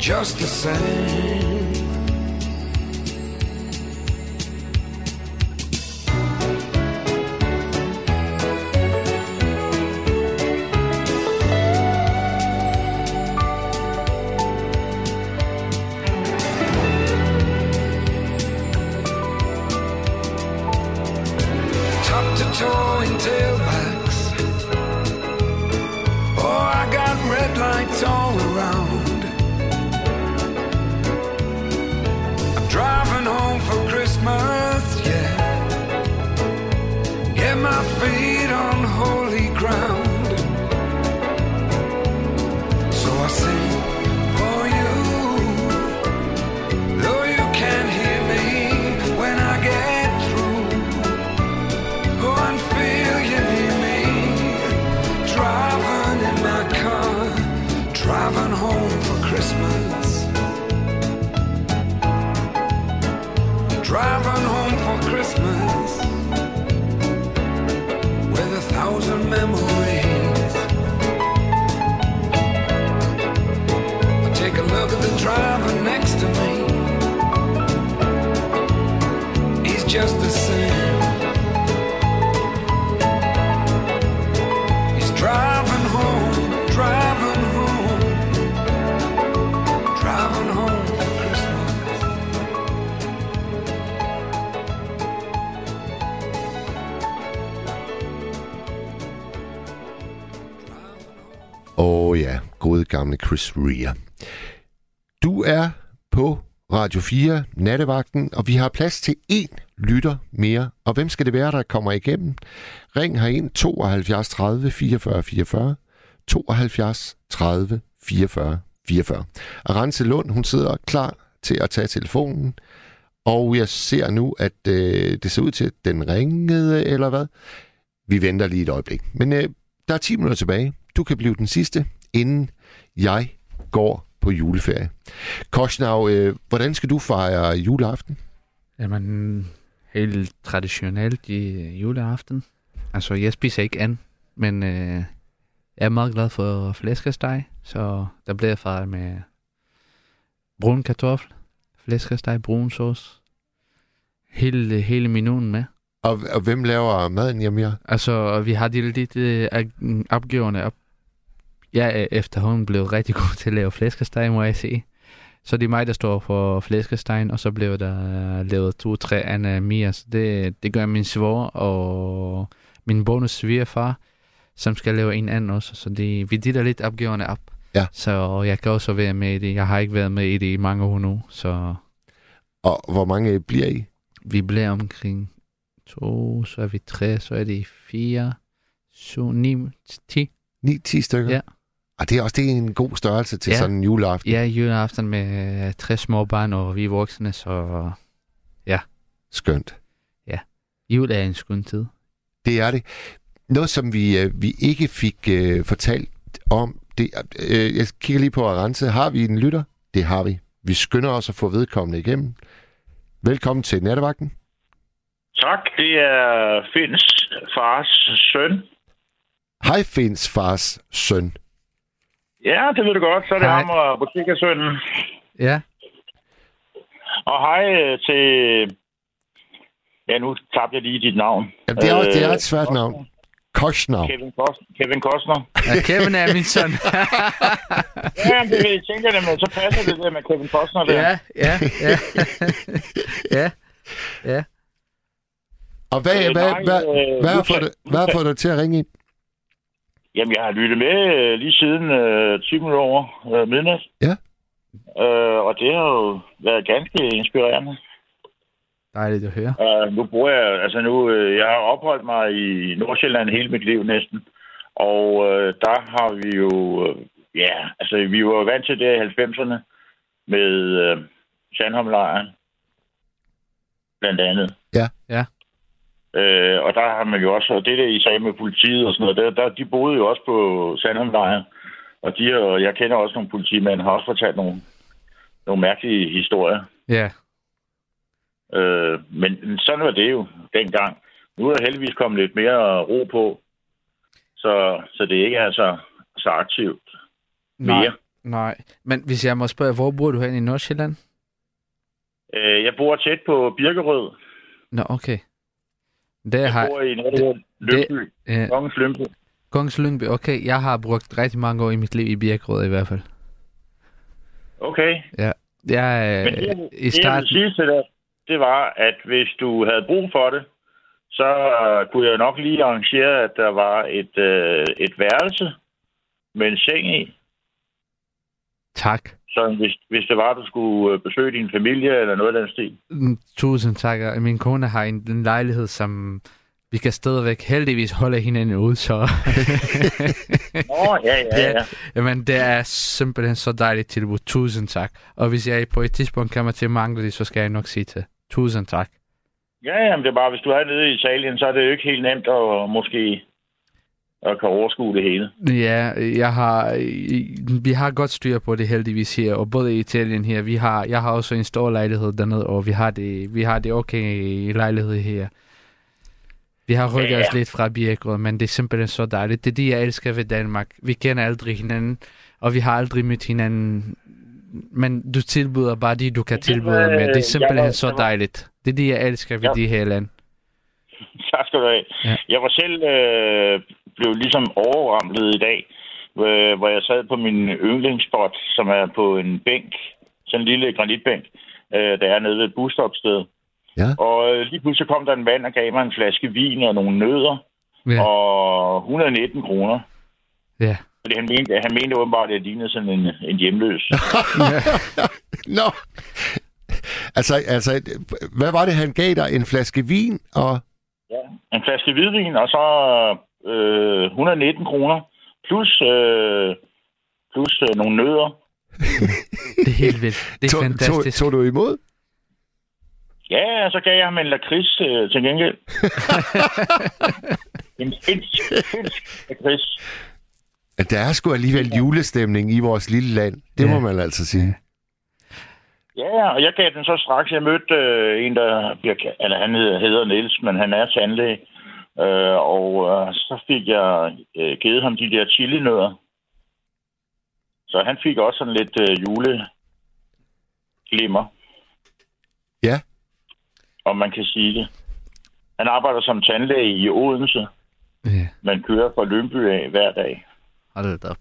just the same. top to toe in tailbacks. Oh, I got red lights all gamle Chris Rea. Du er på Radio 4, nattevagten, og vi har plads til én lytter mere. Og hvem skal det være, der kommer igennem? Ring herind 72 30 44 44, 72 30 44 44. Arance Lund, hun sidder klar til at tage telefonen, og jeg ser nu, at øh, det ser ud til, at den ringede, eller hvad? Vi venter lige et øjeblik. Men øh, der er 10 minutter tilbage. Du kan blive den sidste, inden jeg går på juleferie. Korsnau, øh, hvordan skal du fejre juleaften? Jamen, helt traditionelt i juleaften. Altså, jeg spiser ikke an, men øh, jeg er meget glad for flæskesteg, så der bliver jeg fejret med brun kartoffel, flæskesteg, brun sauce, hele, hele menuen med. Og, og hvem laver maden hjemme her? Altså, vi har delt lidt øh, opgaverne op. Jeg er efterhånden blevet rigtig god til at lave flæskesteg, må jeg sige. Så det er mig, der står for flæskestegen, og så blev der lavet to-tre andre mere. Så det, det gør min svor og min bonus svigerfar, som skal lave en anden også. Så det, vi deler lidt opgaverne op. Ja. Så jeg kan også være med i det. Jeg har ikke været med i det i mange år nu, så Og hvor mange bliver I? vi bliver omkring to, så er vi tre, så er det fire, syv, ni, ti. 9-10 stykker? Ja. Og det er også det er en god størrelse til Ja. sådan en juleaften. Ja, juleaften med øh, tre små børn, og vi er voksne, så ja. Skønt. Ja. Jul er en skøn tid. Det er det. Noget, som vi, øh, vi ikke fik øh, fortalt om, det, øh, jeg kigger lige på Arance. Har vi en lytter? Det har vi. Vi skynder os at få vedkommende igennem. Velkommen til Nattevagten. Tak, det er Finns fars søn. Hej Fins fars søn. Ja, det ved du godt. Så er det Hej. ham og butikkersønnen. Ja. Og hej øh, til... Ja, nu tabte jeg lige dit navn. Ja, det, er, også, det er Øh, et svært navn. Koschnau. Kevin, Kost, Kevin Costner. Ja, Kevin er min søn. ja, det jeg tænker det, men så passer det der med Kevin Costner der. ja, ja, ja. ja, ja. Og hvad, Øh, hvad, nej, hvad, øh, hvad, fået kan- dig, hvad fået dig til at ringe ind? Jamen, jeg har lyttet med øh, lige siden øh, 10 minutter over øh, midnat. Ja. Øh, og det har jo været ganske inspirerende. Dejligt at høre. Uh, nu bor jeg, altså nu, øh, jeg har opholdt mig i Nordsjælland hele mit liv næsten. Og øh, der har vi jo, øh, ja, altså vi var vant til det i 90'erne med øh, Sandholmlejren, blandt andet. Ja. Ja. Øh, og der har man jo også, og det der I sagde med politiet og sådan noget, der, der, de boede jo også på Sandholmlejren. Og de, og jeg kender også nogle politimænd, har også fortalt nogle, nogle mærkelige historier. Ja. Øh, men sådan var det jo dengang. Nu er der heldigvis kommet lidt mere ro på, så, så det ikke er så, så aktivt mere. Nej, nej. Men hvis jeg må spørge, hvor bor du hen i Nordsjælland? Øh, jeg bor tæt på Birkerød. Nå, okay. Der Jeg har... bor i noget, der. Ja. Kongens Lyngby. Kongens Lyngby, okay. Jeg har brugt rigtig mange år i mit liv i Birkerød i hvert fald. Okay. Ja. Jeg Men er det, i det, jeg vil starten... sige til dig, det var, at hvis du havde brug for det, så øh, kunne jeg nok lige arrangere, at der var et, øh, et værelse med en seng i. Tak. Så hvis, hvis det var, at du skulle øh, besøge din familie eller noget af den stil. Mm, Tusind tak. Min kone har en, en lejlighed, som vi kan stadigvæk heldigvis holde hinanden ud, så... Nå, ja, ja, ja. Jamen, det er simpelthen så dejligt tilbud. Tusind tak. Og hvis jeg på et tidspunkt kommer til at mangle det, så skal jeg nok sige til. Tusind tak. Ja, jamen, det er bare, hvis du er nede i Italien, så er det jo ikke helt nemt at måske at kan overskue det hele. Ja, jeg har, vi har godt styr på det heldigvis her, og både i Italien her, vi har, jeg har også en stor lejlighed dernede, og vi har det, vi har det okay i lejlighed her. Vi har rykket Ja, os ja. lidt fra Birkerød, men det er simpelthen så dejligt. Det er det, jeg elsker ved Danmark. Vi kender aldrig hinanden, og vi har aldrig mødt hinanden. Men du tilbyder bare det, du kan tilbyde med. Det er jeg simpelthen var- så dejligt. Det er det, jeg elsker ved Ja. det her land. Tak skal du have. Ja. Jeg var selv øh, blev ligesom overramlet i dag, øh, hvor jeg sad på min yndlingsspot, som er på en bænk, sådan en lille granitbænk, øh, der er nede ved et busstopsted. Ja. Og øh, lige pludselig kom der en mand og gav mig en flaske vin og nogle nødder, Ja. og 119 kroner. Ja. Fordi han mente, han mente åbenbart, at jeg lignede sådan en, en hjemløs. Nå. Altså, altså, hvad var det, han gav dig? En flaske vin og... Ja, en flaske hvidvin, og så øh, 119 kroner, plus, øh, plus øh, nogle nødder. Det er helt vildt. Det er tog, fantastisk. Tog, tog du imod? Ja, så gav jeg ham en lakrids øh, til gengæld. en finsk, finsk lakrids. Der er sgu alligevel julestemning i vores lille land. Det ja. må man altså sige. Ja, og jeg gav den så straks. Jeg mødte øh, en, der bliver, eller han hedder, hedder Niels, men han er tandlæge. Øh, og øh, så fik jeg øh, givet ham de der chilinødder. Så han fik også sådan lidt øh, juleglimmer, Ja. om man kan sige det. Han arbejder som tandlæge i Odense, Ja. men kører fra Lønby af hver dag. Hold da op.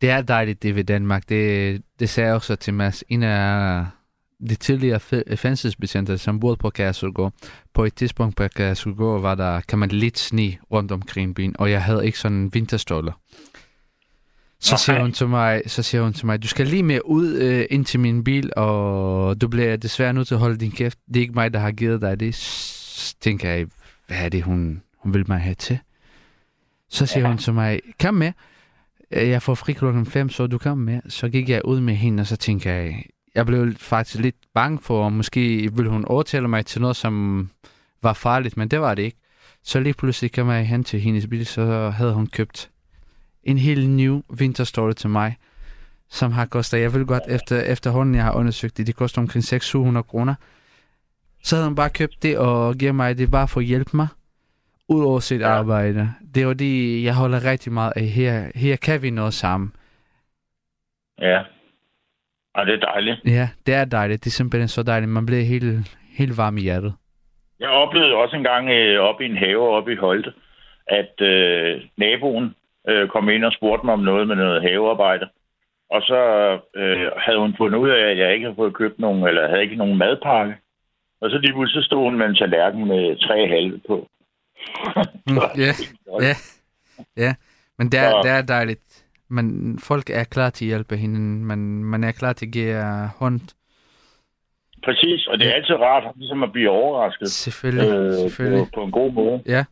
Det er dejligt, det ved Danmark. Det, det sagde jeg også til Mads. En af de tidligere fængselsbetjente, som boede på Kærsudgård. På et tidspunkt på Kærsudgård var der, kan man lidt sne rundt omkring byen, og jeg havde ikke sådan vinterståler. Så siger, hun til mig, så siger hun til mig, du skal lige med ud øh, ind til min bil, og du bliver desværre nødt til at holde din kæft. Det er ikke mig, der har givet dig det. Så tænker jeg, hvad er det, hun, hun vil mig have til? Så siger ja. hun til mig, kom med. Jeg får fri klokken 5, så du kom med. Så gik jeg ud med hende, og så tænker jeg, jeg blev faktisk lidt bange for, om måske ville hun overtale mig til noget, som var farligt, men det var det ikke. Så lige pludselig kom jeg hen til hendes bil, så havde hun købt en helt ny vinterstål til mig, som har kostet, jeg vil godt efter, efterhånden, jeg har undersøgt det, det koster omkring 600 kroner. Så havde hun bare købt det og givet mig det bare for at hjælpe mig ud over sit ja. arbejde. Det er jo det, jeg holder rigtig meget af. Her, her kan vi noget sammen. Ja. Og det er dejligt. Ja, det er dejligt. Det er simpelthen så dejligt. Man bliver helt, helt varm i hjertet. Jeg oplevede også en gang øh, oppe i en have oppe i Holte, at øh, naboen øh, kom ind og spurgte mig om noget med noget havearbejde. Og så øh, havde hun fundet ud af, at jeg ikke havde fået købt nogen, eller havde ikke nogen madpakke. Og så lige pludselig så stod hun med en tallerken med tre halve på. Mm, ja, ja, ja. Men det er, det er dejligt. Men folk er klar til at hjælpe hinanden. Man, man er klar til at give hånd. Præcis, og det er altid rart ligesom at blive overrasket. Selvfølgelig, øh, selvfølgelig. På, på en god måde. Ja,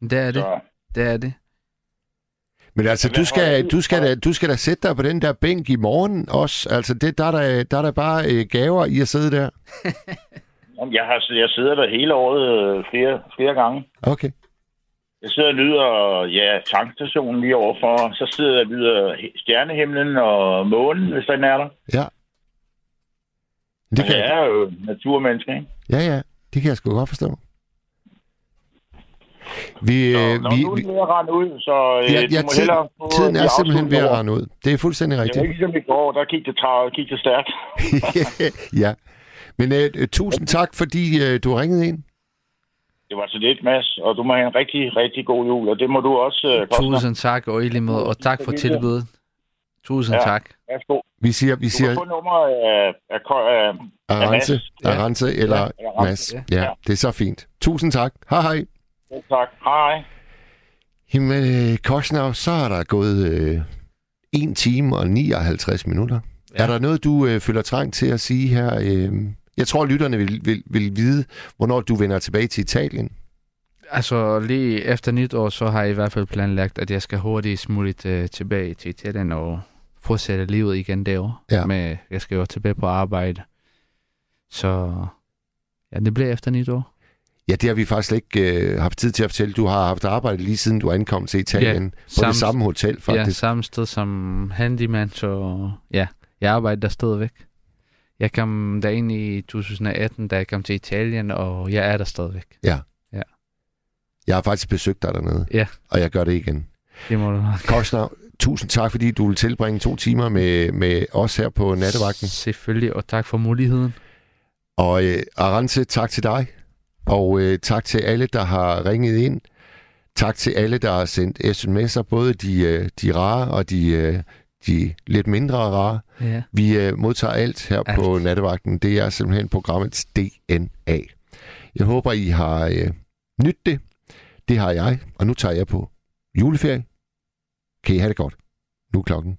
det er det. Så, Det er det. Men altså, du skal, du, skal da, du skal da sætte dig på den der bænk i morgen også. Altså, det, der, er der, der er der bare øh, gaver i at sidde der. Jeg, har, jeg sidder der hele året øh, flere, flere gange. Okay. Jeg sidder og nyder ja, tankstationen lige overfor. Så sidder jeg og nyder he- stjernehimlen og månen, hvis den er der. Ja. Det kan... Jeg er jo naturmenneske, ikke? Ja, ja. Det kan jeg sgu godt forstå. Vi, øh, Nå, vi, nu er vi, det ved at rende ud, så øh, ja, ja, må tid, hellere få tiden de er simpelthen ved at rende ud. Det er fuldstændig Det var rigtigt. ikke ligesom i går, der gik det, tra- gik det stærkt. ja. Men øh, tusind tak, fordi øh, du ringede ind. Det var så lidt, Mads, og du må have en rigtig, rigtig god jul, og det må du også, øh. Tusind tak, og i lige måde. Og tak for tilbuddet. Tusind Ja. tak. Værsgo. Vi siger, vi Du siger kan få nummeret af, af, af, af Arance, Mads. Arance eller Ja, Mads. Ja, ja. det er så fint. Tusind tak. Hej hej. Ja, tak. Hej. Jamen, øh, Korsner, så er der gået øh, 1 time og 59 minutter. Ja. Er der noget, du øh, føler trang til at sige her? Øh, jeg tror, lytterne vil, vil, vil vide, hvornår du vender tilbage til Italien. Altså lige efter nytår, så har jeg i hvert fald planlagt, at jeg skal hurtigst muligt uh, tilbage til Italien og fortsætte livet igen derovre. Ja. Med, jeg skal jo tilbage på arbejde. Så ja, det bliver efter nytår. Ja, det har vi faktisk ikke øh, haft tid til at fortælle. Du har haft arbejde lige siden du ankom til Italien. Ja, på samme- det samme hotel, Ja, faktisk. samme sted som handyman, så ja, jeg arbejder der stadigvæk. Jeg kom derind i 2018, da jeg kom til Italien, og jeg er der stadigvæk. Ja. Ja. Jeg har faktisk besøgt dig dernede. Ja. Og jeg gør det igen. Det må du nok. Korsner, tusind tak, fordi du vil tilbringe to timer med, med os her på nattevagten. Selvfølgelig, og tak for muligheden. Og øh, Arance, tak til dig. Og øh, tak til alle, der har ringet ind. Tak til alle, der har sendt sms'er, både de, øh, de rare og de, øh, de lidt mindre rare. Ja. Vi øh, modtager alt her Alt. på nattevagten. Det er simpelthen programmets DNA. Jeg håber, I har øh, nydt det. Det har jeg, og nu tager jeg på juleferie. Kan I have det godt. Nu er klokken